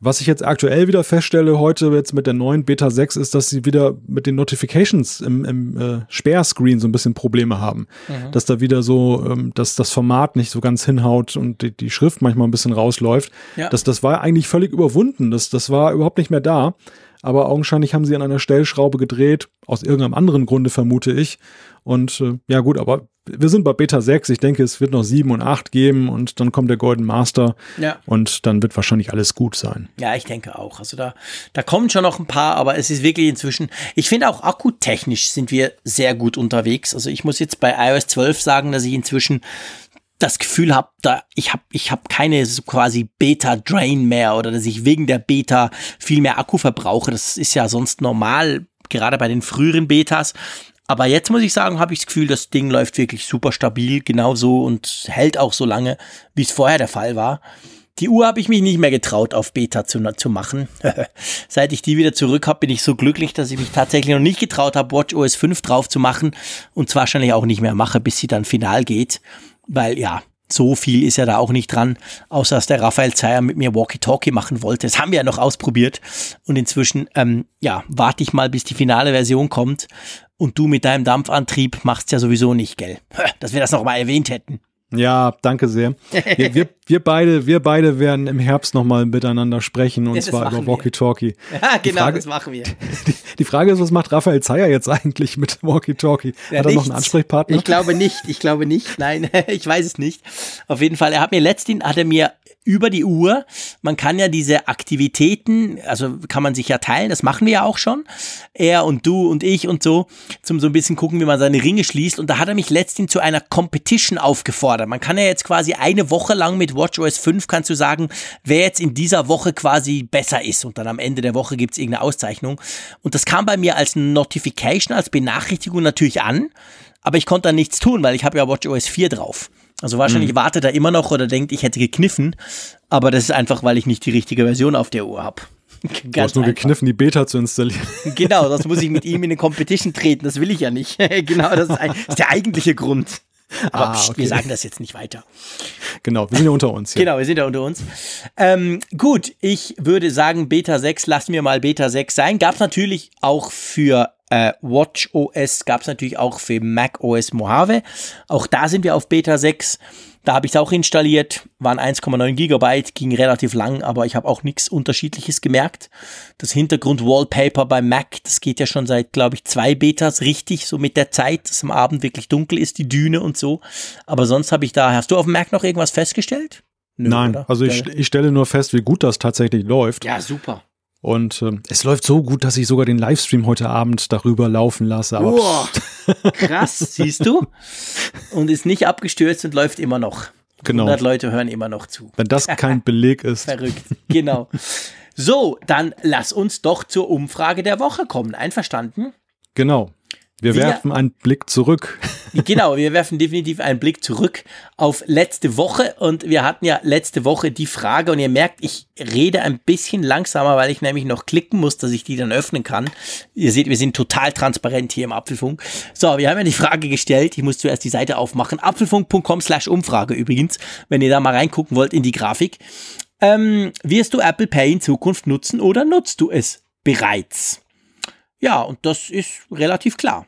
Was ich jetzt aktuell wieder feststelle, heute jetzt mit der neuen Beta 6, ist, dass sie wieder mit den Notifications im, im äh, Sperrscreen so ein bisschen Probleme haben. Mhm. Dass da wieder so, ähm, dass das Format nicht so ganz hinhaut und die, die Schrift manchmal ein bisschen rausläuft. Ja. Das, das war eigentlich völlig überwunden. Das, das war überhaupt nicht mehr da. Aber augenscheinlich haben sie an einer Stellschraube gedreht, aus irgendeinem anderen Grunde vermute ich. Und äh, ja gut, aber wir sind bei Beta 6. Ich denke, es wird noch 7 und 8 geben und dann kommt der Golden Master. Ja. Und dann wird wahrscheinlich alles gut sein. Ja, ich denke auch. Also da, da kommen schon noch ein paar, aber es ist wirklich inzwischen, ich finde auch akkutechnisch sind wir sehr gut unterwegs. Also ich muss jetzt bei iOS 12 sagen, dass ich inzwischen das Gefühl habe, da ich habe ich habe keine so quasi Beta Drain mehr oder dass ich wegen der Beta viel mehr Akku verbrauche. Das ist ja sonst normal gerade bei den früheren Betas. Aber jetzt muss ich sagen, habe ich das Gefühl, das Ding läuft wirklich super stabil, genauso und hält auch so lange, wie es vorher der Fall war. Die Uhr habe ich mich nicht mehr getraut, auf Beta zu, zu machen. Seit ich die wieder zurück habe, bin ich so glücklich, dass ich mich tatsächlich noch nicht getraut habe, Watch OS 5 drauf zu machen und zwar wahrscheinlich auch nicht mehr mache, bis sie dann final geht. Weil ja, so viel ist ja da auch nicht dran, außer dass der Raphael Zeyer mit mir Walkie-Talkie machen wollte. Das haben wir ja noch ausprobiert. Und inzwischen, ähm, ja, warte ich mal, bis die finale Version kommt. Und du mit deinem Dampfantrieb machst ja sowieso nicht, gell? Dass wir das noch mal erwähnt hätten. Ja, danke sehr. Wir, wir, wir, beide, wir beide werden im Herbst nochmal miteinander sprechen und ja, zwar über Walkie Talkie. Ja, genau, Frage, das machen wir. Die, die, Frage ist, was macht Raphael Zeyer jetzt eigentlich mit Walkie Talkie? Ja, hat er nichts. noch einen Ansprechpartner? Ich glaube nicht, ich glaube nicht. Nein, ich weiß es nicht. Auf jeden Fall, er hat mir letztens, hat er mir über die Uhr. Man kann ja diese Aktivitäten, also kann man sich ja teilen, das machen wir ja auch schon. Er und du und ich und so, zum so ein bisschen gucken, wie man seine Ringe schließt. Und da hat er mich letztens zu einer Competition aufgefordert. Man kann ja jetzt quasi eine Woche lang mit WatchOS 5 kannst du sagen, wer jetzt in dieser Woche quasi besser ist. Und dann am Ende der Woche gibt's irgendeine Auszeichnung. Und das kam bei mir als Notification, als Benachrichtigung natürlich an. Aber ich konnte da nichts tun, weil ich habe ja WatchOS 4 drauf. Also wahrscheinlich mhm. wartet er immer noch oder denkt, ich hätte gekniffen. Aber das ist einfach, weil ich nicht die richtige Version auf der Uhr habe. Du hast nur einfach. gekniffen, die Beta zu installieren. Genau, das muss ich mit ihm in eine Competition treten. Das will ich ja nicht. genau, das ist, ein, das ist der eigentliche Grund. Aber ah, pst, okay. wir sagen das jetzt nicht weiter. Genau, wir sind ja unter uns. Ja. Genau, wir sind ja unter uns. Ähm, gut, ich würde sagen, Beta 6, lassen wir mal Beta 6 sein. Gab es natürlich auch für äh, Watch OS gab es natürlich auch für Mac OS Mojave. Auch da sind wir auf Beta 6. Da habe ich es auch installiert, waren 1,9 Gigabyte, ging relativ lang, aber ich habe auch nichts Unterschiedliches gemerkt. Das Hintergrund-Wallpaper bei Mac, das geht ja schon seit, glaube ich, zwei Betas richtig, so mit der Zeit, dass am Abend wirklich dunkel ist, die Düne und so. Aber sonst habe ich da, hast du auf Mac noch irgendwas festgestellt? Nö, Nein, oder? also ich, ich stelle nur fest, wie gut das tatsächlich läuft. Ja, super. Und äh, es läuft so gut, dass ich sogar den Livestream heute Abend darüber laufen lasse. Aber oh, krass, siehst du? Und ist nicht abgestürzt und läuft immer noch. Genau. 100 Leute hören immer noch zu. Wenn das kein Beleg ist. Verrückt, genau. So, dann lass uns doch zur Umfrage der Woche kommen. Einverstanden? Genau. Wir, werfen einen Blick zurück. Genau, wir werfen definitiv einen Blick zurück auf letzte Woche und wir hatten ja letzte Woche die Frage und ihr merkt, ich rede ein bisschen langsamer, weil ich nämlich noch klicken muss, dass ich die dann öffnen kann. Ihr seht, wir sind total transparent hier im Apfelfunk. So, wir haben ja die Frage gestellt, ich muss zuerst die Seite aufmachen, apfelfunk.com slash Umfrage übrigens, wenn ihr da mal reingucken wollt in die Grafik. Ähm, wirst du Apple Pay in Zukunft nutzen oder nutzt du es bereits? Ja, und das ist relativ klar.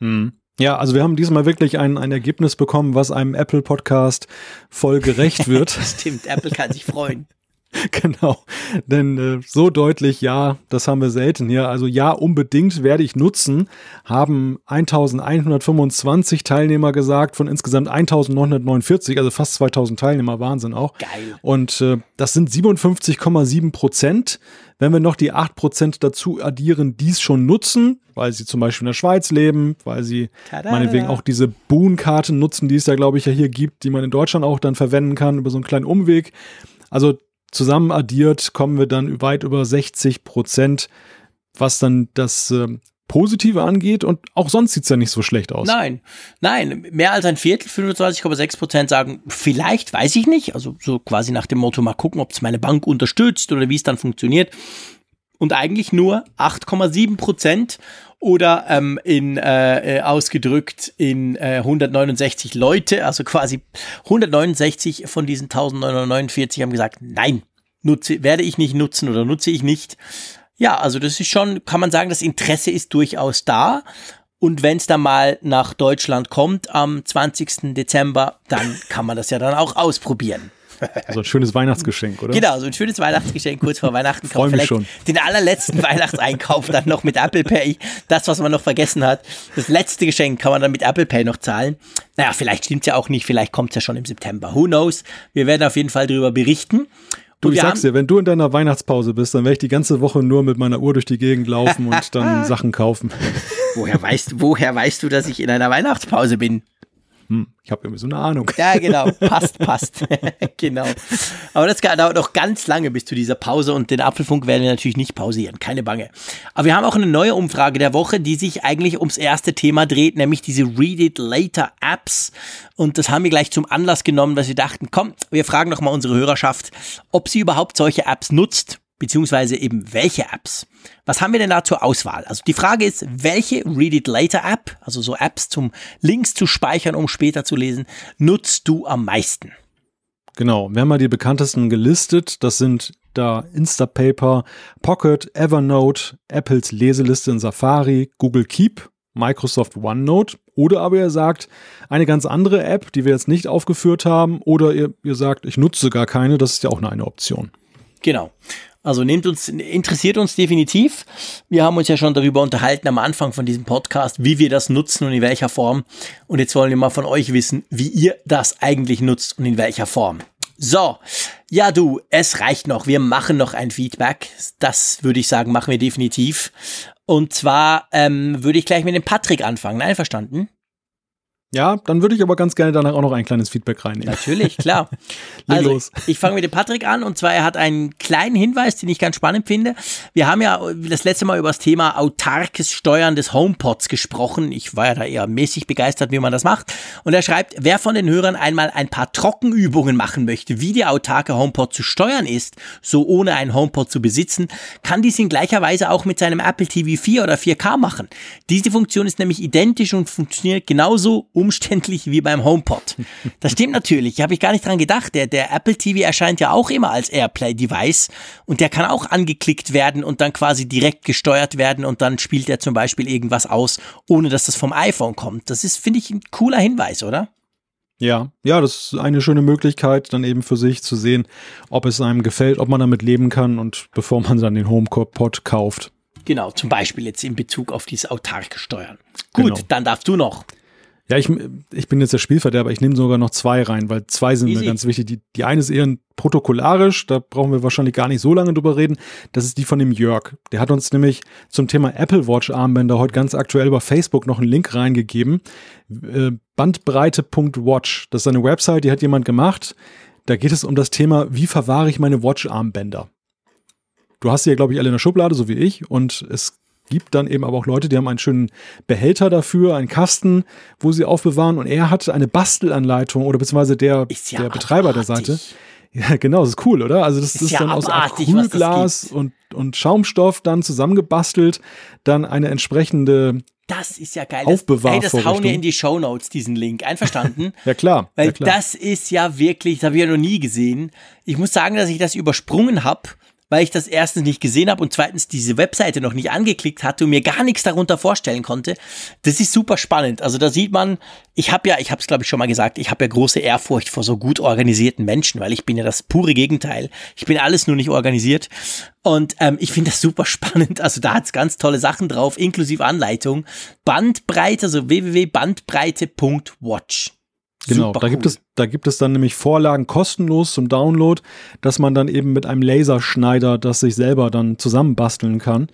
Hm. Ja, also wir haben diesmal wirklich ein, ein Ergebnis bekommen, was einem Apple-Podcast voll gerecht wird. Stimmt, Apple kann sich freuen. Genau, denn äh, so deutlich, ja, das haben wir selten hier. Also ja, unbedingt werde ich nutzen, haben 1125 Teilnehmer gesagt von insgesamt 1949, also fast 2000 Teilnehmer, Wahnsinn auch. Geil. Und äh, das sind 57,7 Prozent. Wenn wir noch die 8 Prozent dazu addieren, die es schon nutzen, weil sie zum Beispiel in der Schweiz leben, weil sie Tada. meinetwegen auch diese Boon-Karte nutzen, die es da, glaube ich, ja hier gibt, die man in Deutschland auch dann verwenden kann über so einen kleinen Umweg. Also zusammen addiert kommen wir dann weit über 60 Prozent, was dann das äh, Positive angeht und auch sonst sieht es ja nicht so schlecht aus. Nein, nein, mehr als ein Viertel, 25,6 Prozent sagen, vielleicht, weiß ich nicht, also so quasi nach dem Motto, mal gucken, ob es meine Bank unterstützt oder wie es dann funktioniert. Und eigentlich nur 8,7 Prozent oder ähm, in äh, äh ausgedrückt in äh, 169 Leute, also quasi 169 von diesen 1949 haben gesagt, nein, nutze, werde ich nicht nutzen oder nutze ich nicht. Ja, also das ist schon, kann man sagen, das Interesse ist durchaus da. Und wenn es dann mal nach Deutschland kommt am 20. Dezember, dann kann man das ja dann auch ausprobieren. So ein schönes Weihnachtsgeschenk, oder? Genau, so ein schönes Weihnachtsgeschenk kurz vor Weihnachten. Freue mich schon. Den allerletzten Weihnachtseinkauf dann noch mit Apple Pay. Das, was man noch vergessen hat. Das letzte Geschenk kann man dann mit Apple Pay noch zahlen. Naja, vielleicht stimmt's ja auch nicht. Vielleicht kommt's ja schon im September. Who knows? Wir werden auf jeden Fall darüber berichten. Du, ich sag's dir, wenn du in deiner Weihnachtspause bist, dann werde ich die ganze Woche nur mit meiner Uhr durch die Gegend laufen und dann Sachen kaufen. Woher weißt, woher weißt du, dass ich in einer Weihnachtspause bin? Hm, ich habe irgendwie so eine Ahnung. Ja, genau, passt, passt. genau. Aber das dauert noch ganz lange bis zu dieser Pause und den Apfelfunk werden wir natürlich nicht pausieren, keine Bange. Aber wir haben auch eine neue Umfrage der Woche, die sich eigentlich ums erste Thema dreht, nämlich diese Read It Later Apps. Und das haben wir gleich zum Anlass genommen, dass wir dachten, komm, wir fragen doch mal unsere Hörerschaft, ob sie überhaupt solche Apps nutzt beziehungsweise eben welche Apps. Was haben wir denn da zur Auswahl? Also die Frage ist, welche Read It Later App, also so Apps zum Links zu speichern, um später zu lesen, nutzt du am meisten? Genau, wir haben mal die bekanntesten gelistet. Das sind da Instapaper, Pocket, Evernote, Apples Leseliste in Safari, Google Keep, Microsoft OneNote oder aber ihr sagt eine ganz andere App, die wir jetzt nicht aufgeführt haben oder ihr, ihr sagt, ich nutze gar keine, das ist ja auch eine, eine Option. Genau. Also nehmt uns, interessiert uns definitiv. Wir haben uns ja schon darüber unterhalten am Anfang von diesem Podcast, wie wir das nutzen und in welcher Form. Und jetzt wollen wir mal von euch wissen, wie ihr das eigentlich nutzt und in welcher Form. So, Ja, du, es reicht noch. Wir machen noch ein Feedback. Das würde ich sagen, machen wir definitiv. Und zwar ähm, würde ich gleich mit dem Patrick anfangen. Einverstanden? Ja, dann würde ich aber ganz gerne danach auch noch ein kleines Feedback reinnehmen. Natürlich, klar. also, los. ich fange mit dem Patrick an und zwar er hat einen kleinen Hinweis, den ich ganz spannend finde. Wir haben ja das letzte Mal über das Thema autarkes Steuern des HomePods gesprochen. Ich war ja da eher mäßig begeistert, wie man das macht. Und er schreibt, wer von den Hörern einmal ein paar Trockenübungen machen möchte, wie der autarke HomePod zu steuern ist, so ohne einen HomePod zu besitzen, kann dies in gleicher Weise auch mit seinem Apple TV 4 oder 4K machen. Diese Funktion ist nämlich identisch und funktioniert genauso umständlich wie beim HomePod. Das stimmt natürlich, habe ich gar nicht dran gedacht. Der, der Apple TV erscheint ja auch immer als AirPlay-Device und der kann auch angeklickt werden und dann quasi direkt gesteuert werden und dann spielt er zum Beispiel irgendwas aus, ohne dass das vom iPhone kommt. Das ist, finde ich, ein cooler Hinweis, oder? Ja, ja, das ist eine schöne Möglichkeit, dann eben für sich zu sehen, ob es einem gefällt, ob man damit leben kann und bevor man dann den HomePod kauft. Genau, zum Beispiel jetzt in Bezug auf dieses autarke Steuern. Gut, genau. dann darfst du noch. Ja, ich, ich bin jetzt der Spielverderber, ich nehme sogar noch zwei rein, weil zwei sind Easy. mir ganz wichtig. Die, die eine ist eher protokollarisch, da brauchen wir wahrscheinlich gar nicht so lange drüber reden. Das ist die von dem Jörg. Der hat uns nämlich zum Thema Apple Watch Armbänder heute ganz aktuell über Facebook noch einen Link reingegeben. Äh, Bandbreite.watch. Das ist eine Website, die hat jemand gemacht. Da geht es um das Thema, wie verwahre ich meine Watch Armbänder. Du hast sie ja, glaube ich, alle in der Schublade, so wie ich. Und es gibt dann eben aber auch Leute, die haben einen schönen Behälter dafür, einen Kasten, wo sie aufbewahren und er hat eine Bastelanleitung oder beziehungsweise der, ja der Betreiber der Seite. Ja, genau, das ist cool, oder? Also das ist, ist ja dann aus Acrylglas und, und Schaumstoff dann zusammengebastelt, dann eine entsprechende das ist ja geil. Das, hey, das hauen wir in die Show Notes, diesen Link. Einverstanden? ja, klar. Weil ja, klar. das ist ja wirklich, das habe ich ja noch nie gesehen. Ich muss sagen, dass ich das übersprungen habe weil ich das erstens nicht gesehen habe und zweitens diese Webseite noch nicht angeklickt hatte und mir gar nichts darunter vorstellen konnte. Das ist super spannend. Also da sieht man, ich habe ja, ich habe es glaube ich schon mal gesagt, ich habe ja große Ehrfurcht vor so gut organisierten Menschen, weil ich bin ja das pure Gegenteil. Ich bin alles nur nicht organisiert und ähm, ich finde das super spannend. Also da hat's ganz tolle Sachen drauf, inklusive Anleitung. Bandbreite, also www.bandbreite.watch. Genau, Super da gibt es, da gibt es dann nämlich Vorlagen kostenlos zum Download, dass man dann eben mit einem Laserschneider das sich selber dann zusammenbasteln kann.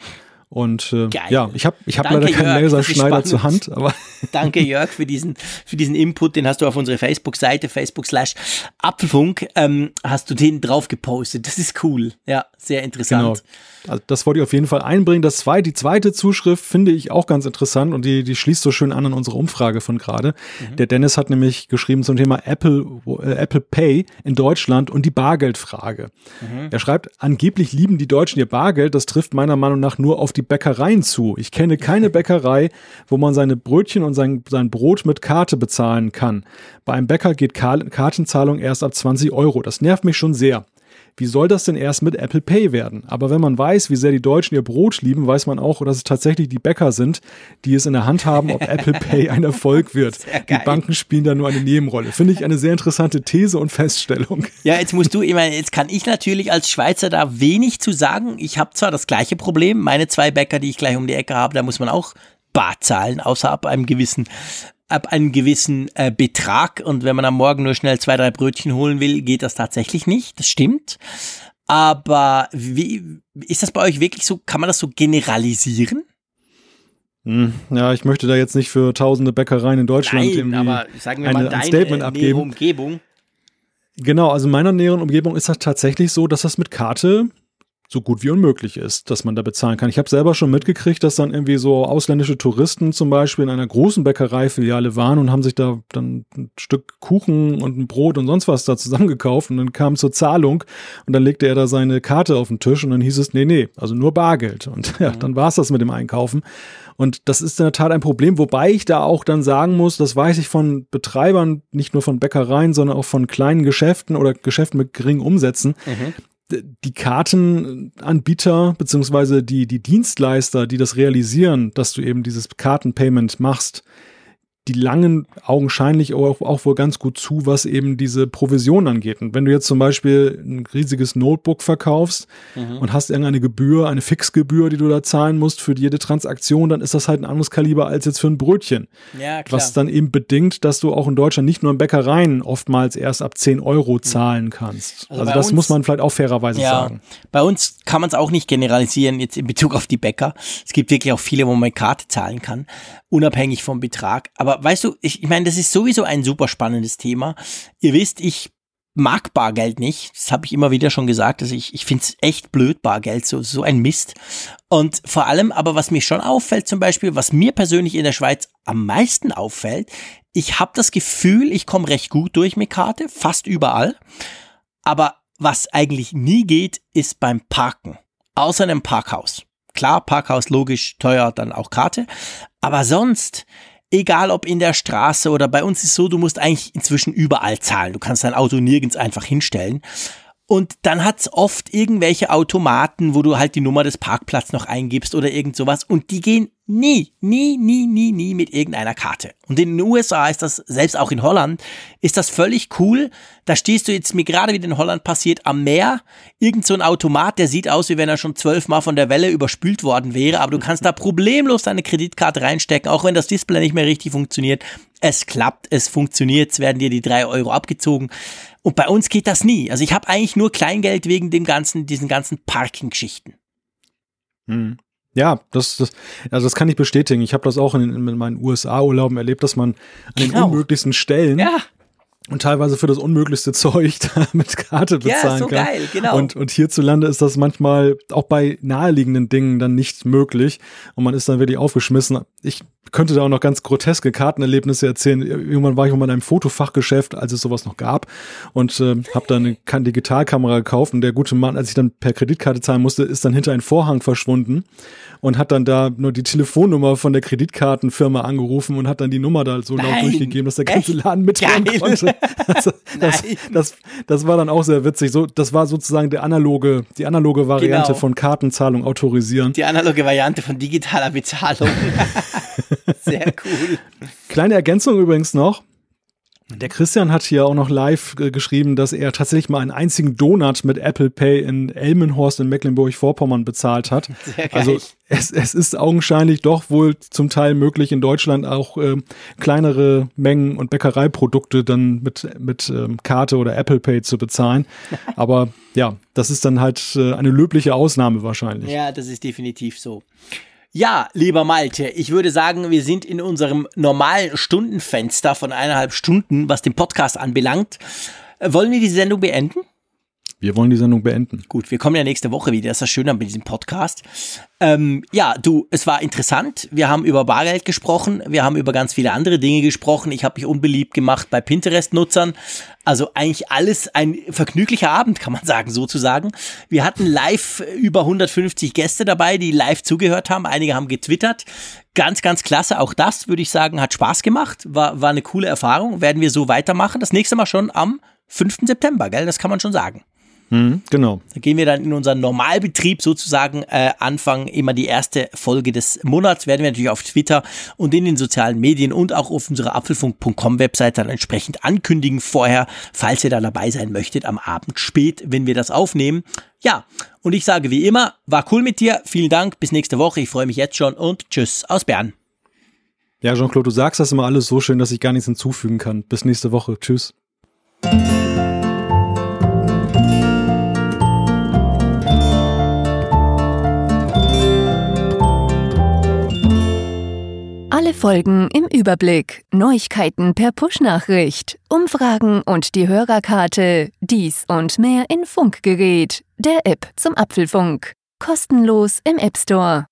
Und äh, ja, ich habe ich hab leider keinen Laserschneider zur Hand, aber. Danke Jörg für diesen, für diesen Input, den hast du auf unsere Facebook-Seite, Facebook slash Apfelfunk, ähm, hast du den drauf gepostet. Das ist cool. Ja, sehr interessant. Genau. Also das wollte ich auf jeden Fall einbringen. Das zweite, die zweite Zuschrift finde ich auch ganz interessant und die, die schließt so schön an an unsere Umfrage von gerade. Mhm. Der Dennis hat nämlich geschrieben zum Thema Apple, äh, Apple Pay in Deutschland und die Bargeldfrage. Mhm. Er schreibt, angeblich lieben die Deutschen ihr Bargeld. Das trifft meiner Meinung nach nur auf die Bäckereien zu. Ich kenne keine Bäckerei, wo man seine Brötchen und sein, sein Brot mit Karte bezahlen kann. Bei einem Bäcker geht Kartenzahlung erst ab 20 Euro. Das nervt mich schon sehr. Wie soll das denn erst mit Apple Pay werden? Aber wenn man weiß, wie sehr die Deutschen ihr Brot lieben, weiß man auch, dass es tatsächlich die Bäcker sind, die es in der Hand haben, ob Apple Pay ein Erfolg wird. Die Banken spielen da nur eine Nebenrolle. Finde ich eine sehr interessante These und Feststellung. Ja, jetzt musst du, ich meine, jetzt kann ich natürlich als Schweizer da wenig zu sagen. Ich habe zwar das gleiche Problem, meine zwei Bäcker, die ich gleich um die Ecke habe, da muss man auch Bar zahlen, außer ab einem gewissen ab einem gewissen äh, Betrag und wenn man am Morgen nur schnell zwei, drei Brötchen holen will, geht das tatsächlich nicht. Das stimmt. Aber wie ist das bei euch wirklich so? Kann man das so generalisieren? Hm, ja, ich möchte da jetzt nicht für tausende Bäckereien in Deutschland Nein, aber sagen wir eine, mal deine ein Statement abgeben. Umgebung. Genau, also in meiner näheren Umgebung ist das tatsächlich so, dass das mit Karte so gut wie unmöglich ist, dass man da bezahlen kann. Ich habe selber schon mitgekriegt, dass dann irgendwie so ausländische Touristen zum Beispiel in einer großen Bäckereifiliale waren und haben sich da dann ein Stück Kuchen und ein Brot und sonst was da zusammengekauft und dann kam zur Zahlung und dann legte er da seine Karte auf den Tisch und dann hieß es, nee, nee, also nur Bargeld. Und ja, mhm. dann war es das mit dem Einkaufen. Und das ist in der Tat ein Problem, wobei ich da auch dann sagen muss, das weiß ich von Betreibern, nicht nur von Bäckereien, sondern auch von kleinen Geschäften oder Geschäften mit geringen Umsätzen, mhm die Kartenanbieter beziehungsweise die, die Dienstleister, die das realisieren, dass du eben dieses Kartenpayment machst, die langen augenscheinlich auch, auch wohl ganz gut zu, was eben diese Provision angeht. Und wenn du jetzt zum Beispiel ein riesiges Notebook verkaufst mhm. und hast irgendeine Gebühr, eine Fixgebühr, die du da zahlen musst für jede Transaktion, dann ist das halt ein anderes Kaliber als jetzt für ein Brötchen. Ja, klar. Was dann eben bedingt, dass du auch in Deutschland nicht nur in Bäckereien oftmals erst ab 10 Euro mhm. zahlen kannst. Also, also das uns, muss man vielleicht auch fairerweise ja, sagen. Bei uns kann man es auch nicht generalisieren jetzt in Bezug auf die Bäcker. Es gibt wirklich auch viele, wo man Karte zahlen kann unabhängig vom Betrag. Aber weißt du, ich, ich meine, das ist sowieso ein super spannendes Thema. Ihr wisst, ich mag Bargeld nicht. Das habe ich immer wieder schon gesagt. Also ich, ich finde es echt blöd, Bargeld, so, so ein Mist. Und vor allem, aber was mir schon auffällt, zum Beispiel, was mir persönlich in der Schweiz am meisten auffällt, ich habe das Gefühl, ich komme recht gut durch mit Karte, fast überall. Aber was eigentlich nie geht, ist beim Parken. Außer einem Parkhaus. Klar, Parkhaus logisch, teuer, dann auch Karte. Aber sonst, egal ob in der Straße oder bei uns ist so, du musst eigentlich inzwischen überall zahlen. Du kannst dein Auto nirgends einfach hinstellen. Und dann hat's oft irgendwelche Automaten, wo du halt die Nummer des Parkplatzes noch eingibst oder irgend sowas. Und die gehen nie, nie, nie, nie, nie mit irgendeiner Karte. Und in den USA ist das, selbst auch in Holland, ist das völlig cool. Da stehst du jetzt mir gerade wie in Holland passiert am Meer, irgend so ein Automat, der sieht aus, wie wenn er schon zwölfmal von der Welle überspült worden wäre, aber du kannst da problemlos deine Kreditkarte reinstecken, auch wenn das Display nicht mehr richtig funktioniert. Es klappt, es funktioniert, es werden dir die drei Euro abgezogen. Und bei uns geht das nie. Also ich habe eigentlich nur Kleingeld wegen dem ganzen, diesen ganzen Parking-Geschichten. Hm. Ja, das, das, also das kann ich bestätigen. Ich habe das auch in, in meinen USA-Urlauben erlebt, dass man an den genau. unmöglichsten Stellen ja und teilweise für das unmöglichste Zeug mit Karte bezahlen ja, so kann. Geil, genau. Und, und hierzulande ist das manchmal auch bei naheliegenden Dingen dann nicht möglich und man ist dann wirklich aufgeschmissen. Ich könnte da auch noch ganz groteske Kartenerlebnisse erzählen. Irgendwann war ich mal in einem Fotofachgeschäft, als es sowas noch gab und äh, habe dann eine Digitalkamera gekauft und der gute Mann, als ich dann per Kreditkarte zahlen musste, ist dann hinter einen Vorhang verschwunden und hat dann da nur die Telefonnummer von der Kreditkartenfirma angerufen und hat dann die Nummer da so laut durchgegeben, dass der ganze Laden mithören konnte. Also, das, das, das, war dann auch sehr witzig. So, das war sozusagen der analoge, die analoge Variante genau. von Kartenzahlung autorisieren. Die analoge Variante von digitaler Bezahlung. sehr cool. Kleine Ergänzung übrigens noch. Der Christian hat hier auch noch live äh, geschrieben, dass er tatsächlich mal einen einzigen Donut mit Apple Pay in Elmenhorst in Mecklenburg-Vorpommern bezahlt hat. Sehr. Also es, es ist augenscheinlich doch wohl zum Teil möglich in Deutschland auch äh, kleinere Mengen und Bäckereiprodukte dann mit, mit ähm, Karte oder Apple Pay zu bezahlen. Aber ja, das ist dann halt äh, eine löbliche Ausnahme wahrscheinlich. Ja, das ist definitiv so. Ja, lieber Malte, ich würde sagen, wir sind in unserem normalen Stundenfenster von eineinhalb Stunden, was den Podcast anbelangt. Wollen wir die Sendung beenden? Wir wollen die Sendung beenden. Gut, wir kommen ja nächste Woche wieder. Das ist das Schöne bei diesem Podcast. Ähm, ja, du, es war interessant. Wir haben über Bargeld gesprochen. Wir haben über ganz viele andere Dinge gesprochen. Ich habe mich unbeliebt gemacht bei Pinterest-Nutzern. Also eigentlich alles ein vergnüglicher Abend, kann man sagen, sozusagen. Wir hatten live über 150 Gäste dabei, die live zugehört haben. Einige haben getwittert. Ganz, ganz klasse. Auch das, würde ich sagen, hat Spaß gemacht. War, war eine coole Erfahrung. Werden wir so weitermachen. Das nächste Mal schon am 5. September, gell? Das kann man schon sagen. Mhm, genau. Da gehen wir dann in unseren Normalbetrieb sozusagen äh, anfangen. Immer die erste Folge des Monats werden wir natürlich auf Twitter und in den sozialen Medien und auch auf unserer apfelfunk.com Website dann entsprechend ankündigen vorher, falls ihr da dabei sein möchtet, am Abend spät, wenn wir das aufnehmen. Ja, und ich sage wie immer, war cool mit dir. Vielen Dank. Bis nächste Woche. Ich freue mich jetzt schon und tschüss aus Bern. Ja, Jean-Claude, du sagst das immer alles so schön, dass ich gar nichts hinzufügen kann. Bis nächste Woche. Tschüss. Alle Folgen im Überblick, Neuigkeiten per Push-Nachricht, Umfragen und die Hörerkarte, dies und mehr in Funkgerät, der App zum Apfelfunk. Kostenlos im App Store.